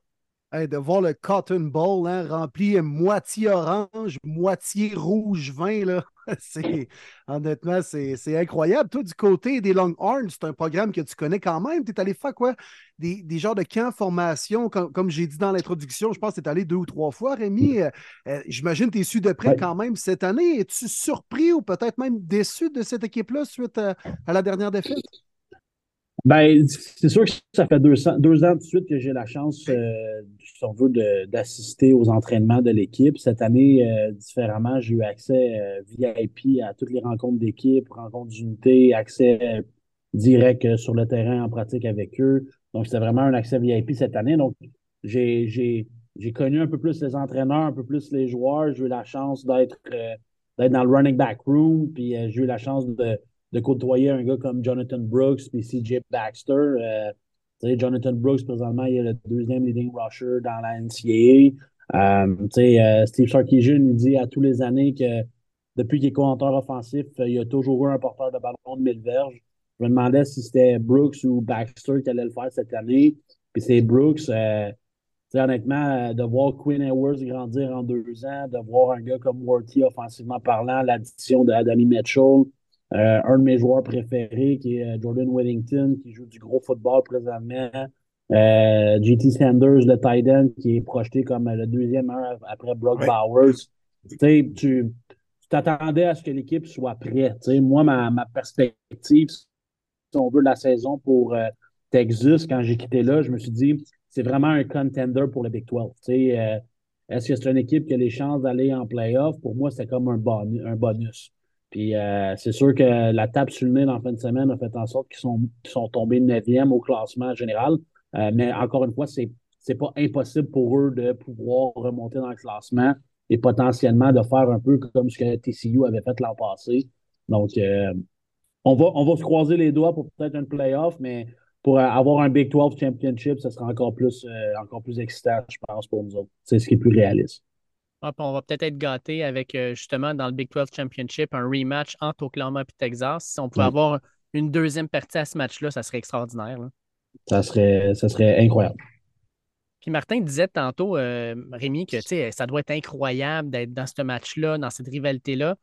De voir le Cotton Bowl hein, rempli moitié orange, moitié rouge vin, là. (laughs) honnêtement, c'est incroyable. Toi, du côté des Longhorns, c'est un programme que tu connais quand même. Tu es allé faire quoi? Des, des genres de camps formation, comme, j'ai dit dans l'introduction, je pense que tu es allé deux ou trois fois, Rémi. Euh, euh, j'imagine que tu es su de près quand même cette année. Es-tu surpris ou peut-être même déçu de cette équipe-là suite à la dernière défaite? Ben, c'est sûr que ça fait deux, deux, ans de suite que j'ai la chance, euh, si on veut, d'assister aux entraînements de l'équipe. Cette année, euh, différemment, j'ai eu accès euh, VIP à toutes les rencontres d'équipe, rencontres d'unité, accès direct sur le terrain en pratique avec eux. Donc, c'était vraiment un accès VIP cette année. Donc, j'ai connu un peu plus les entraîneurs, un peu plus les joueurs. J'ai eu la chance d'être dans le running back room, puis j'ai eu la chance de de côtoyer un gars comme Jonathan Brooks puis CJ Baxter. Euh, Jonathan Brooks, présentement, il est le deuxième leading rusher dans la NCAA. Euh, euh, Steve Sarkisian, il dit à tous les années que depuis qu'il est commentateur offensif, il y a toujours eu un porteur de ballon de 1000 verges. Je me demandais si c'était Brooks ou Baxter qui allait le faire cette année. Puis c'est Brooks. Euh, honnêtement, de voir Quinn Edwards grandir en deux ans, de voir un gars comme Worthy offensivement parlant, l'addition de Adami Mitchell, euh, un de mes joueurs préférés qui est euh, Jordan Whittington, qui joue du gros football présentement. Euh, JT Sanders, le tight end, qui est projeté comme le deuxième après Brock Bowers. Tu tu t'attendais à ce que l'équipe soit prête. moi, ma, ma, perspective, si on veut, de la saison pour Texas, quand j'ai quitté là, je me suis dit, c'est vraiment un contender pour le Big 12. Est-ce que c'est une équipe qui a les chances d'aller en playoff? Pour moi, c'est comme un, un bonus. Puis euh, c'est sûr que la tape sur le nez dans la fin de semaine a fait en sorte qu'ils sont, sont tombés 9e au classement général. Euh, mais encore une fois, c'est n'est pas impossible pour eux de pouvoir remonter dans le classement et potentiellement de faire un peu comme ce que TCU avait fait l'an passé. Donc, euh, on, va, on va se croiser les doigts pour peut-être un playoff, mais pour avoir un Big 12 Championship, ce sera encore plus, encore plus excitant, je pense, pour nous autres. C'est ce qui est plus réaliste on va peut-être être gâté avec euh, justement dans le Big 12 Championship un rematch entre Oklahoma et Texas. Si on pouvait avoir une deuxième partie à ce match-là, ça serait extraordinaire. Ça, serait, ça serait incroyable. Puis Martin disait tantôt, euh, Rémi, que ça doit être incroyable d'être dans ce match-là, dans cette rivalité-là.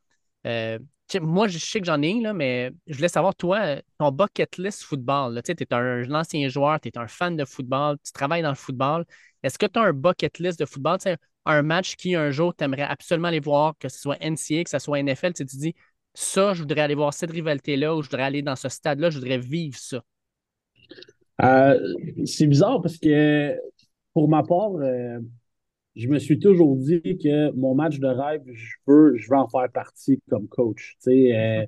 Euh, moi, je sais que j'en ai là, mais je voulais savoir, toi, ton bucket list football, tu es un ancien joueur, tu es un fan de football, tu travailles dans le football. Est-ce que tu as un bucket list de football, un match qui, un jour, tu aimerais absolument aller voir, que ce soit NCA, que ce soit NFL, tu te dis, ça, je voudrais aller voir cette rivalité-là, ou je voudrais aller dans ce stade-là, je voudrais vivre ça? Euh, c'est bizarre parce que, pour ma part, euh, je me suis toujours dit que mon match de rêve, je veux, je veux en faire partie comme coach. Tu sais, euh,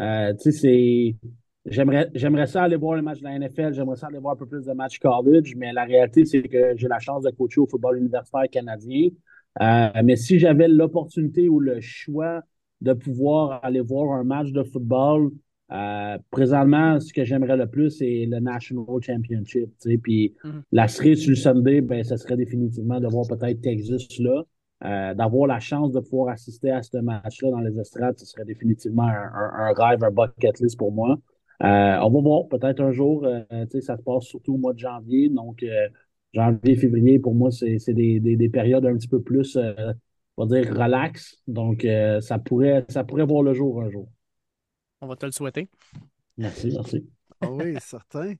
euh, c'est. J'aimerais, j'aimerais ça aller voir le match de la NFL, j'aimerais ça aller voir un peu plus de matchs college, mais la réalité, c'est que j'ai la chance de coacher au football universitaire canadien. Euh, mais si j'avais l'opportunité ou le choix de pouvoir aller voir un match de football euh, présentement, ce que j'aimerais le plus, c'est le National Championship. Puis mhm. la cerise sur le Sunday, ben, ce serait définitivement de voir peut-être Texas là. Euh, d'avoir la chance de pouvoir assister à ce match-là dans les estrades, ce serait définitivement un, rêve, un bucket list pour moi. Euh, on va voir, peut-être un jour, ça se passe surtout au mois de janvier. Donc, janvier, février, pour moi, c'est des, des, des, périodes un petit peu plus, on va dire, relax. Donc, ça, pourrait, ça pourrait voir le jour un jour. On va te le souhaiter. Merci, merci. Ah oui, (laughs) certain.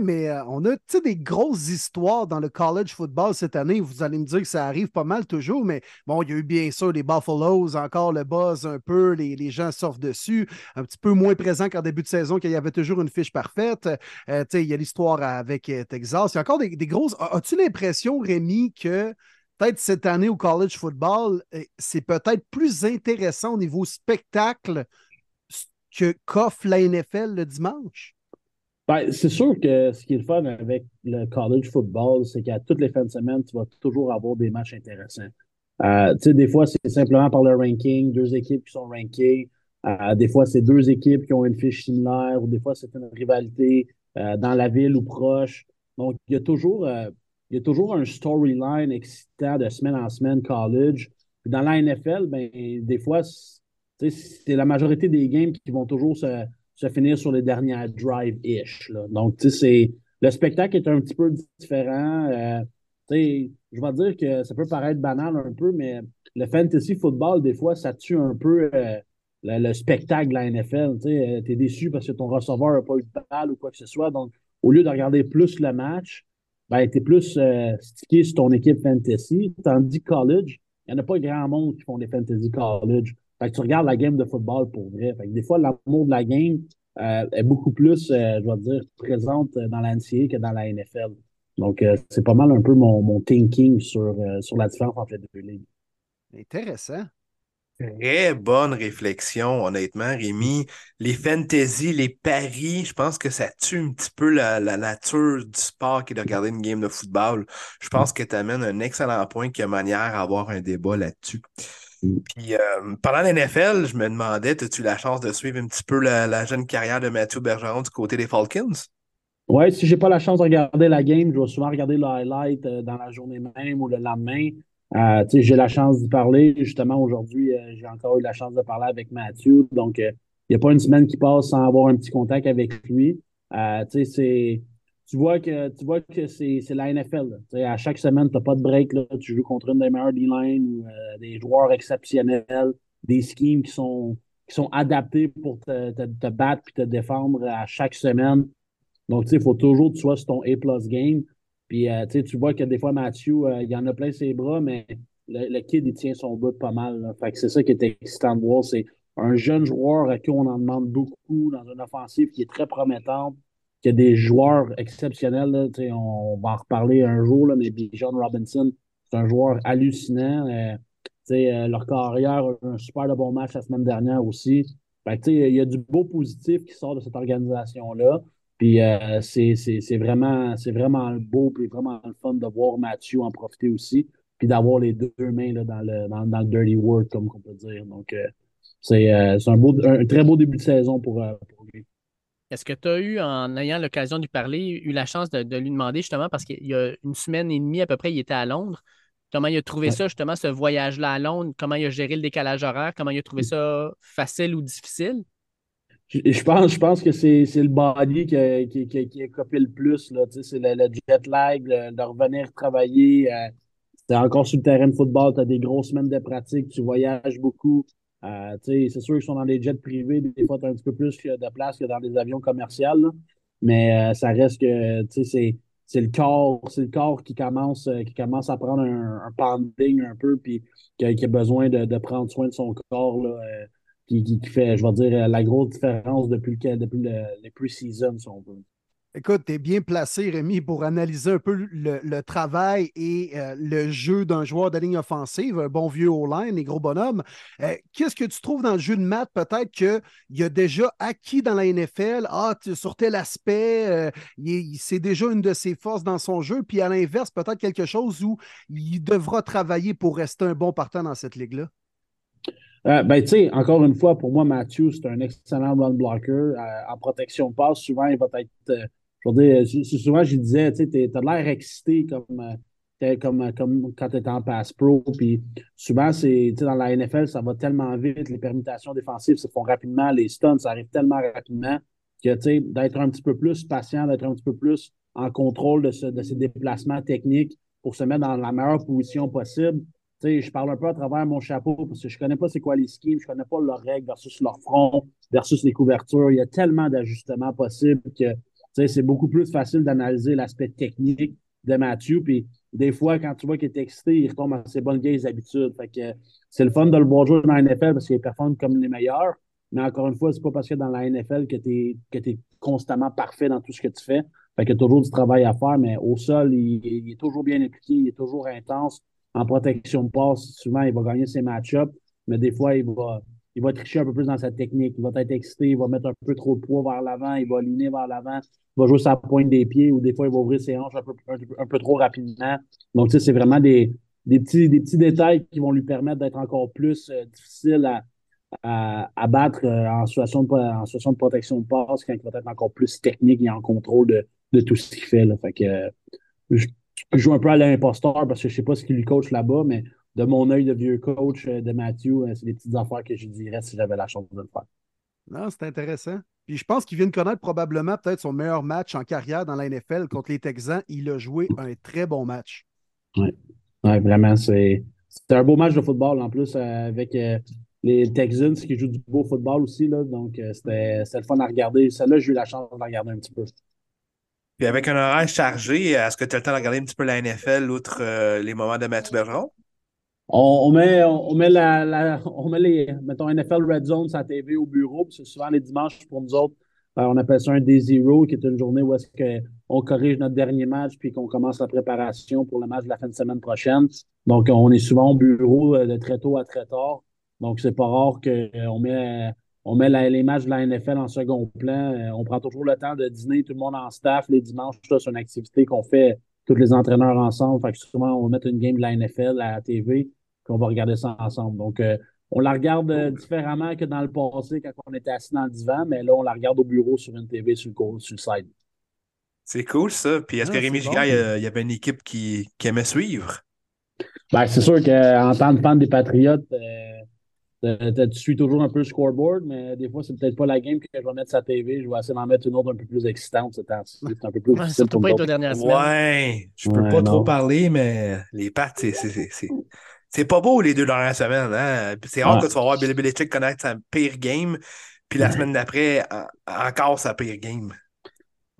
mais euh, on a des grosses histoires dans le college football cette année. Vous allez me dire que ça arrive pas mal toujours, mais bon, il y a eu bien sûr les Buffaloes, encore le buzz un peu, les, gens sortent dessus, un petit peu moins présent qu'en début de saison, qu'il y avait toujours une fiche parfaite. Euh, il y a l'histoire avec euh, Texas. Il y a encore des, des grosses. As-tu l'impression, Rémi, que peut-être cette année au college football, c'est peut-être plus intéressant au niveau spectacle que qu'offre la NFL le dimanche? Ben, c'est sûr que ce qui est le fun avec le college football, c'est qu'à toutes les fins de semaine, tu vas toujours avoir des matchs intéressants. Euh, des fois, c'est simplement par le ranking, deux équipes qui sont rankées. Euh, des fois, c'est deux équipes qui ont une fiche similaire, ou des fois, c'est une rivalité euh, dans la ville ou proche. Donc, il y a toujours, il y a toujours un storyline excitant de semaine en semaine college. Dans la NFL, ben, des fois, c'est la majorité des games qui vont toujours se, finir sur les dernières drive-ish. Donc, le spectacle est un petit peu différent. Euh, je vais dire que ça peut paraître banal un peu, mais le fantasy football, des fois, ça tue un peu euh, le, spectacle de la NFL. Tu es déçu parce que ton receveur n'a pas eu de balle ou quoi que ce soit. Donc, au lieu de regarder plus le match, ben, tu es plus euh, stické sur ton équipe fantasy. Tandis college, il n'y en a pas grand monde qui font des fantasy college. Fait que tu regardes la game de football pour vrai. Fait que des fois, l'amour de la game euh, est beaucoup plus, euh, je vais dire, présente dans la NCA que dans la NFL. Donc, euh, c'est pas mal un peu mon, mon thinking sur, sur la différence entre les deux ligues. Intéressant. Très bonne réflexion, honnêtement, Rémi. Les fantasy, les paris, je pense que ça tue un petit peu la, la nature du sport qui est de regarder une game de football. Je pense que tu amènes un excellent point qui a manière à avoir un débat là-dessus. Puis euh, pendant l'NFL, je me demandais, as-tu la chance de suivre un petit peu la, jeune carrière de Mathieu Bergeron du côté des Falcons? Oui, si j'ai pas la chance de regarder la game, je vais souvent regarder le highlight euh, dans la journée même ou le lendemain. Euh, j'ai la chance d'y parler. Justement, aujourd'hui, j'ai encore eu la chance de parler avec Mathieu. Donc, il n'y a pas une semaine qui passe sans avoir un petit contact avec lui. c'est tu vois que tu vois que c'est la NFL. À chaque semaine, tu n'as pas de break. Là. Tu joues contre une des meilleures D-line, euh, des joueurs exceptionnels, des schemes qui sont, qui sont adaptés pour te, te, battre et te défendre à chaque semaine. Donc, il faut toujours que tu sois sur ton A-plus game. Puis, euh, tu vois que des fois, Mathieu, euh, il en a plein ses bras, mais le, kid, il tient son bout pas mal. Fait que c'est ça qui est excitant de voir. C'est un jeune joueur à qui on en demande beaucoup dans une offensive qui est très promettante qu'il y a des joueurs exceptionnels. Là, on, va en reparler un jour, là, mais John Robinson, c'est un joueur hallucinant. Euh, euh, leur carrière a un super de bon match la semaine dernière aussi. il y a du beau positif qui sort de cette organisation-là. Puis euh, c'est vraiment, vraiment beau et vraiment le fun de voir Mathieu en profiter aussi. Puis d'avoir les deux mains là, dans, le, dans, le dirty work, comme on peut dire. Donc, c'est un, un, très beau début de saison pour, pour lui. Est-ce que tu as eu, en ayant l'occasion de lui parler, eu la chance de, lui demander justement, parce qu'il y a une semaine et demie à peu près, il était à Londres, comment il a trouvé ça, justement, ce voyage-là à Londres, comment il a géré le décalage horaire, comment il a trouvé ça facile ou difficile? Je, pense, je pense que c'est le body qui a, qui, qui, a copié le plus. C'est le, le, jet lag, de revenir travailler. Euh, tu es encore sur le terrain de football, tu as des grosses semaines de pratique, tu voyages beaucoup. Euh, c'est sûr qu'ils sont dans des jets privés, des fois, tu as un petit peu plus de place que dans des avions commerciaux. Mais euh, ça reste que c'est c'est le corps, c'est le corps qui commence, euh, qui commence à prendre un, un pounding un peu, puis qui a, besoin de, de, prendre soin de son corps, là, euh, qui, qui, fait, je vais dire, la grosse différence depuis, le, depuis le, les pre-season, si on veut. Écoute, tu es bien placé, Rémi, pour analyser un peu le, travail et euh, le jeu d'un joueur de ligne offensive, un bon vieux O-line et gros bonhomme. Euh, qu'est-ce que tu trouves dans le jeu de maths, peut-être qu'il a déjà acquis dans la NFL? Ah, sur tel aspect, euh, c'est déjà une de ses forces dans son jeu. Puis à l'inverse, peut-être quelque chose où il devra travailler pour rester un bon partant dans cette ligue-là? ben, tu sais, encore une fois, pour moi, Matthew, c'est un excellent run blocker. en protection de passe, souvent, il va être je veux dire, souvent, je disais, tu sais, t'as l'air excité comme, euh, comme, euh, comme quand tu es en pass pro. Puis souvent, c'est, dans la NFL, ça va tellement vite, les permutations défensives se font rapidement, les stuns, ça arrive tellement rapidement que, tu sais, d'être un petit peu plus patient, d'être un petit peu plus en contrôle de, ce, de ces déplacements techniques pour se mettre dans la meilleure position possible. Tu sais, je parle un peu à travers mon chapeau parce que je connais pas c'est quoi les schemes, je connais pas leurs règles versus leur front, versus les couvertures. Il y a tellement d'ajustements possibles que c'est beaucoup plus facile d'analyser l'aspect technique de Mathieu. Des fois, quand tu vois qu'il est excité, il retombe à ses bonnes vieilles habitudes. Fait que c'est le fun de le voir jouer dans la NFL parce qu'il performe comme les meilleurs. Mais encore une fois, c'est pas parce que dans la NFL que tu es, constamment parfait dans tout ce que tu fais. Fait qu'il y a toujours du travail à faire, mais au sol, il, est toujours bien impliqué, il est toujours intense. En protection de passe, souvent, il va gagner ses match-ups, mais des fois, il va, il va tricher un peu plus dans sa technique. Il va être excité, il va mettre un peu trop de poids vers l'avant, il va aligner vers l'avant va jouer sa pointe des pieds ou des fois, il va ouvrir ses hanches un peu, un, peu trop rapidement. Donc, tu sais, c'est vraiment des, des, petits, des petits détails qui vont lui permettre d'être encore plus euh, difficile à, à, battre euh, en, situation de, en situation de protection de passe quand il va être encore plus technique et en contrôle de, de tout ce qu'il fait. Là. Fait que euh, je, joue un peu à l'imposteur parce que je sais pas ce qu'il lui coach là-bas, mais de mon œil de vieux coach de Matthew, c'est des petites affaires que je dirais si j'avais la chance de le faire. Non, c'est intéressant. Puis je pense qu'il vient de connaître probablement peut-être son meilleur match en carrière dans la NFL contre les Texans. Il a joué un très bon match. Oui, ouais, vraiment. C'est un beau match de football en plus euh, avec euh, les Texans qui jouent du beau football aussi. Là, donc euh, c'était le fun à regarder. Celle-là, j'ai eu la chance de la regarder un petit peu. Puis avec un horaire chargé, est-ce que tu as le temps de regarder un petit peu la NFL outre les moments de Mathieu Bergeron? On, met, on, met la, on met les, mettons, NFL Red Zone la TV au bureau, c'est souvent les dimanches pour nous autres. Euh, on appelle ça un Day Zero, qui est une journée où est-ce qu'on corrige notre dernier match puis qu'on commence la préparation pour le match de la fin de semaine prochaine. Donc, on est souvent au bureau euh, de très tôt à très tard. Donc, c'est pas rare qu'on euh, met, on met les matchs de la NFL en second plan. On prend toujours le temps de dîner tout le monde en staff les dimanches. C'est une activité qu'on fait tous les entraîneurs ensemble. Fait que souvent, on va mettre une game de la NFL à la TV on va regarder ça ensemble. Donc, euh, on la regarde euh, différemment que dans le passé quand on était assis dans le divan, mais là, on la regarde au bureau sur une TV sur le, sur le side. C'est cool ça. Puis est-ce que Rémi Gigard, il y avait une équipe qui, aimait suivre? Ben, c'est sûr qu'en tant que fan des Patriotes, euh, tu suis toujours un peu le scoreboard, mais des fois, c'est peut-être pas la game que je vais mettre sur la TV. Je vais essayer d'en mettre une autre un peu plus excitante C'est un peu plus difficile pour pas Ouais, je peux pas trop parler, mais les pattes, c'est c'est pas beau les deux dernières semaines. Hein? C'est rare que tu vas voir Billy Belichick connaître sa pire game, puis la semaine d'après, encore sa pire game.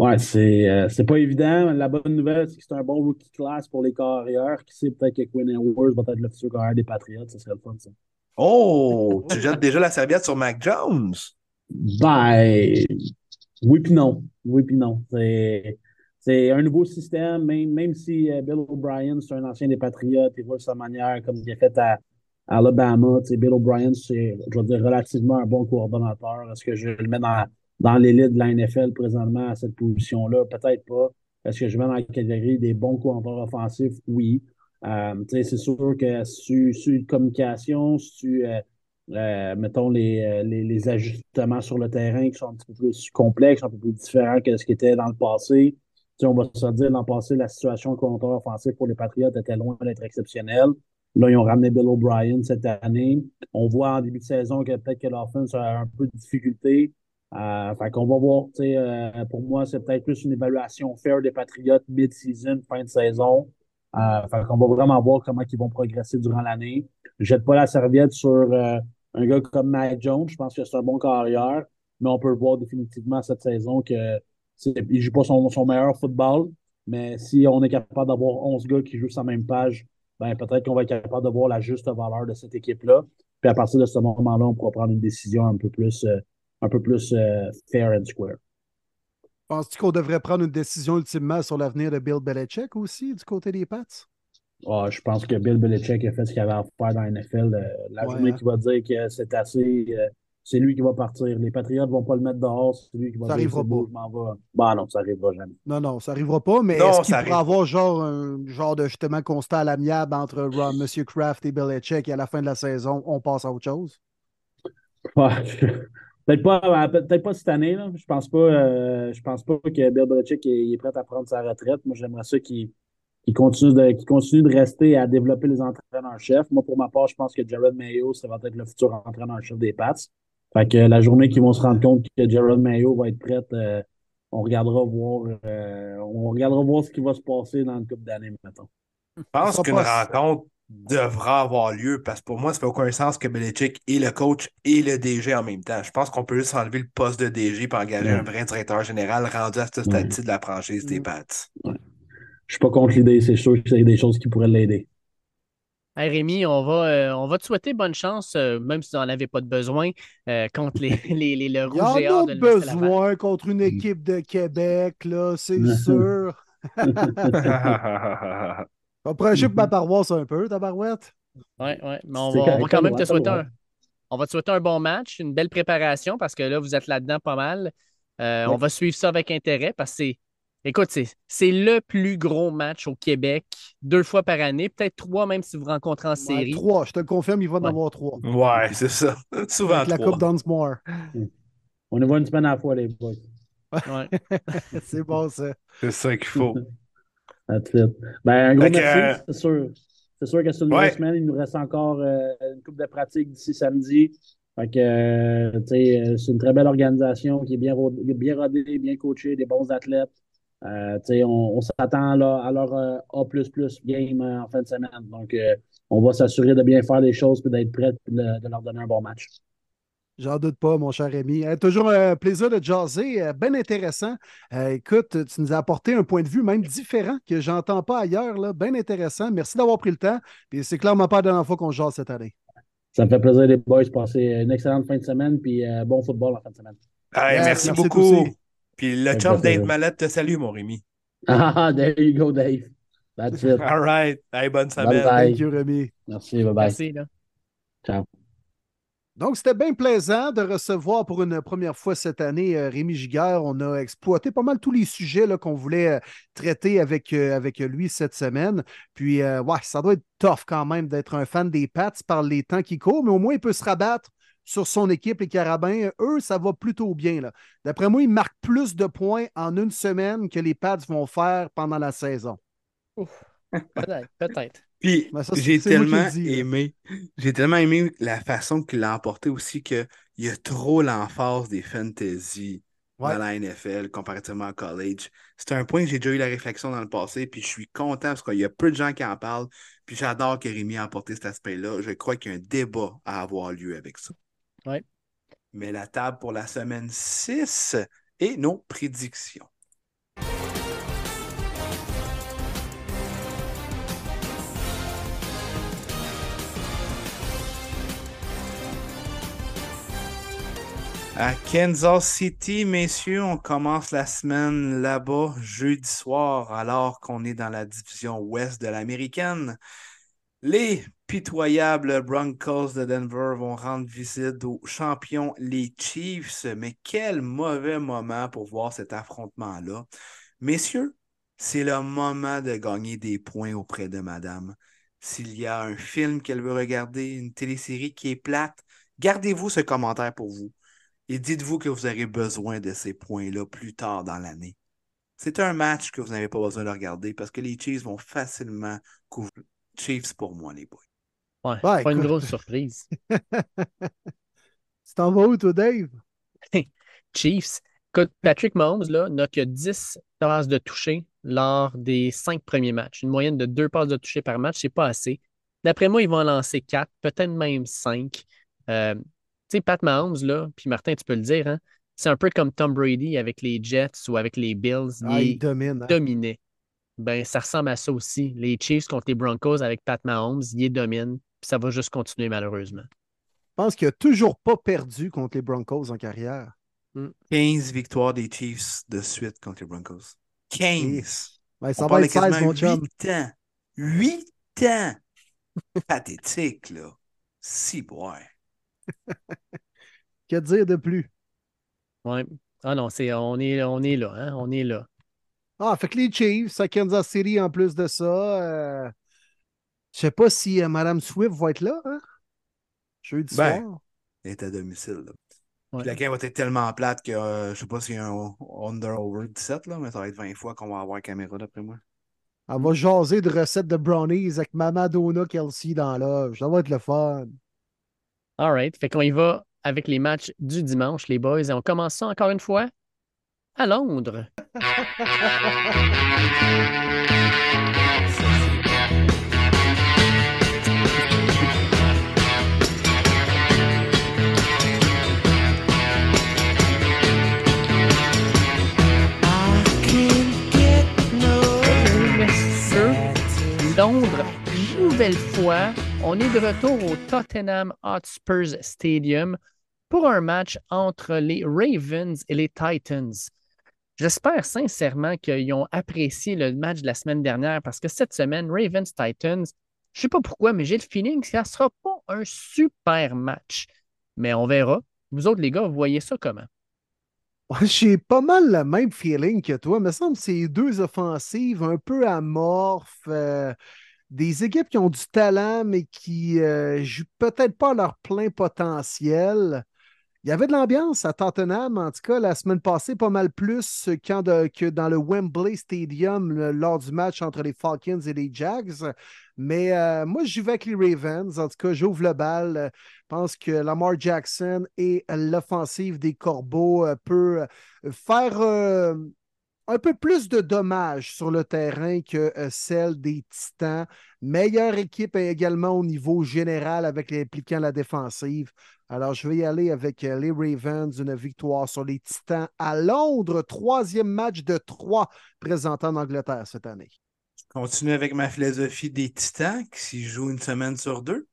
Ouais, c'est euh, pas évident. La bonne nouvelle, c'est que c'est un bon rookie class pour les carrières. Qui sait, peut-être que Quinn Edwards va être le futur carrière des Patriots. Ça serait le fun, ça. Oh! tu jettes déjà la serviette sur Mac Jones? Ben, oui puis non. Oui puis non. C'est c'est un nouveau système, même, même si euh, Bill O'Brien, c'est un ancien des Patriotes, il voit sa manière comme il a fait à, Alabama. Bill O'Brien, c'est, je veux dire, relativement un bon coordonnateur. Est-ce que je le mets dans, dans l'élite de la NFL présentement à cette position-là? Peut-être pas. Est-ce que je mets dans la catégorie des bons coordonnateurs offensifs? Oui. Euh, c'est sûr que sur, sur communication, sur, euh, euh, mettons, les, les, les, ajustements sur le terrain qui sont un petit peu plus complexes, un peu plus différents que ce qui était dans le passé on va se dire, l'an passé, la situation contre offensif pour les Patriotes était loin d'être exceptionnelle. Là, ils ont ramené Bill O'Brien cette année. On voit en début de saison que peut-être que l'offense a un peu de difficulté. Euh, fait qu'on va voir. Euh, pour moi, c'est peut-être plus une évaluation fair des Patriotes mid-season, fin de saison. Euh, fait qu'on va vraiment voir comment ils vont progresser durant l'année. Je jette pas la serviette sur euh, un gars comme Matt Jones. Je pense que c'est un bon carrière, mais on peut voir définitivement cette saison que il joue pas son, son meilleur football, mais si on est capable d'avoir 11 gars qui jouent sur la même page, ben peut-être qu'on va être capable de voir la juste valeur de cette équipe-là. Puis à partir de ce moment-là, on pourra prendre une décision un peu plus, euh, un peu plus euh, fair and square. Penses-tu qu'on devrait prendre une décision ultimement sur l'avenir de Bill Belichick aussi du côté des Pats? Oh, je pense que Bill Belichick a fait ce qu'il avait à faire dans la NFL. Euh, la journée hein? qui va dire que c'est assez, c'est lui qui va partir. Les Patriots ne vont pas le mettre dehors, c'est lui qui va ça dire arrivera pas. je. Bah non, ça n'arrivera jamais. Non, non, ça n'arrivera pas, mais est-ce qu'il pourrait avoir genre un genre de justement constat à l'amiable entre M. Kraft et Belichick et à la fin de la saison, on passe à autre chose? (laughs) peut-être pas, peut pas cette année. Là. Je pense pas, euh, je pense pas que Bill Belichick est, est, prêt à prendre sa retraite. Moi, j'aimerais ça qu'il continue, de, continue de rester à développer les entraîneurs-chefs. Moi, pour ma part, je pense que Jared Mayo, ça va être le futur entraîneur-chef des Pats. Fait que la journée qu'ils vont se rendre compte que Jared Mayo va être prêt, euh, on regardera voir euh, on regardera voir ce qui va se passer dans le couple d'années, maintenant. Je pense qu'une rencontre devra avoir lieu parce que pour moi, ça fait aucun sens que Belichick et le coach et le DG en même temps. Je pense qu'on peut juste enlever le poste de DG pour engager un vrai directeur général rendu à ce stade de la franchise des Pats. Ouais. Je suis pas contre l'idée, c'est sûr que c'est des choses qui pourraient l'aider. Hey Rémi, on va, euh, on va te souhaiter bonne chance, euh, même si tu n'en avais pas de besoin, euh, contre les, (laughs) les, les, le rouge y en a besoin contre une équipe de Québec, là, c'est sûr. (laughs) (laughs) on prend pour ma paroisse un peu, ta barouette. Oui, oui, mais on va, on va, quand même te souhaiter un, on va te souhaiter un bon match, une belle préparation parce que là, vous êtes là-dedans pas mal. On va suivre ça avec intérêt parce que c'est Écoute, c'est le plus gros match au Québec, deux fois par année, peut-être trois même si vous rencontrez en série. Ouais, trois, je te le confirme, il va en avoir trois. Ouais, c'est ça. (laughs) Souvent Avec la Coupe Dunsmore. On y va une semaine à la fois, les boys. Ouais. (laughs) c'est bon, ça. C'est ça qu'il faut. (laughs) That's it. Ben, un gros merci, euh... c'est sûr. C'est sûr que sur une ouais. semaine, il nous reste encore euh, une coupe de pratique d'ici samedi. Fait que, euh, c'est une très belle organisation qui est bien, bien rodée, bien coachée, des bons athlètes. Euh, on, on s'attend à leur euh, A game euh, en fin de semaine. Donc, euh, on va s'assurer de bien faire les choses et d'être prêt de, de, leur donner un bon match. J'en doute pas, mon cher Rémi. toujours un plaisir de jaser, bien intéressant. écoute, tu nous as apporté un point de vue même différent que j'entends pas ailleurs, bien intéressant. Merci d'avoir pris le temps. Et c'est clairement pas la dernière fois qu'on jase cette année. Ça me fait plaisir, les boys, de passer une excellente fin de semaine puis bon football en fin de semaine. Hey, merci, merci, beaucoup. Puis le chum Dave Mallette te salue, mon Rémi. Ah, there you go, Dave. That's it. All right. Hey, bonne semaine. Bye bye. Thank you, Rémi. Merci, bye bye. Merci, là. Ciao. Donc, c'était bien plaisant de recevoir pour une première fois cette année euh, Rémi Giguère. On a exploité pas mal tous les sujets qu'on voulait euh, traiter avec, euh, avec lui cette semaine. Puis, euh, ouais, ça doit être tough quand même d'être un fan des Pats par les temps qui courent, mais au moins, il peut se rabattre sur son équipe, les Carabins. Eux, ça va plutôt bien. D'après moi, ils marquent plus de points en une semaine que les Pats vont faire pendant la saison. Peut-être, (laughs) peut-être. Puis j'ai tellement aimé, j'ai tellement aimé la façon qu'il a emporté aussi qu'il y a trop l'emphase des fantasy ouais. dans la NFL comparativement au college. C'est un point que j'ai déjà eu la réflexion dans le passé, puis je suis content parce qu'il y a peu de gens qui en parlent. Puis j'adore que Rémi a apporté cet aspect-là. Je crois qu'il y a un débat à avoir lieu avec ça. Mais la table pour la semaine 6 et nos prédictions. À Kansas City, messieurs, on commence la semaine là-bas jeudi soir alors qu'on est dans la division ouest de l'américaine. Les pitoyables Broncos de Denver vont rendre visite aux champions, les Chiefs. Mais quel mauvais moment pour voir cet affrontement-là. Messieurs, c'est le moment de gagner des points auprès de madame. S'il y a un film qu'elle veut regarder, une télésérie qui est plate, gardez-vous ce commentaire pour vous. Et dites-vous que vous aurez besoin de ces points-là plus tard dans l'année. C'est un match que vous n'avez pas besoin de regarder parce que les Chiefs vont facilement couvrir. Chiefs pour moi, les boys. Ouais, ouais pas une grosse surprise. (laughs) tu t'en vas où, toi, Dave? (laughs) Chiefs. Écoute, Patrick Mahomes là, n'a que 10 passes de toucher lors des cinq premiers matchs. Une moyenne de deux passes de toucher par match, c'est pas assez. D'après moi, ils vont en lancer quatre, peut-être même cinq. Euh, tu sais, Pat Mahomes, là, puis Martin, tu peux le dire, hein, c'est un peu comme Tom Brady avec les Jets ou avec les Bills. Ah, il il domine. hein. dominait. Ben, ça ressemble à ça aussi. Les Chiefs contre les Broncos avec Pat Mahomes, il les domine. Puis ça va juste continuer malheureusement. Je pense qu'il n'a toujours pas perdu contre les Broncos en carrière. 15 victoires des Chiefs de suite contre les Broncos. 15. Ouais, ça On va être 16, quasiment mon chum. 8 ans. 8 ans. (laughs) Pathétique, là. Si, ouais. (laughs) Que dire de plus? Ouais. Ah non, c'est, on, est, on est là, hein? On est là. Ah, fait que les Chiefs, à Kansas City en plus de ça. euh, Je sais pas si euh, Mme Swift va être là, hein? Jeudi Ben, soir. Il est à domicile, là. Ouais. Puis la game va être tellement plate que euh, je sais pas s'il y a un under over 17, là, mais ça va être 20 fois qu'on va avoir caméra d'après moi. Elle va jaser de recettes de brownies avec Mama Donna Kelsey dans l'âge. Ça va être le fun. All right. Fait qu'on y va avec les matchs du dimanche, les boys. Et on commence ça encore une fois à Londres. Londres, nouvelle fois, on est de retour au Tottenham Hotspurs Stadium pour un match entre les Ravens et les Titans. J'espère sincèrement qu'ils ont apprécié le match de la semaine dernière parce que cette semaine, Ravens-Titans, je ne sais pas pourquoi, mais j'ai le feeling que ça ne sera pas un super match. Mais on verra. Vous autres, les gars, vous voyez ça comment? J'ai pas mal le même feeling que toi. Il me semble que c'est deux offensives un peu amorphes, euh, des équipes qui ont du talent, mais qui euh, jouent peut-être pas à leur plein potentiel. Il y avait de l'ambiance à Tottenham, en tout cas, la semaine passée, pas mal plus que dans le Wembley Stadium lors du match entre les Falcons et les Jags. Mais euh, moi, j'y vais avec les Ravens. En tout cas, j'ouvre le bal. Je pense que Lamar Jackson et l'offensive des Corbeaux euh, peut euh, faire euh, un peu plus de dommages sur le terrain que euh, celle des Titans. Meilleure équipe également au niveau général avec les impliquant la défensive. Alors, je vais y aller avec euh, les Ravens, une victoire sur les Titans à Londres, troisième match de trois présentant en Angleterre cette année. Continue avec ma philosophie des Titans qui s'y jouent une semaine sur deux.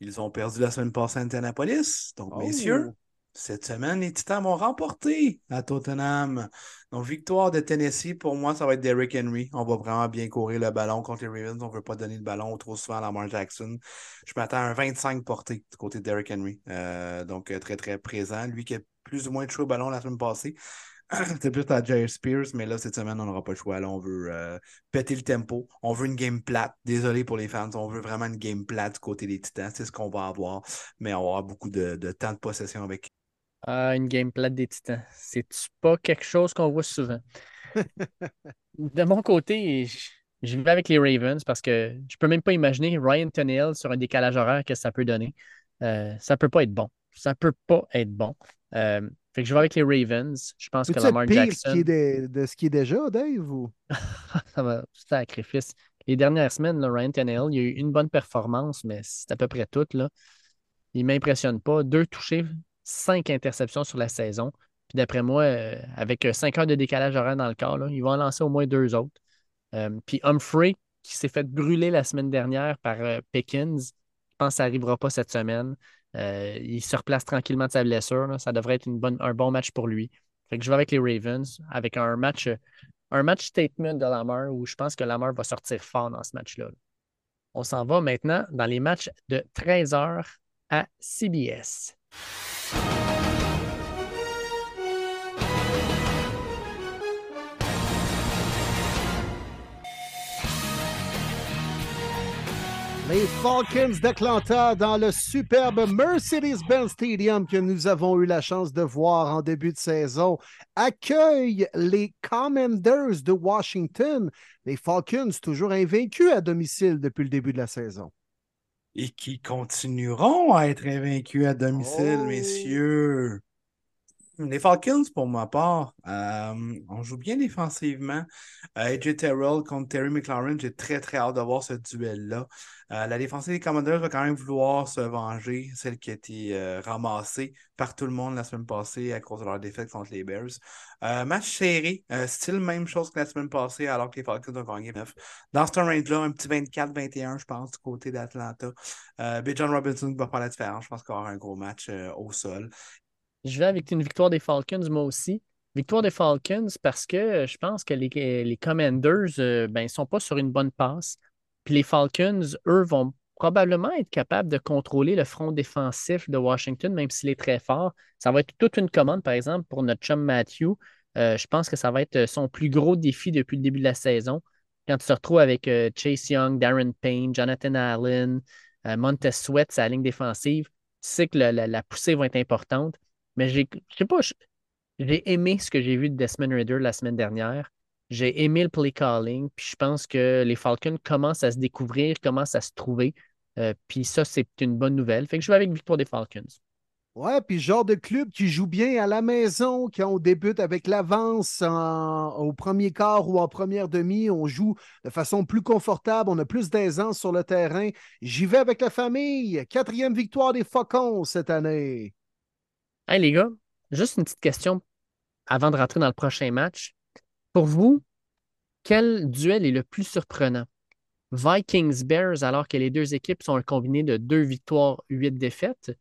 Ils ont perdu la semaine passée à Indianapolis. Donc, Oh. messieurs, cette semaine, les Titans vont remporter à Tottenham. Donc, victoire de Tennessee, pour moi, ça va être Derrick Henry. On va vraiment bien courir le ballon contre les Ravens. On ne veut pas donner le ballon trop souvent à Lamar Jackson. Je m'attends à un 25 porté du côté de Derrick Henry. Euh, donc, euh, très, très présent. Lui qui a plus ou moins touché au ballon la semaine passée. (clears throat) C'était plus à Jair Spears, mais là, cette semaine, on n'aura pas le choix. Là, on veut euh, péter le tempo. On veut une game plate. Désolé pour les fans. On veut vraiment une game plate du côté des Titans. C'est ce qu'on va avoir. Mais on va avoir beaucoup de, de temps de possession avec. Ah, une game plate des Titans. C'est pas quelque chose qu'on voit souvent? (laughs) De mon côté, je vais avec les Ravens parce que je peux même pas imaginer Ryan Tannehill sur un décalage horaire que ça peut donner. Euh, ça peut pas être bon. Ça peut pas être bon. Euh, fait que je vais avec les Ravens. Je pense que Lamar pire Jackson. qui est de, de ce qui est déjà, Dave? Ou... (laughs) ça va, sacrifice. Les dernières semaines, là, Ryan Tannehill, il a eu une bonne performance, mais c'est à peu près tout. Là. Il ne m'impressionne pas. Deux touchés, cinq interceptions sur la saison. Puis d'après moi, euh, avec euh, cinq heures de décalage horaire dans le corps, là, il va en lancer au moins deux autres. Euh, puis Humphrey, qui s'est fait brûler la semaine dernière par euh, Pickens, je pense que ça n'arrivera pas cette semaine. Il se replace tranquillement de sa blessure. Ça devrait être un bon match pour lui. Fait je vais avec les Ravens, avec un match, un match statement de Lamar où je pense que Lamar va sortir fort dans ce match-là. On s'en va maintenant dans les matchs de 13h à CBS. Les Falcons d'Atlanta dans le superbe Mercedes-Benz Stadium que nous avons eu la chance de voir en début de saison accueillent les Commanders de Washington. Les Falcons toujours invaincus à domicile depuis le début de la saison. Et qui continueront à être invaincus à domicile, Oh. messieurs. Les Falcons, pour ma part, euh, on joue bien défensivement. Euh, AJ Terrell contre Terry McLaurin, j'ai très très hâte de voir ce duel-là. Euh, la défensive des Commanders va quand même vouloir se venger, celle qui a été ramassée par tout le monde la semaine passée à cause de leur défaite contre les Bears. match serré, style même chose que la semaine passée alors que les Falcons ont gagné 9. Dans ce range-là, un petit 24-21, je pense, du côté d'Atlanta. B. John Robinson va faire la différence. Je pense qu'il va avoir un gros match au sol. Je vais avec une victoire des Falcons, moi aussi. Victoire des Falcons parce que je pense que les, Commanders ne euh, ben, sont pas sur une bonne passe. Puis les Falcons, eux, vont probablement être capables de contrôler le front défensif de Washington, même s'il est très fort. Ça va être toute une commande, par exemple, pour notre chum Matthew. Euh, je pense que ça va être son plus gros défi depuis le début de la saison. Quand tu te retrouves avec euh, Chase Young, Darren Payne, Jonathan Allen, Montez Sweat, sa ligne défensive, tu sais que la poussée va être importante. Mais j'ai, je sais pas, j'ai aimé ce que j'ai vu de Desmond Ritter la semaine dernière. J'ai aimé le play calling, puis je pense que les Falcons commencent à se découvrir, commencent à se trouver. Euh, puis ça, c'est une bonne nouvelle. Fait que je vais avec victoire des Falcons. Ouais, puis genre de club qui joue bien à la maison, qui on débute avec l'avance au premier quart ou en première demi, on joue de façon plus confortable, on a plus d'aisance sur le terrain. J'y vais avec la famille. Quatrième victoire des Falcons cette année. Hey les gars, juste une petite question avant de rentrer dans le prochain match. Pour vous, quel duel est le plus surprenant? Vikings-Bears, alors que les deux équipes sont un combiné de deux victoires, huit défaites,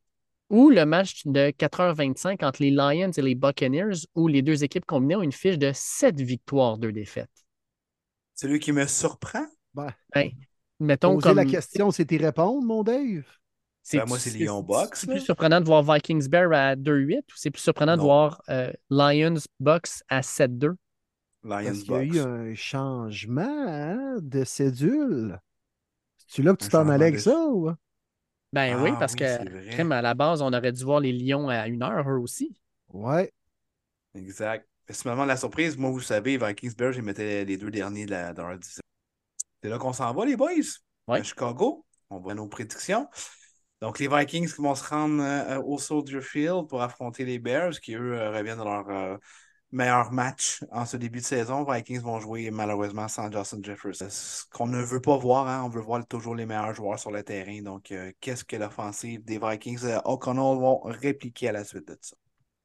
ou le match de 4h25 entre les Lions et les Buccaneers, où les deux équipes combinées ont une fiche de sept victoires, deux défaites? Celui qui me surprend? Ben, ben mettons poser la question, c'est y répondre, mon Dave? Ben, moi, c'est Lyon Box. C'est plus surprenant de voir Vikings Bear à 2-8 ou c'est plus surprenant de voir euh, Lions Box à 7-2? Lions Il y a eu un changement hein, de cédule? C'est là que tu t'en allais avec ça ou? Ben oui, ah parce que à la base, on aurait dû voir les Lions à une heure, eux aussi. Ouais. Exact. C'est moment de la surprise. Moi, vous savez, Vikings Bears, j'ai mettais les deux derniers de, la, leur division. C'est là qu'on s'en va, les boys. À Chicago. On voit nos prédictions. Donc, les Vikings qui vont se rendre euh, au Soldier Field pour affronter les Bears, qui eux euh, reviennent dans leur euh, meilleur match en ce début de saison. Vikings vont jouer malheureusement sans Justin Jefferson. Ce qu'on ne veut pas voir, hein, on veut voir toujours les meilleurs joueurs sur le terrain. Donc, qu'est-ce que l'offensive des Vikings O'Connell vont répliquer à la suite de ça?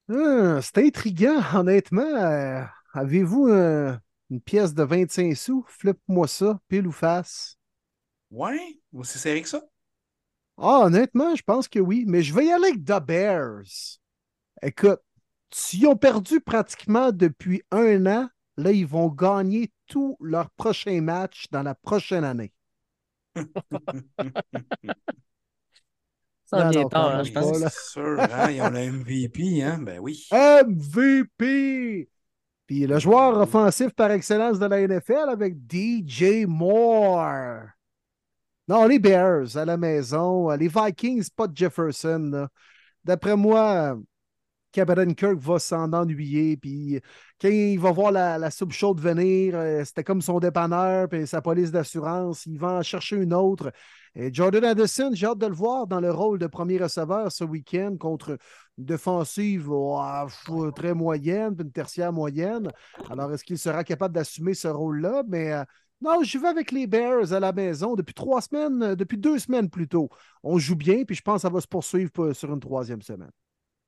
Hum, c'est intriguant, (laughs) honnêtement. Avez-vous une pièce de 25 sous? Flippe-moi ça, pile ou face. Ouais, aussi serré que ça. Ah, honnêtement, je pense que oui, mais je vais y aller avec The Bears. Écoute, s'ils ont perdu pratiquement depuis un an, là, ils vont gagner tous leurs prochains matchs dans la prochaine année. (laughs) Ça vient tard, hein, je pense. C'est sûr, hein, ils ont le MVP, hein? Ben oui. MVP! Puis le joueur offensif par excellence de la NFL avec DJ Moore. Non, les Bears à la maison. Les Vikings, pas de Jefferson. D'après moi, Kirk va s'en ennuyer. Puis quand il va voir la, soupe chaude venir, euh, c'était comme son dépanneur, puis sa police d'assurance. Il va en chercher une autre. Et Jordan Addison, j'ai hâte de le voir dans le rôle de premier receveur ce week-end contre une défensive très moyenne, une tertiaire moyenne. Alors, est-ce qu'il sera capable d'assumer ce rôle-là? Mais euh, non, je vais avec les Bears à la maison depuis trois semaines, euh, depuis deux semaines plutôt. On joue bien, puis je pense que ça va se poursuivre sur une troisième semaine.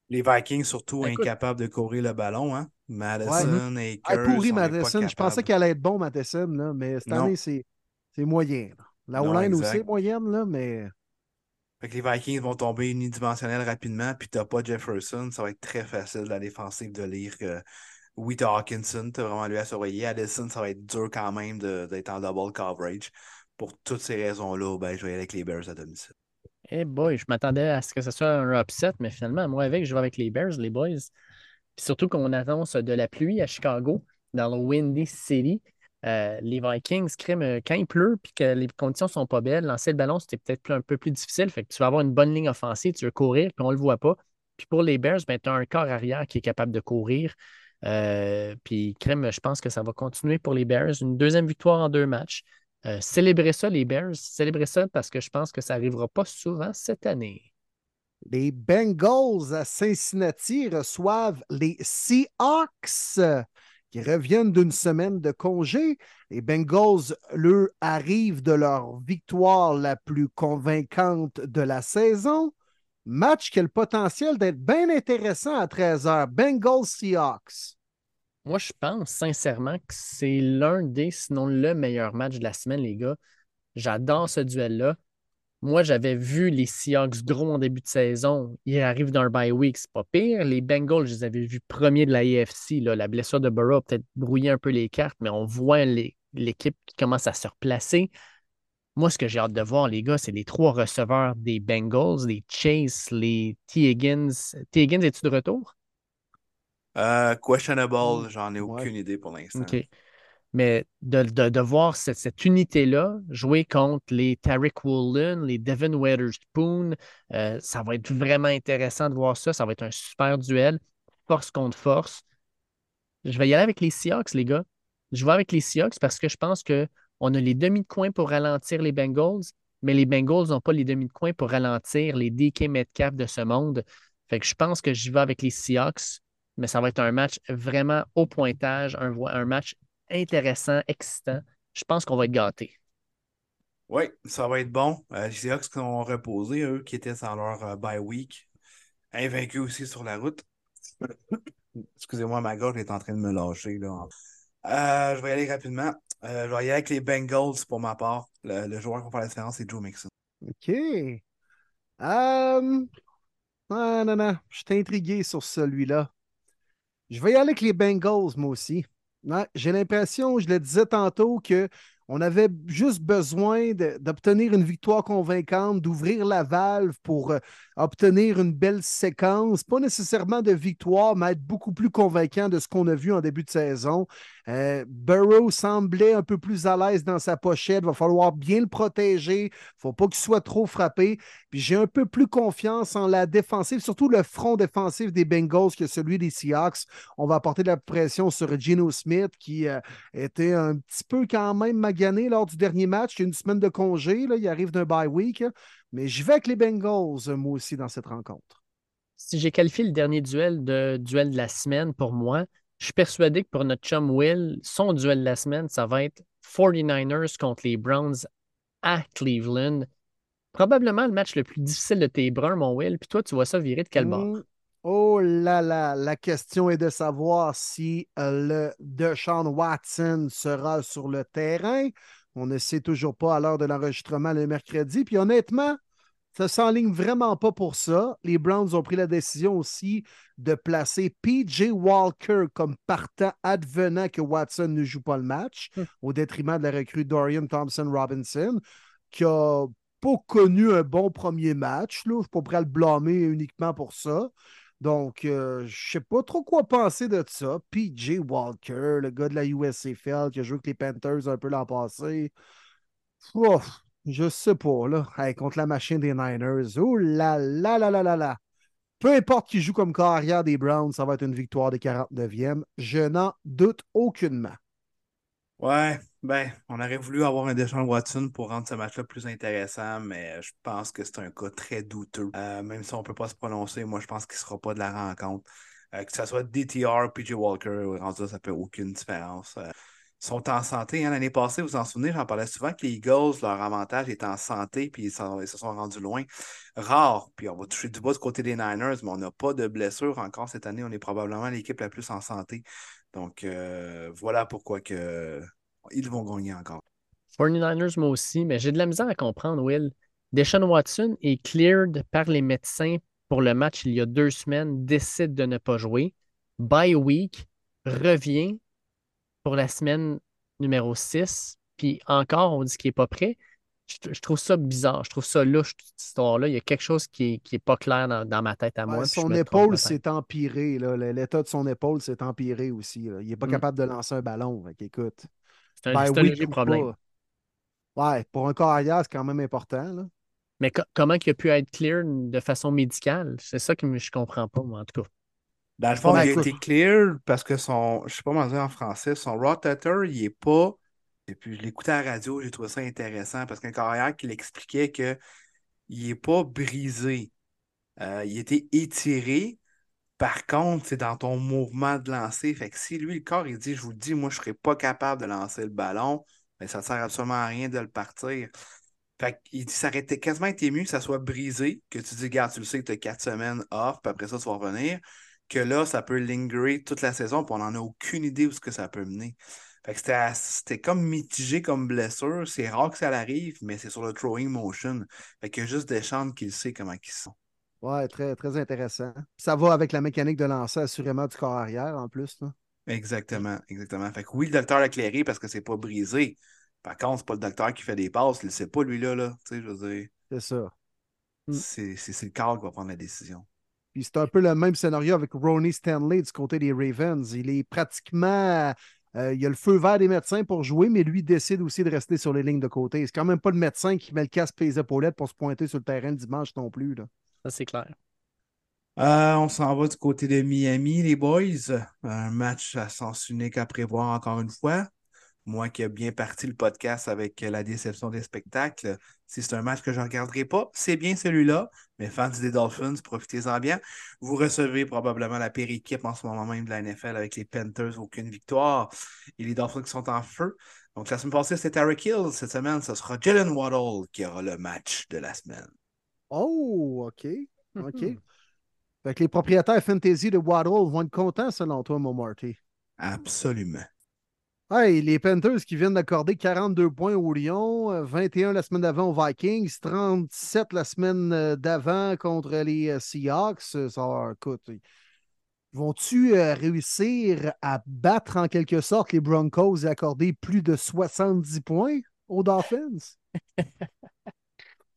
Les Vikings, surtout, incapables de courir le ballon. Hein? Madison et Kirk. pourri Madison. Je pensais qu'elle allait être bon, Madison, là, mais cette année, c'est moyen. La O-line aussi est moyenne, là, mais. Fait que les Vikings vont tomber unidimensionnels rapidement, puis t'as pas Jefferson, ça va être très facile de la défensive de lire que oui, t'as Hawkinson, t'as vraiment lui à surveiller. Addison, ça va être dur quand même d'être en double coverage. Pour toutes ces raisons-là, ben, je vais aller avec les Bears à domicile. Eh boy, je m'attendais à ce que ce soit un upset, mais finalement, moi avec, je vais avec les Bears, les boys. Puis surtout qu'on annonce de la pluie à Chicago, dans le Windy City. Euh, les Vikings, euh, quand il pleut puis que les conditions sont pas belles, lancer le ballon, c'était peut-être un peu plus difficile. Fait que tu vas avoir une bonne ligne offensive, tu veux courir, puis on le voit pas. Puis pour les Bears, ben, tu as un corps arrière qui est capable de courir. Euh, puis, crème, je pense que ça va continuer pour les Bears. Une deuxième victoire en deux matchs. Euh, célébrez ça, les Bears. Célébrez ça parce que je pense que ça n'arrivera pas souvent cette année. Les Bengals à Cincinnati reçoivent les Seahawks qui reviennent d'une semaine de congé. Les Bengals, eux, arrivent de leur victoire la plus convaincante de la saison. Match qui a le potentiel d'être bien intéressant à 13h. Bengals Seahawks. Moi, je pense sincèrement que c'est l'un des, sinon le meilleur match de la semaine, les gars. J'adore ce duel-là. Moi, j'avais vu les Seahawks gros en début de saison. Ils arrivent dans un bye week, c'est pas pire. Les Bengals, je les avais vus premiers de la AFC. La blessure de Burrow a peut-être brouillé un peu les cartes, mais on voit l'équipe qui commence à se replacer. Moi, ce que j'ai hâte de voir, les gars, c'est les trois receveurs des Bengals, les Chase, les T. Higgins. T. Higgins, es-tu de retour? Euh, questionable, j'en ai aucune idée pour l'instant. OK. Mais de, voir cette, unité-là jouer contre les Tarek Woolen, les Devin Weatherspoon, euh, ça va être vraiment intéressant de voir ça. Ça va être un super duel, force contre force. Je vais y aller avec les Seahawks, les gars. Je vais avec les Seahawks parce que je pense qu'on a les demi de coin pour ralentir les Bengals, mais les Bengals n'ont pas les demi de coin pour ralentir les DK Metcalf de ce monde. Fait que je pense que j'y vais avec les Seahawks, mais ça va être un match vraiment au pointage, un, un match intéressant, excitant. Je pense qu'on va être gâtés. Oui, ça va être bon. Euh, les Seahawks qui sont reposés, eux, qui étaient dans leur euh, bye week, invaincus aussi sur la route. (coughs) Excusez-moi, ma gorge est en train de me lâcher. Là. Euh, je vais y aller rapidement. je vais y aller avec les Bengals pour ma part. Le, joueur qui va faire la différence, c'est Joe Mixon. OK. non, non, non. Je suis intrigué sur celui-là. Je vais y aller avec les Bengals, moi aussi. J'ai l'impression, je le disais tantôt, que on avait juste besoin d'obtenir une victoire convaincante, d'ouvrir la valve pour euh, obtenir une belle séquence. Pas nécessairement de victoire, mais être beaucoup plus convaincant de ce qu'on a vu en début de saison. Euh, Burrow semblait un peu plus à l'aise dans sa pochette. Il va falloir bien le protéger. Il ne faut pas qu'il soit trop frappé. Puis j'ai un peu plus confiance en la défensive, surtout le front défensif des Bengals que celui des Seahawks. On va apporter de la pression sur Geno Smith qui euh, était un petit peu quand même magané lors du dernier match. Il y a une semaine de congé. Là. Il arrive d'un bye week. Mais je vais avec les Bengals, moi aussi, dans cette rencontre. Si j'ai qualifié le dernier duel de duel de la semaine pour moi, je suis persuadé que pour notre chum Will, son duel de la semaine, ça va être 49ers contre les Browns à Cleveland. Probablement le match le plus difficile de tes bruns, mon Will. Puis toi, tu vois ça virer de quel bord? Oh là là, la question est de savoir si euh, le Deshaun Watson sera sur le terrain. On ne sait toujours pas à l'heure de l'enregistrement le mercredi. Puis honnêtement, ça s'enligne vraiment pas pour ça. Les Browns ont pris la décision aussi de placer PJ Walker comme partant advenant que Watson ne joue pas le match, hmm. au détriment de la recrue Dorian Thompson-Robinson, qui a pas connu un bon premier match. Là. Je ne suis pas prêt à le blâmer uniquement pour ça. Donc, euh, je ne sais pas trop quoi penser de ça. PJ Walker, le gars de la USCFL qui a joué avec les Panthers un peu l'an passé. Je sais pas, là. contre la machine des Niners. Oh là là là là là là. Peu importe qui joue comme carrière des Browns, ça va être une victoire des 49e. Je n'en doute aucunement. Ouais, ben, on aurait voulu avoir un Deshaun Watson pour rendre ce match-là plus intéressant, mais je pense que c'est un cas très douteux. Euh, même si on ne peut pas se prononcer, moi, je pense qu'il ne sera pas de la rencontre. Euh, que ce soit DTR, PJ Walker, ça ne fait aucune différence. Euh, ils sont en santé. Hein. L'année passée, vous vous en souvenez, j'en parlais souvent que les Eagles, leur avantage est en santé, puis ils, se sont rendus loin. Rare, puis on va toucher du bas du côté des Niners, mais on n'a pas de blessure encore cette année. On est probablement l'équipe la plus en santé. Donc, voilà pourquoi que, ils vont gagner encore. 49ers, moi aussi, mais j'ai de la misère à comprendre, Will. Deshaun Watson est cleared par les médecins pour le match il y a deux semaines, décide de ne pas jouer. Bye week, revient pour la semaine numéro 6, puis encore, on dit qu'il n'est pas prêt. Je, trouve ça bizarre. Je trouve ça louche, cette histoire-là. Il y a quelque chose qui n'est est pas clair dans, ma tête à moi. son épaule s'est empirée. L'état de son épaule s'est empiré aussi. Il n'est pas mm. capable de lancer un ballon. écoute. C'est un, léger problème. Ouais, pour un carrière, c'est quand même important. Mais comment il a pu être clear de façon médicale? C'est ça que je ne comprends pas, moi, en tout cas. Dans le fond, il a été clear parce que son, je sais pas comment dire en français, son rotator, il est pas. Et puis je l'écoutais à la radio, j'ai trouvé ça intéressant parce qu'un carrière qui l'expliquait qu'il n'est pas brisé. Euh, il était étiré. Par contre, c'est dans ton mouvement de lancer. Fait que si lui, le corps, il dit Je vous le dis, moi, je ne serais pas capable de lancer le ballon, mais ça ne sert absolument à rien de le partir. Fait qu'il dit Ça aurait quasiment été mieux que ça soit brisé, que tu dis Garde, tu le sais que tu as quatre semaines off, puis après ça, tu vas revenir, que là, ça peut lingerer toute la saison, puis on n'en a aucune idée où ce que ça peut mener. Fait que c'était comme mitigé comme blessure. C'est rare que ça arrive, mais c'est sur le throwing motion. Fait a juste des qui sait comment ils sont. Ouais, très, très intéressant. Ça va avec la mécanique de lancer assurément du corps arrière en plus. Exactement, exactement. Fait que oui, le docteur l'a éclairé parce que c'est pas brisé. Par contre, c'est pas le docteur qui fait des passes, il sait pas lui-là. Là, je veux dire. C'est ça. Mm. C'est le corps qui va prendre la décision. Puis c'est un peu le même scénario avec Ronnie Stanley du côté des Ravens. Il est pratiquement. Euh, il a le feu vert des médecins pour jouer, mais lui décide aussi de rester sur les lignes de côté. C'est quand même pas le médecin qui met le casque et les épaulettes pour se pointer sur le terrain le dimanche non plus. Là. Ça, c'est clair. Euh, on s'en va du côté de Miami, les boys. Un match à sens unique à prévoir encore une fois. Moi qui ai bien parti le podcast avec la déception des spectacles, si c'est un match que je ne regarderai pas, c'est bien celui-là. Mais fans des Dolphins, profitez-en bien. Vous recevez probablement la pire équipe en ce moment même de la NFL avec les Panthers, aucune victoire. Et les Dolphins qui sont en feu. Donc la semaine passée, c'était Eric Hill. Cette semaine, ce sera Jalen Waddle qui aura le match de la semaine. Oh, OK. OK. Fait que les propriétaires fantasy de Waddle vont être contents selon toi, mon Marty. Absolument. Hey, les Panthers qui viennent d'accorder 42 points aux Lions, 21 la semaine d'avant aux Vikings, 37 la semaine euh, d'avant contre les euh, Seahawks. Ça, écoute, vont-tu euh, réussir à battre en quelque sorte les Broncos et accorder plus de 70 points aux Dolphins? (laughs)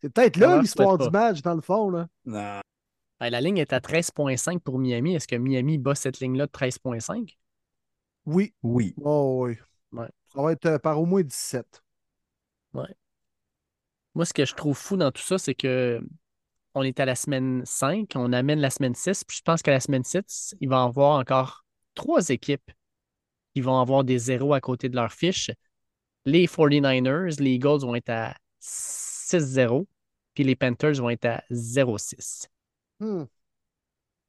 C'est peut-être là l'histoire du match, dans le fond. Là. Non. la ligne est à 13,5 pour Miami. Est-ce que Miami bat cette ligne-là de 13,5? Oui. Oui. Oh, oui. Ça va être euh, par au moins 17. Ouais. Moi, ce que je trouve fou dans tout ça, c'est que on est à la semaine 5, on amène la semaine 6, puis je pense qu'à la semaine 6, il va y avoir encore trois équipes qui vont avoir des zéros à côté de leur fiche. Les 49ers, les Eagles vont être à 6-0, puis les Panthers vont être à 0-6. Hmm.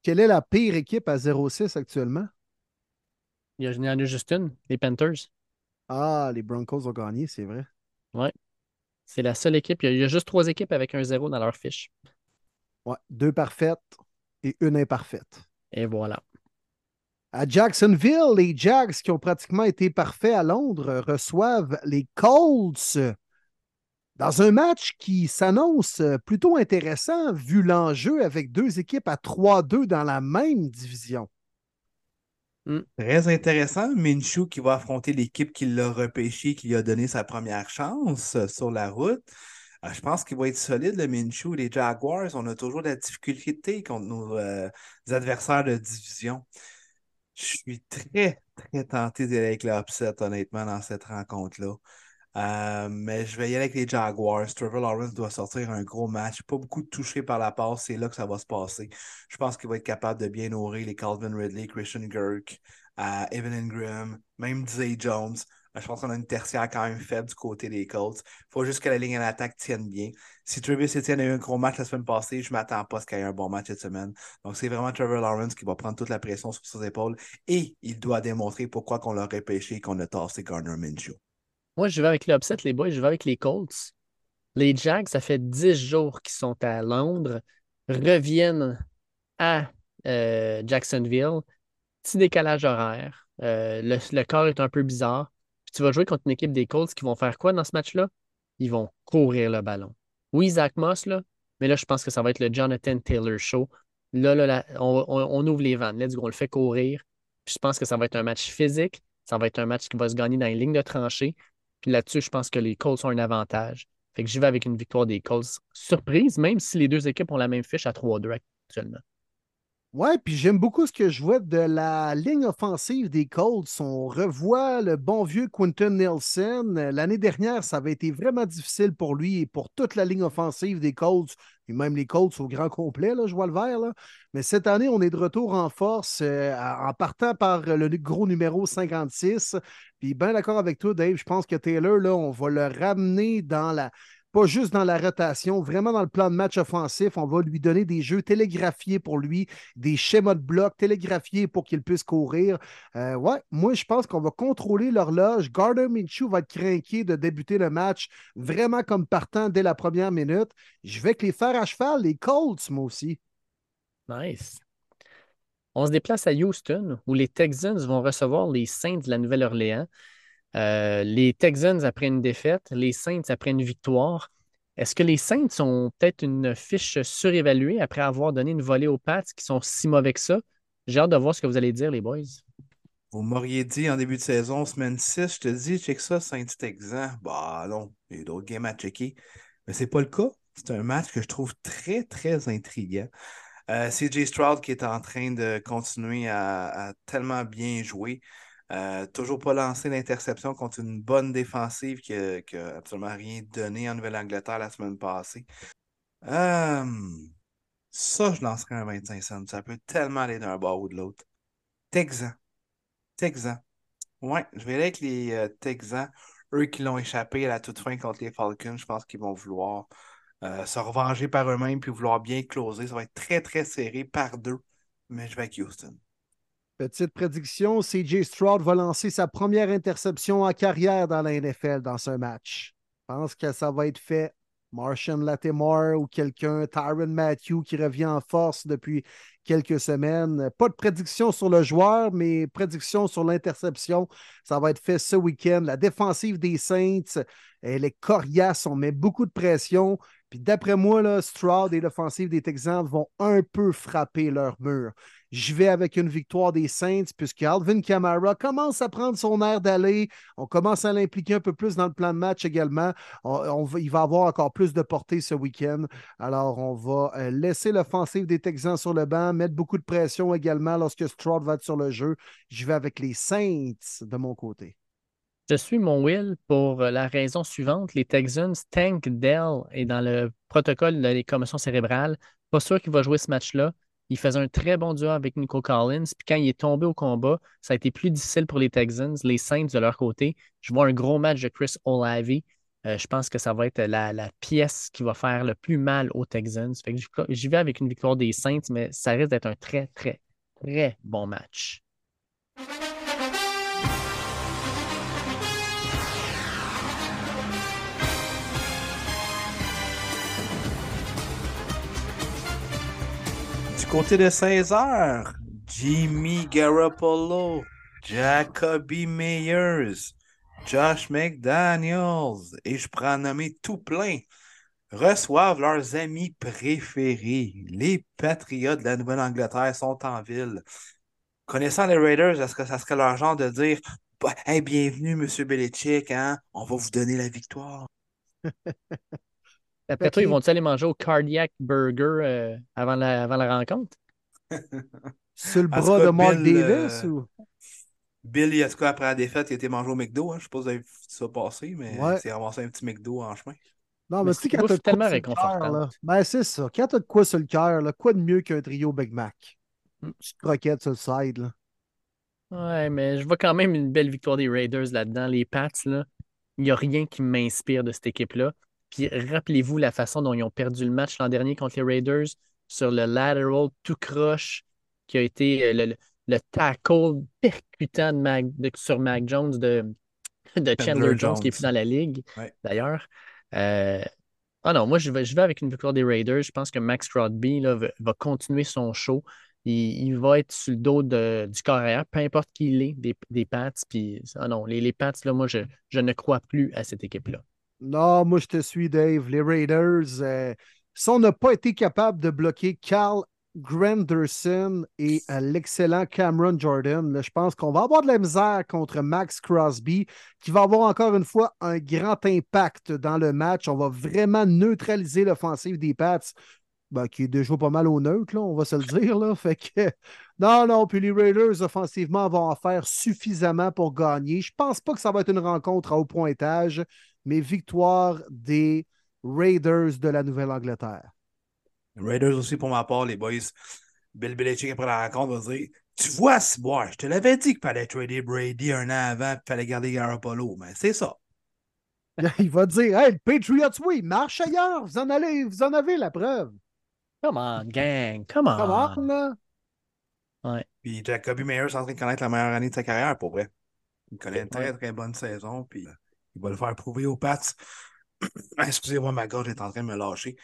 Quelle est la pire équipe à 0-6 actuellement? Il y en a juste une, les Panthers. Ah, les Broncos ont gagné, c'est vrai. Oui. C'est la seule équipe. Il y, a, juste trois équipes avec un zéro dans leur fiche. Ouais, deux parfaites et une imparfaite. Et voilà. À Jacksonville, les Jags qui ont pratiquement été parfaits à Londres reçoivent les Colts dans un match qui s'annonce plutôt intéressant vu l'enjeu avec deux équipes à 3-2 dans la même division. Hmm. Très intéressant. Minshew qui va affronter l'équipe qui l'a repêché, qui lui a donné sa première chance euh, sur la route. Euh, je pense qu'il va être solide, le Minshew. Les Jaguars, on a toujours de la difficulté contre nos euh, adversaires de division. Je suis très, très tenté d'aller avec l'upset, honnêtement, dans cette rencontre-là. Euh, mais je vais y aller avec les Jaguars. Trevor Lawrence doit sortir un gros match. Pas beaucoup de touchés par la passe. C'est là que ça va se passer. Je pense qu'il va être capable de bien nourrir les Calvin Ridley, Christian Girk, euh, Evan Ingram, même Zay Jones. Euh, je pense qu'on a une tertiaire quand même faible du côté des Colts. Il faut juste que la ligne en attaque tienne bien. Si Travis Etienne a eu un gros match la semaine passée, je ne m'attends pas à ce qu'il y ait un bon match cette semaine. Donc, c'est vraiment Trevor Lawrence qui va prendre toute la pression sur ses épaules et il doit démontrer pourquoi qu'on l'a repêché et qu'on a tassé Garner Minshew. Moi, je vais avec l'upset, les boys, je vais avec les Colts. Les Jags, ça fait 10 jours qu'ils sont à Londres, reviennent à euh, Jacksonville. Petit décalage horaire. Euh, le, corps est un peu bizarre. Puis tu vas jouer contre une équipe des Colts qui vont faire quoi dans ce match-là? Ils vont courir le ballon. Oui, Zach Moss, là, mais là, je pense que ça va être le Jonathan Taylor Show. Là, là, on, ouvre les vannes. Let's go, on le fait courir. je pense que ça va être un match physique. Ça va être un match qui va se gagner dans les lignes de tranchée. Puis là-dessus, je pense que les Colts ont un avantage. Fait que j'y vais avec une victoire des Colts. Surprise, même si les deux équipes ont la même fiche à 3-2 actuellement. Ouais, puis j'aime beaucoup ce que je vois de la ligne offensive des Colts. On revoit le bon vieux Quinton Nelson. L'année dernière, ça avait été vraiment difficile pour lui et pour toute la ligne offensive des Colts, et même les Colts au grand complet, là, je vois le vert. Là. Mais cette année, on est de retour en force euh, en partant par le gros numéro 56. Puis bien d'accord avec toi, Dave, je pense que Taylor, là, on va le ramener dans la pas juste dans la rotation, vraiment dans le plan de match offensif. On va lui donner des jeux télégraphiés pour lui, des schémas de bloc télégraphiés pour qu'il puisse courir. Euh, ouais, moi, je pense qu'on va contrôler l'horloge. Gardner Minshew va être craqué de débuter le match vraiment comme partant dès la première minute. Je vais que les faire à cheval, les Colts, moi aussi. Nice. On se déplace à Houston où les Texans vont recevoir les Saints de la Nouvelle-Orléans. Euh, les Texans après une défaite, les Saints après une victoire. Est-ce que les Saints ont peut-être une fiche surévaluée après avoir donné une volée aux Pats qui sont si mauvais que ça? J'ai hâte de voir ce que vous allez dire, les boys. Vous m'auriez dit en début de saison, semaine 6, je te dis, check ça, Saints-Texans. Bah non, il y a d'autres games à checker. Mais c'est pas le cas. C'est un match que je trouve très, très intriguant. Euh, CJ Stroud qui est en train de continuer à tellement bien jouer. Euh, toujours pas lancé d'interception contre une bonne défensive qui n'a absolument rien donné en Nouvelle-Angleterre la semaine passée. Euh, ça, je lancerai un 25 cents. Ça peut tellement aller d'un bord ou de l'autre. Texan. Texan. Ouais, je vais aller avec les euh, Texans. Eux qui l'ont échappé à la toute fin contre les Falcons, je pense qu'ils vont vouloir se revenger par eux-mêmes puis vouloir bien closer. Ça va être très, très serré par deux. Mais je vais avec Houston. Petite prédiction, CJ Stroud va lancer sa première interception en carrière dans la NFL dans ce match. Je pense que ça va être fait. Martian Latimore ou quelqu'un, Tyron Matthew qui revient en force depuis quelques semaines. Pas de prédiction sur le joueur, mais prédiction sur l'interception. Ça va être fait ce week-end. La défensive des Saints, elle est coriace. On met beaucoup de pression. Puis d'après moi, Stroud et l'offensive des Texans vont un peu frapper leur mur. Je vais avec une victoire des Saints puisque Alvin Kamara commence à prendre son air d'aller. On commence à l'impliquer un peu plus dans le plan de match également. il va avoir encore plus de portée ce week-end. Alors, on va euh, laisser l'offensive des Texans sur le banc, mettre beaucoup de pression également lorsque Stroud va être sur le jeu. Je vais avec les Saints de mon côté. Je suis mon Will pour la raison suivante. Les Texans, Tank Dell est dans le protocole des commotions cérébrales. Pas sûr qu'il va jouer ce match-là. Il faisait un très bon duo avec Nico Collins. Puis quand il est tombé au combat, ça a été plus difficile pour les Texans. Les Saints, de leur côté, je vois un gros match de Chris Olave. Euh, je pense que ça va être la, pièce qui va faire le plus mal aux Texans. j'y vais avec une victoire des Saints, mais ça risque d'être un très, très, très bon match. Côté de 16 heures, Jimmy Garoppolo, Jacoby Meyers, Josh McDaniels, et je prends nommer tout plein, reçoivent leurs amis préférés. Les Patriots de la Nouvelle-Angleterre sont en ville. Connaissant les Raiders, est-ce que ça serait leur genre de dire bah, Bienvenue, M. Belichick, hein? on va vous donner la victoire? (laughs) Après toi, ils vont-ils aller manger au Cardiac Burger euh, avant, la, avant la rencontre? (laughs) Sur le bras de Mark Davis euh, ou? Bill, il a quoi après la défaite, il a été mangé au McDo. Hein? Je sais pas si vous avez vu ça passer, mais c'est ramassé un petit McDo en chemin. Non, mais, c'est quand t'as tellement réconfortant. Ben, c'est ça. Quand t'as de quoi sur le cœur, quoi de mieux qu'un trio Big Mac? Une petite croquette sur le side. Là. Ouais, mais je vois quand même une belle victoire des Raiders là-dedans. Les Pats, là, il n'y a rien qui m'inspire de cette équipe-là. Puis rappelez-vous la façon dont ils ont perdu le match l'an dernier contre les Raiders sur le lateral tout croche qui a été euh, le, tackle percutant de sur Mac Jones de, de Chandler Jones, qui est plus dans la ligue, d'ailleurs. Euh, ah non, moi, je vais, je vais avec une victoire des Raiders. Je pense que Max Strodby là, va, continuer son show. Il, va être sur le dos de, du carrière, peu importe qui il est, des, des Pats. Puis, ah non, les, les Pats, là, moi, je, je ne crois plus à cette équipe-là. Non, moi je te suis, Dave. Les Raiders, euh, si on n'a pas été capable de bloquer Carl Granderson et euh, l'excellent Cameron Jordan, je pense qu'on va avoir de la misère contre Max Crosby, qui va avoir encore une fois un grand impact dans le match. On va vraiment neutraliser l'offensive des Pats. Ben, qui est déjà pas mal au neutre, on va se le dire. Là. Fait que, (laughs) non, non, puis les Raiders, offensivement, vont en faire suffisamment pour gagner. Je pense pas que ça va être une rencontre à haut pointage mais victoire des Raiders de la Nouvelle-Angleterre. Raiders aussi pour ma part, les boys. Bill Belichick après la rencontre va dire Tu vois, Ciboire, je te l'avais dit qu'il fallait trader Brady un an avant et qu'il fallait garder Garoppolo. Mais c'est ça. (laughs) Il va dire Hey, le Patriots, oui, marche ailleurs. Vous en, allez, vous en avez la preuve. Come on, gang. Come on. Come on, là. Ouais. Puis Jacoby Meyer est en train de connaître la meilleure année de sa carrière, pour vrai. Il connaît une très, Ouais. très bonne saison, puis il va le faire prouver aux Pats. (coughs) Excusez-moi, ma gorge est en train de me lâcher.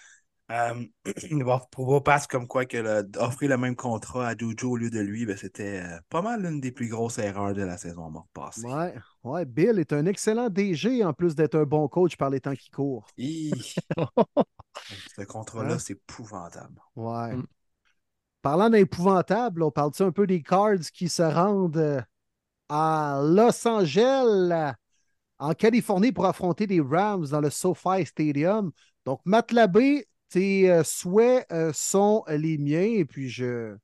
Euh, (coughs) il va prouver aux Pats comme quoi que le- offrir le même contrat à Juju au lieu de lui, ben, c'était euh, pas mal l'une des plus grosses erreurs de la saison morte passée. Ouais, ouais, Bill est un excellent DG en plus d'être un bon coach par les temps qui courent. (laughs) Ce contrat-là, Hein? c'est épouvantable. Ouais. Mm. Parlant d'épouvantable, on parle-tu un peu des Cards qui se rendent euh, à Los Angeles, en Californie, pour affronter les Rams dans le SoFi Stadium. Donc, Matt Labbé, tes euh, souhaits euh, sont les miens et puis je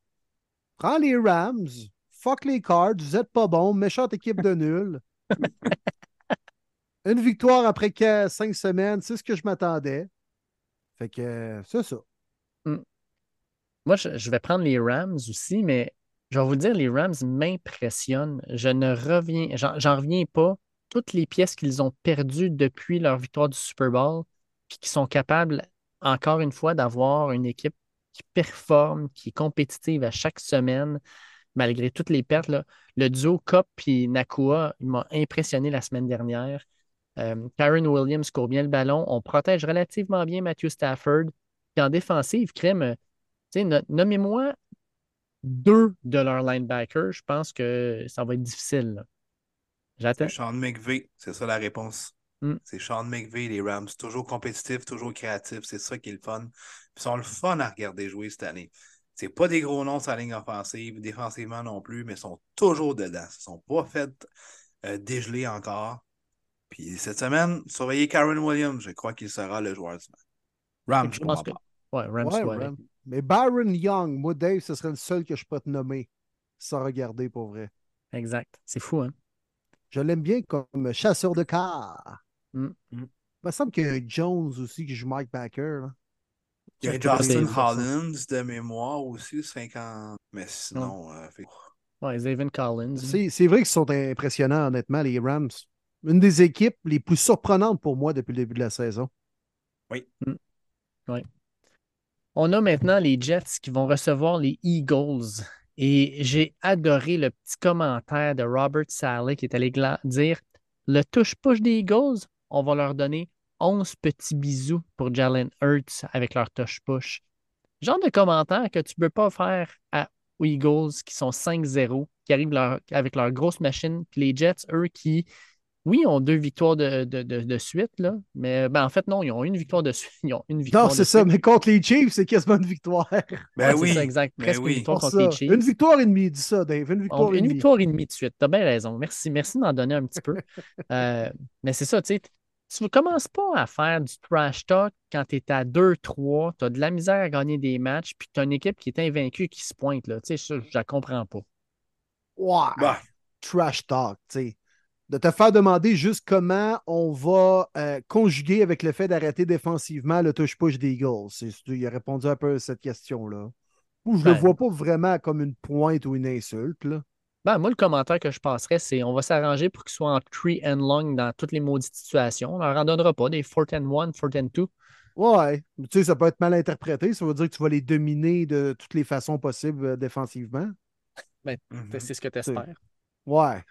prends les Rams. Fuck les Cards, vous êtes pas bons, méchante équipe de nul. (laughs) Une victoire après que cinq semaines, c'est ce que je m'attendais. Fait que euh, c'est ça. Moi, je, je vais prendre les Rams aussi, mais je vais vous dire, les Rams m'impressionnent. Je ne reviens, j'en reviens pas. Toutes les pièces qu'ils ont perdues depuis leur victoire du Super Bowl, puis qui sont capables, encore une fois, d'avoir une équipe qui performe, qui est compétitive à chaque semaine, malgré toutes les pertes. là. Le duo Cop et Nakua, il m'a impressionné la semaine dernière. Euh, Karen Williams court bien le ballon. On protège relativement bien Matthew Stafford. Puis en défensive, crème, euh, nommez-moi deux de leurs linebackers. Je pense que ça va être difficile. J'attends. Sean McVay, c'est ça la réponse. Mm. C'est Sean McVay, les Rams. Toujours compétitifs, toujours créatifs. C'est ça qui est le fun. Ils sont le fun à regarder jouer cette année. C'est pas des gros noms sur la ligne offensive, défensivement non plus, mais ils sont toujours dedans. Ils sont pas fait euh, dégeler encore. Puis cette semaine, surveillez Karen Williams. Je crois qu'il sera le joueur du match. Rams, Je pense comprends que- pas. Ouais, Rams Ouais. Ram. Mais Byron Young, moi, Dave, ce serait le seul que je peux te nommer sans regarder pour vrai. Exact. C'est fou, hein? Je l'aime bien comme chasseur de car. Mm. Mm. Il me semble qu'il y a Jones aussi qui joue Mike Backer. là. Il y a Justin. Hollins de mémoire aussi, 50. Mais sinon, euh, fait- Ouais, Zayvon Collins. C'est c'est vrai qu'ils sont impressionnants, honnêtement, les Rams. Une des équipes les plus surprenantes pour moi depuis le début de la saison. On a maintenant les Jets qui vont recevoir les Eagles. Et j'ai adoré le petit commentaire de Robert Saleh qui est allé dire le touche-push des Eagles, on va leur donner 11 petits bisous pour Jalen Hurts avec leur touche-push. Genre de commentaire que tu ne peux pas faire à, Eagles qui sont 5-0, qui arrivent avec leur grosse machine. Puis les Jets, eux, qui, oui, ont deux victoires de, de- de- de suite, là, mais ben, en fait, non, ils ont une victoire de suite. (laughs) Ils ont une victoire Non, de c'est ça, suite. mais contre les Chiefs, c'est quasiment une victoire. Ben Ouais, c'est oui. ça, exact. ben Presque oui. une victoire contre les. Chiefs. Une victoire et demie, dis ça, Dave. Une victoire On- et une demie. victoire et demie de suite. Tu as bien raison. Merci, merci de m'en donner un petit peu. (laughs) Euh, mais c'est ça, tu sais. Tu ne commences pas à faire du trash talk quand tu es à 2-3, tu as de la misère à gagner des matchs, puis tu as une équipe qui est invaincue qui se pointe. Là. Tu sais, ça, je la comprends pas. Ouais. Bah, Trash talk, tu sais. De te faire demander juste comment on va euh, conjuguer avec le fait d'arrêter défensivement le touch-push des Eagles. Il a répondu un peu à cette question-là. Ou je Ben. le vois pas vraiment comme une pointe ou une insulte. Là. Ben, moi, le commentaire que je passerais, c'est on va s'arranger pour qu'ils soient en three and long dans toutes les maudites situations. On leur en donnera pas des fourth and one, fourth and two. Ouais, tu sais, ça peut être mal interprété. Ça veut dire que tu vas les dominer de toutes les façons possibles euh, défensivement. Ben, mhm. c'est ce que tu espères. Ouais.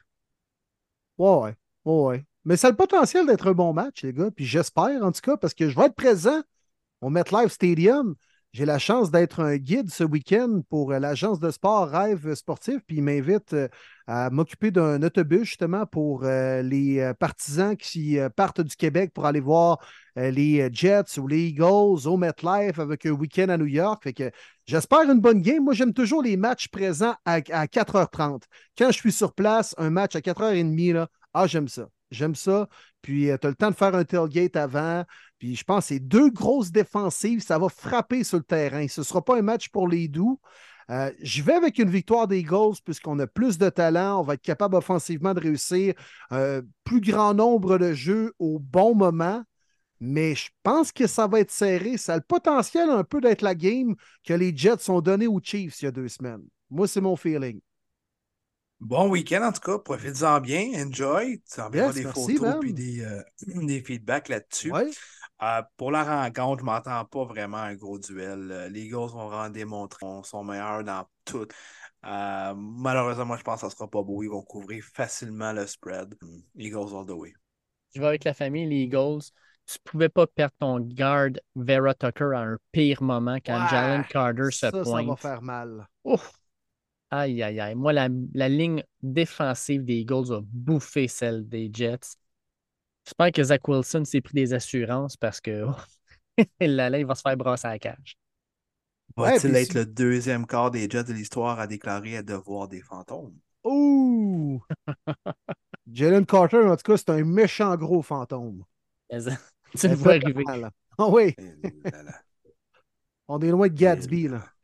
Ouais, ouais. Mais ça a le potentiel d'être un bon match, les gars. Puis j'espère, en tout cas, parce que je vais être présent au MetLife Stadium. J'ai la chance d'être un guide ce week-end pour euh, l'agence de sport Rêve Sportif. Puis ils m'invitent euh, à m'occuper d'un autobus, justement, pour euh, les partisans qui partent du Québec pour aller voir les Jets ou les Eagles au MetLife avec un week-end à New York. Fait que j'espère une bonne game. Moi, j'aime toujours les matchs présents à, à 4h30 quand je suis sur place, un match à 4h30, là, ah, j'aime ça. J'aime ça. Puis, tu as le temps de faire un tailgate avant. Puis, je pense que c'est deux grosses défensives. Ça va frapper sur le terrain. Ce ne sera pas un match pour les doux. Euh, je vais avec une victoire des Eagles puisqu'on a plus de talent. On va être capable offensivement de réussir un plus grand nombre de jeux au bon moment. Mais je pense que ça va être serré. Ça a le potentiel un peu d'être la game que les Jets ont donnée aux Chiefs il y a deux semaines. Moi, c'est mon feeling. Bon week-end en tout cas, profitez-en bien, enjoy. Tu enverras Yes, des merci, photos et des, euh, (clears throat) des feedbacks là-dessus. Ouais. Euh, pour la rencontre, je ne m'attends pas vraiment à un gros duel. Euh, Les Eagles vont vraiment démontrer qu'ils sont meilleurs dans tout. Euh, malheureusement, moi, je pense que ça ne sera pas beau. Ils vont couvrir facilement le spread. Eagles all the way. Je vais avec la famille, les Eagles. Tu ne pouvais pas perdre ton garde Vera Tucker à un pire moment quand Ouais, Jalen Carter se Ça, ça pointe. va faire mal. Ouf! Aïe, aïe, aïe. Moi, la, la ligne défensive des Eagles a bouffé celle des Jets. J'espère que Zach Wilson s'est pris des assurances parce que (laughs) là, là, il va se faire brasser à la cage. Ouais, Va-t-il être si- le deuxième quart des Jets de l'histoire à déclarer à devoir des fantômes? Ouh! (laughs) Jalen Carter, en tout cas, c'est un méchant gros fantôme. Mais, (laughs) tu le vois arriver. Là. Ah oui, Eh on est loin de Gatsby. Là.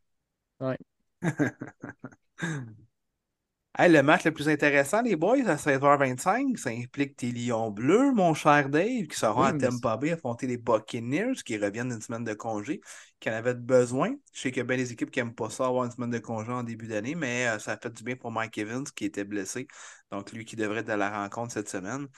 Hey, le match le plus intéressant, les boys, à 16h25, ça implique tes Lions bleus, mon cher Dave, qui seront Oui, à Tampa Bay affronter les Buccaneers, qui reviennent d'une semaine de congé, qui en avaient besoin. Je sais a bien des équipes qui n'aiment pas ça, avoir une semaine de congé en début d'année, mais euh, ça a fait du bien pour Mike Evans, qui était blessé. Donc, lui qui devrait être à la rencontre cette semaine.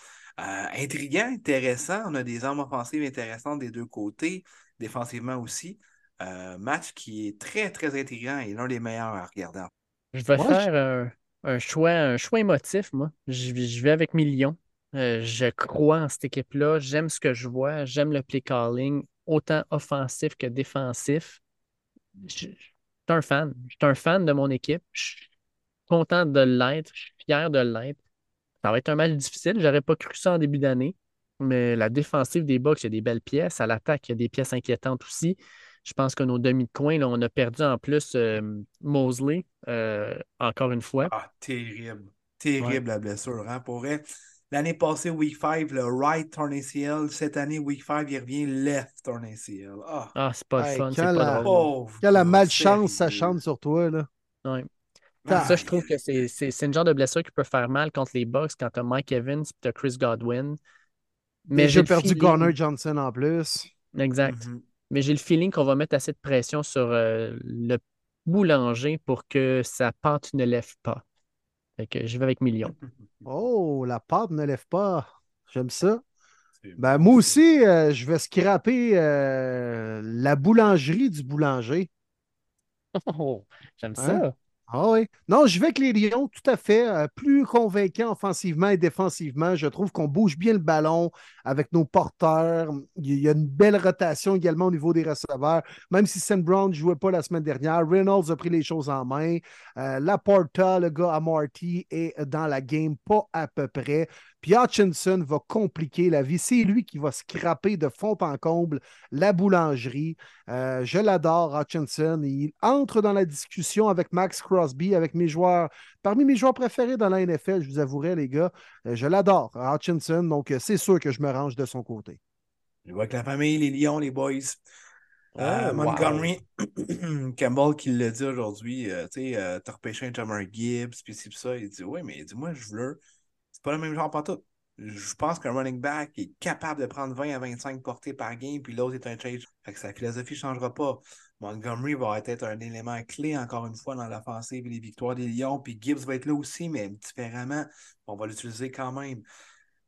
Euh, intriguant, intéressant. On a des armes offensives intéressantes des deux côtés, défensivement aussi. Euh, match qui est très, très intriguant et l'un des meilleurs à regarder. Je vais Moi, faire un, un choix, un choix émotif, moi. Je, vais- je vais avec mes Lions. Euh, je crois en cette équipe-là. J'aime ce que je vois. J'aime le play calling, autant offensif que défensif. Je, je suis un fan. Je suis un fan de mon équipe. Je suis content de l'être. Je suis fier de l'être. Ça va être un match difficile. J'aurais pas cru ça en début d'année. Mais la défensive des Bucks, il y a des belles pièces. À l'attaque, il y a des pièces inquiétantes aussi. Je pense que nos demi de coin, là, on a perdu en plus euh, Mosley, euh, encore une fois. Ah, terrible. Terrible la blessure, hein, pour vrai. L'année passée, Week 5, le right torn ACL. Cette année, Week 5, il revient left torn ACL. Ah, Ah, c'est pas le Hey, fun, c'est quand pas la- pauvre. Quand la gars, malchance, ça chante sur toi. Là. Ouais. Ah, Ça, je trouve que c'est c'est- c'est une genre de blessure qui peut faire mal contre les Bucks quand t'as Mike Evans et t'as Chris Godwin. Mais j'ai perdu feeling- Connor Johnson en plus. Exact. Mhm. Mais j'ai le feeling qu'on va mettre assez de pression sur euh, le boulanger pour que sa pâte ne lève pas. Fait que je vais avec millions. (laughs) Oh, la pâte ne lève pas. J'aime ça. Ben, moi aussi, euh, je vais scraper euh, la boulangerie du boulanger. (laughs) Oh, j'aime Hein? ça. Ah oui. Non, je vais avec les Lions, tout à fait. euh, plus convaincant offensivement et défensivement. Je trouve qu'on bouge bien le ballon avec nos porteurs. Il y a une belle rotation également au niveau des receveurs. Même si Sam Brown ne jouait pas la semaine dernière, Reynolds a pris les choses en main. Euh, Laporta, le gars à Marty, est dans la game, pas à peu près. Puis Hutchinson va compliquer la vie. C'est lui qui va scraper de fond en comble la boulangerie. Euh, je l'adore, Hutchinson. Il entre dans la discussion avec Max Crosby, avec mes joueurs, parmi mes joueurs préférés dans la NFL, je vous avouerai, les gars. Euh, je l'adore, Hutchinson. Donc, euh, c'est sûr que je me range de son côté. Je vois que la famille, les Lions, les boys. Euh, Oh, Montgomery, (clears throat) Campbell qui l'a dit aujourd'hui, euh, tu sais, euh, t'as repêché un Jammer Gibbs, puis ci, puis ça. Il dit, oui, mais il dit, moi, je veux. Pas le même genre pas tout. Je pense qu'un running back est capable de prendre 20 à 25 portées par game, puis l'autre est un que sa philosophie ne changera pas. Montgomery va être un élément clé, encore une fois, dans l'offensive et les victoires des Lions. Puis Gibbs va être là aussi, mais différemment. On va l'utiliser quand même.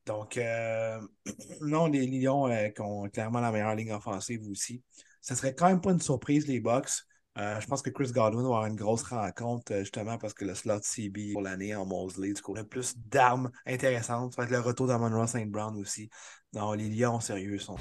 Donc, euh, (clears throat) non, les Lions euh, qui ont clairement la meilleure ligne offensive aussi. Ce serait quand même pas une surprise, les Bucks. Euh, je pense que Chris Godwin va avoir une grosse rencontre, euh, justement, parce que le slot CB pour l'année en Mosley, du coup, on a plus d'armes intéressantes. Ça va être le retour d'Amon Ross St. Brown aussi. Non, les Lions, sérieux, sont.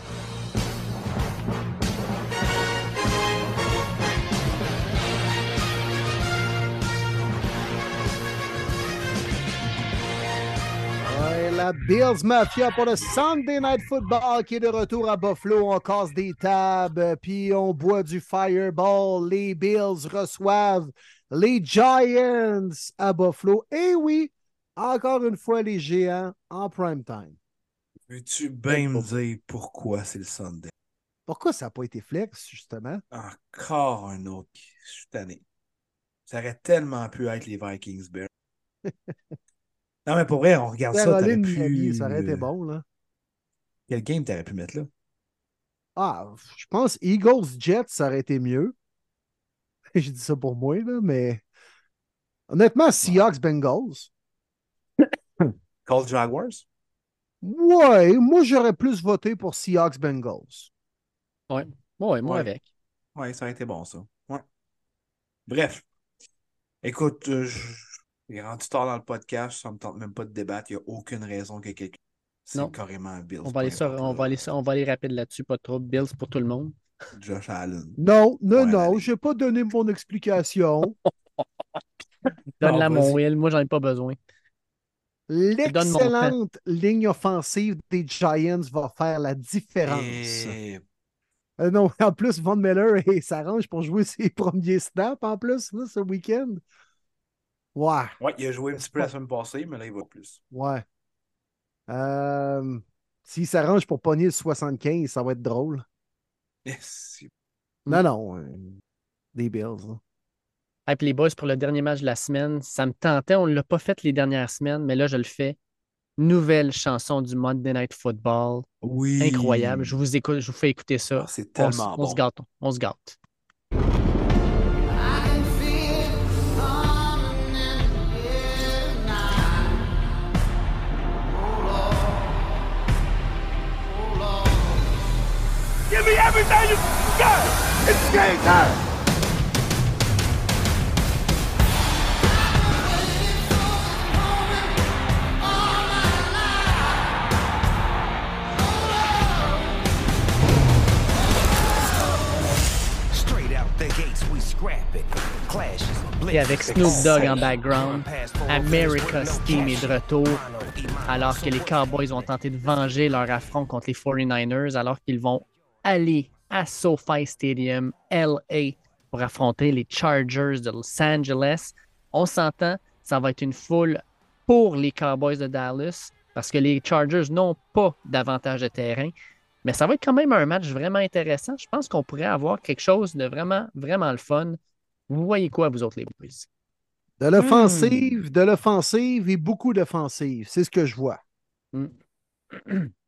La Bills Mafia pour le Sunday Night Football qui est de retour à Buffalo. On casse des tables, puis on boit du Fireball. Les Bills reçoivent les Giants à Buffalo. Et oui, encore une fois, les géants en prime time. Veux-tu bien me dire pourquoi c'est le Sunday? Pourquoi ça n'a pas été flex, justement? Encore un autre. Je suis tanné. Ça aurait tellement pu être les Vikings Bears. (laughs) non, mais pour vrai, on regarde ça. Caroline pu... Ça aurait été bon, là. Quel game t'aurais pu mettre là? Ah, je pense Eagles Jets, ça aurait été mieux. (laughs) J'ai dit ça pour moi, là, mais honnêtement, Seahawks Bengals, (coughs) Colts Jaguars? Ouais, moi j'aurais plus voté pour Seahawks Bengals. Ouais, ouais moi Ouais. avec. Ouais, ça aurait été bon, ça. Ouais. Bref. Écoute, euh, je... il est rendu tard dans le podcast, ça me tente même pas de débattre. Il n'y a aucune raison que quelqu'un. C'est Non. carrément Bills. On va aller ça, on va aller ça, on va aller rapide là-dessus, pas trop. Bills pour tout le monde. Josh Allen. Non, non, Ouais, non, allez. j'ai pas donné mon explication. (laughs) Donne-la mon. Will, moi j'en ai pas besoin. L'excellente ligne offensive des Giants va faire la différence. Et... Euh, non, (laughs) en plus, Von Miller il s'arrange pour jouer ses premiers snaps en plus là, ce week-end. Ouais, Ouais, il a joué un petit peu la semaine passée, mais là, il va plus. ouais. Euh, S'il s'arrange pour pogner le 75, ça va être drôle. Yes. Non, non. euh, des Bills. là. Et puis les boys, pour le dernier match de la semaine, ça me tentait, on ne l'a pas fait les dernières semaines, mais là je le fais. Nouvelle chanson du Monday Night Football. Oui. Incroyable. Je vous écoute, je vous fais écouter ça. Ah, c'est On, tellement on bon. se gâte. On se gâte. You. It's game time. Et avec Snoop Dogg en background, America's Team est de retour, alors que les Cowboys ont tenté de venger leur affront contre les 49ers, alors qu'ils vont aller à SoFi Stadium, LA, pour affronter les Chargers de Los Angeles. On s'entend, ça va être une foule pour les Cowboys de Dallas, parce que les Chargers n'ont pas d'avantage de terrain. Mais ça va être quand même un match vraiment intéressant. Je pense qu'on pourrait avoir quelque chose de vraiment, vraiment le fun. Vous voyez quoi, vous autres, les boys? De l'offensive, de l'offensive et beaucoup d'offensive. C'est ce que je vois. Hmm. (clears throat)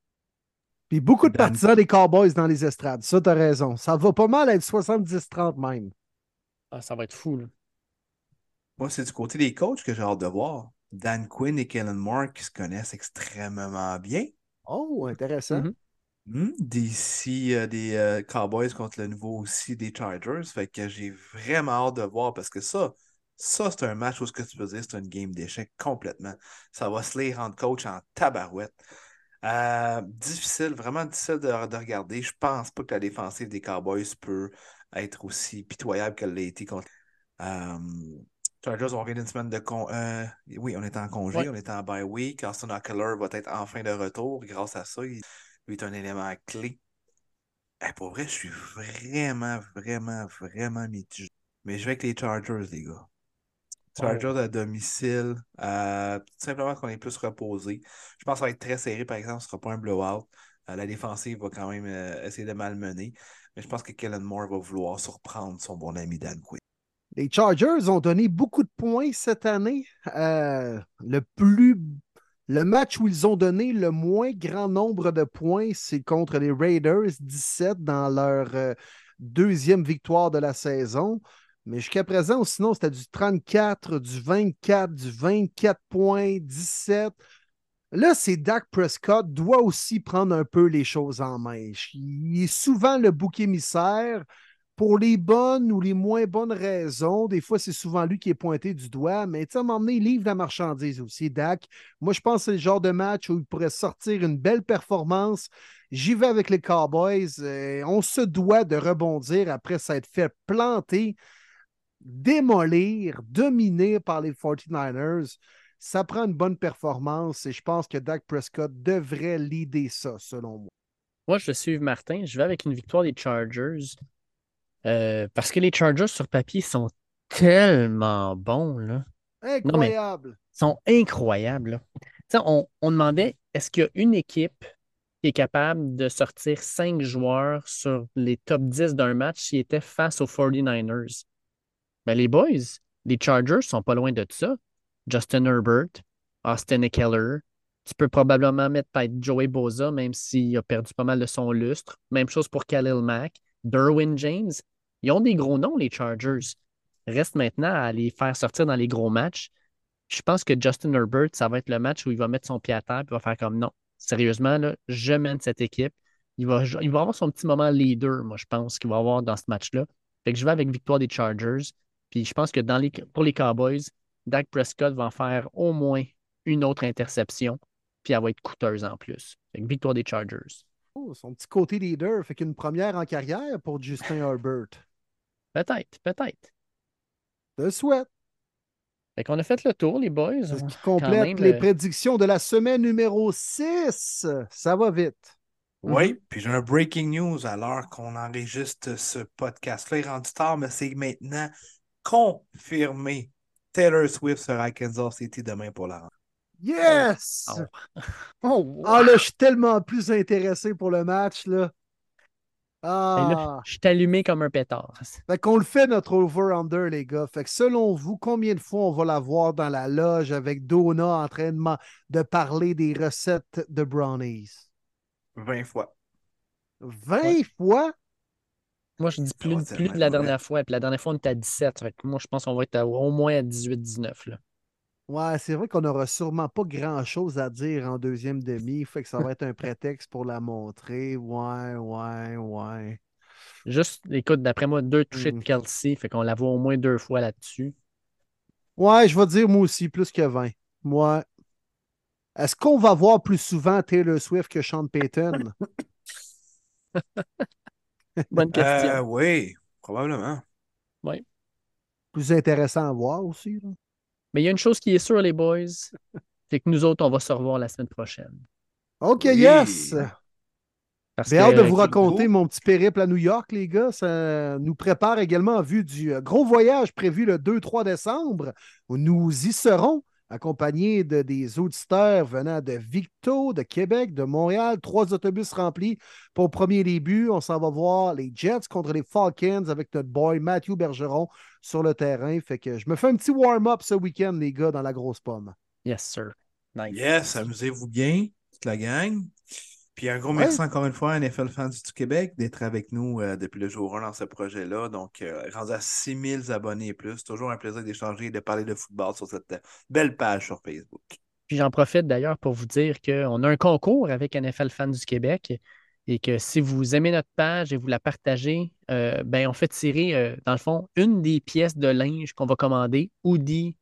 Puis beaucoup de partisans des Cowboys dans les estrades. Ça, t'as raison. Ça va pas mal être 70-30 même. Ah, ça va être fou, là. Moi, c'est du côté des coachs que j'ai hâte de voir. Dan Quinn et Kellen Moore qui se connaissent extrêmement bien. Oh, intéressant. Mhm. Hmm, D'ici euh, des euh, Cowboys contre le nouveau aussi des Chargers. Fait que j'ai vraiment hâte de voir parce que ça, ça c'est un match où ce que tu peux dire, c'est une game d'échecs complètement. Ça va se les rendre coach en tabarouette. Euh, difficile, vraiment difficile de, de regarder. Je pense pas que la défensive des Cowboys peut être aussi pitoyable qu'elle l'a été contre. Euh, Chargers, on revient d'une semaine de con. euh, oui, on est en congé, Ouais. on est en bye week. Austin Eckler va être enfin de retour grâce à ça. Il, lui est un élément clé. Eh, pour vrai, je suis vraiment, vraiment, vraiment mitigé. Mais je vais avec les Chargers, les gars. Chargers à domicile. euh, tout simplement qu'on est plus reposé. Je pense que ça va être très serré, par exemple. Ce ne sera pas un blowout. Euh, la défensive va quand même euh, essayer de malmener. Mais je pense que Kellen Moore va vouloir surprendre son bon ami Dan Quinn. Les Chargers ont donné beaucoup de points cette année. Le plus le match où ils ont donné le moins grand nombre de points, c'est contre les Raiders, 17 dans leur deuxième victoire de la saison. Mais jusqu'à présent, sinon, c'était du 34, du 24, du 24 points, 17. Là, c'est Dak Prescott doit aussi prendre un peu les choses en main. Il est souvent le bouc émissaire pour les bonnes ou les moins bonnes raisons. Des fois, c'est souvent lui qui est pointé du doigt, mais tu sais, à un moment donné, il livre la marchandise aussi, Dak. Moi, je pense que c'est le genre de match où il pourrait sortir une belle performance. J'y vais avec les Cowboys. Euh, on se doit de rebondir après s'être fait planter, démolir, dominer par les 49ers. Ça prend une bonne performance et je pense que Dak Prescott devrait leader ça, selon moi. Moi, je suis Martin. Je vais avec une victoire des Chargers. Euh, parce que les Chargers sur papier sont tellement bons, là. Incroyable. Ils sont incroyables. On, on demandait est-ce qu'il y a une équipe qui est capable de sortir cinq joueurs sur les top 10 d'un match qui était face aux 49ers? Ben, les boys, les Chargers sont pas loin de ça. Justin Herbert, Austin Eckler. Tu peux probablement mettre peut-être Joey Boza, même s'il a perdu pas mal de son lustre. Même chose pour Khalil Mack, Derwin James. Ils ont des gros noms, les Chargers. Reste maintenant à les faire sortir dans les gros matchs. Je pense que Justin Herbert, ça va être le match où il va mettre son pied à terre et va faire comme non. Sérieusement, je mène cette équipe. Il va, il va avoir son petit moment leader, moi, je pense, qu'il va avoir dans ce match-là. Fait que je vais avec victoire des Chargers. Puis je pense que dans les, pour les Cowboys, Dak Prescott va en faire au moins une autre interception, puis elle va être coûteuse en plus. Fait que victoire des Chargers. Oh, son petit côté leader fait qu'une première en carrière pour Justin Herbert. (laughs) Peut-être, peut-être. Je le souhaite. Fait qu'on a fait le tour, les boys. Ce qui complète même, les euh, prédictions de la semaine numéro 6. Ça va vite. Oui, puis j'ai un breaking news à l'heure qu'on enregistre ce podcast-là. Il est rendu tard, mais c'est maintenant confirmé. Taylor Swift sera à Kansas City demain pour la rentrée. Yes! Oh. (laughs) Oh, wow. Ah là, je suis tellement plus intéressé pour le match. Là. Ah, là, je suis allumé comme un pétard. fait qu'on le fait notre over-under, les gars. Fait que selon vous, combien de fois on va la voir dans la loge avec Donna en train de, parler des recettes de brownies? 20 fois. 20 Ouais. fois? Moi, je dis Ça plus, plus de la dernière fois. Puis la dernière fois, on était à 17. Fait que moi, je pense qu'on va être à- au moins à 18-19. là. Ouais, c'est vrai qu'on n'aura sûrement pas grand-chose à dire en deuxième demi. Fait que ça va être un prétexte pour la montrer. Ouais, ouais, ouais. Juste, écoute, d'après moi, deux touchés de Kelsey. Fait qu'on la voit au moins deux fois là-dessus. Ouais, je vais dire moi aussi plus que 20. Moi. Est-ce qu'on va voir plus souvent Taylor Swift que Sean Payton? (laughs) (laughs) Bonne question. Euh, oui, probablement. Plus intéressant à voir aussi. là. Mais il y a une chose qui est sûre, les boys, (laughs) c'est que nous autres, on va se revoir la semaine prochaine. OK, Oui. yes! J'ai hâte de vous raconter mon petit périple à New York, les gars. Ça nous prépare également en vue du euh, gros voyage prévu le 2-3 décembre, où nous y serons, accompagnés de des auditeurs venant de Victo, de Québec, de Montréal. Trois autobus remplis pour le premier début. On s'en va voir les Jets contre les Falcons avec notre boy Matthew Bergeron sur le terrain. Fait que je me fais un petit warm-up ce week-end, les gars, dans la grosse pomme. Yes, sir. Nice. Yes, amusez-vous bien, toute la gang. Puis un gros Ouais. merci encore une fois à NFL Fans du Québec d'être avec nous euh, depuis le jour 1 dans ce projet-là. Donc, euh, rendu à 6000 abonnés et plus. Toujours un plaisir d'échanger et de parler de football sur cette euh, belle page sur Facebook. Puis j'en profite d'ailleurs pour vous dire qu'on a un concours avec NFL Fans du Québec et que si vous aimez notre page et vous la partagez, euh, ben on fait tirer, euh, dans le fond, une des pièces de linge qu'on va commander, hoodie,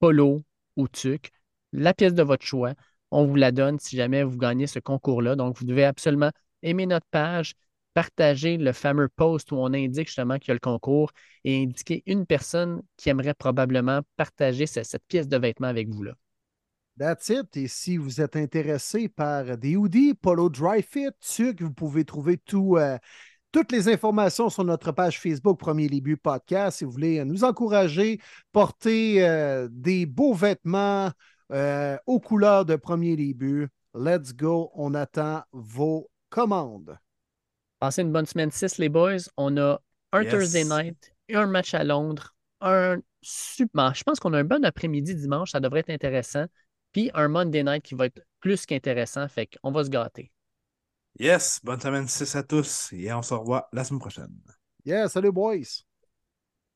polo ou tuc, la pièce de votre choix. On vous la donne si jamais vous gagnez ce concours-là. Donc, vous devez absolument aimer notre page, partager le fameux post où on indique justement qu'il y a le concours et indiquer une personne qui aimerait probablement partager ce- cette pièce de vêtement avec vous là. That's it. Et si vous êtes intéressé par des hoodies, Polo Dry Fit, TUC, vous pouvez trouver euh, toutes les informations sur notre page Facebook Premier Début Podcast. Si vous voulez nous encourager, porter euh, des beaux vêtements euh, aux couleurs de Premier Début, let's go. On attend vos commandes. Passez une bonne semaine 6, les boys. On a un Yes. Thursday night, un match à Londres, un super. Je pense qu'on a un bon après-midi dimanche, ça devrait être intéressant. Puis un Monday night qui va être plus qu'intéressant, fait qu'on va se gâter. Yes, bonne semaine 6 à tous et on se revoit la semaine prochaine. Yeah, salut boys.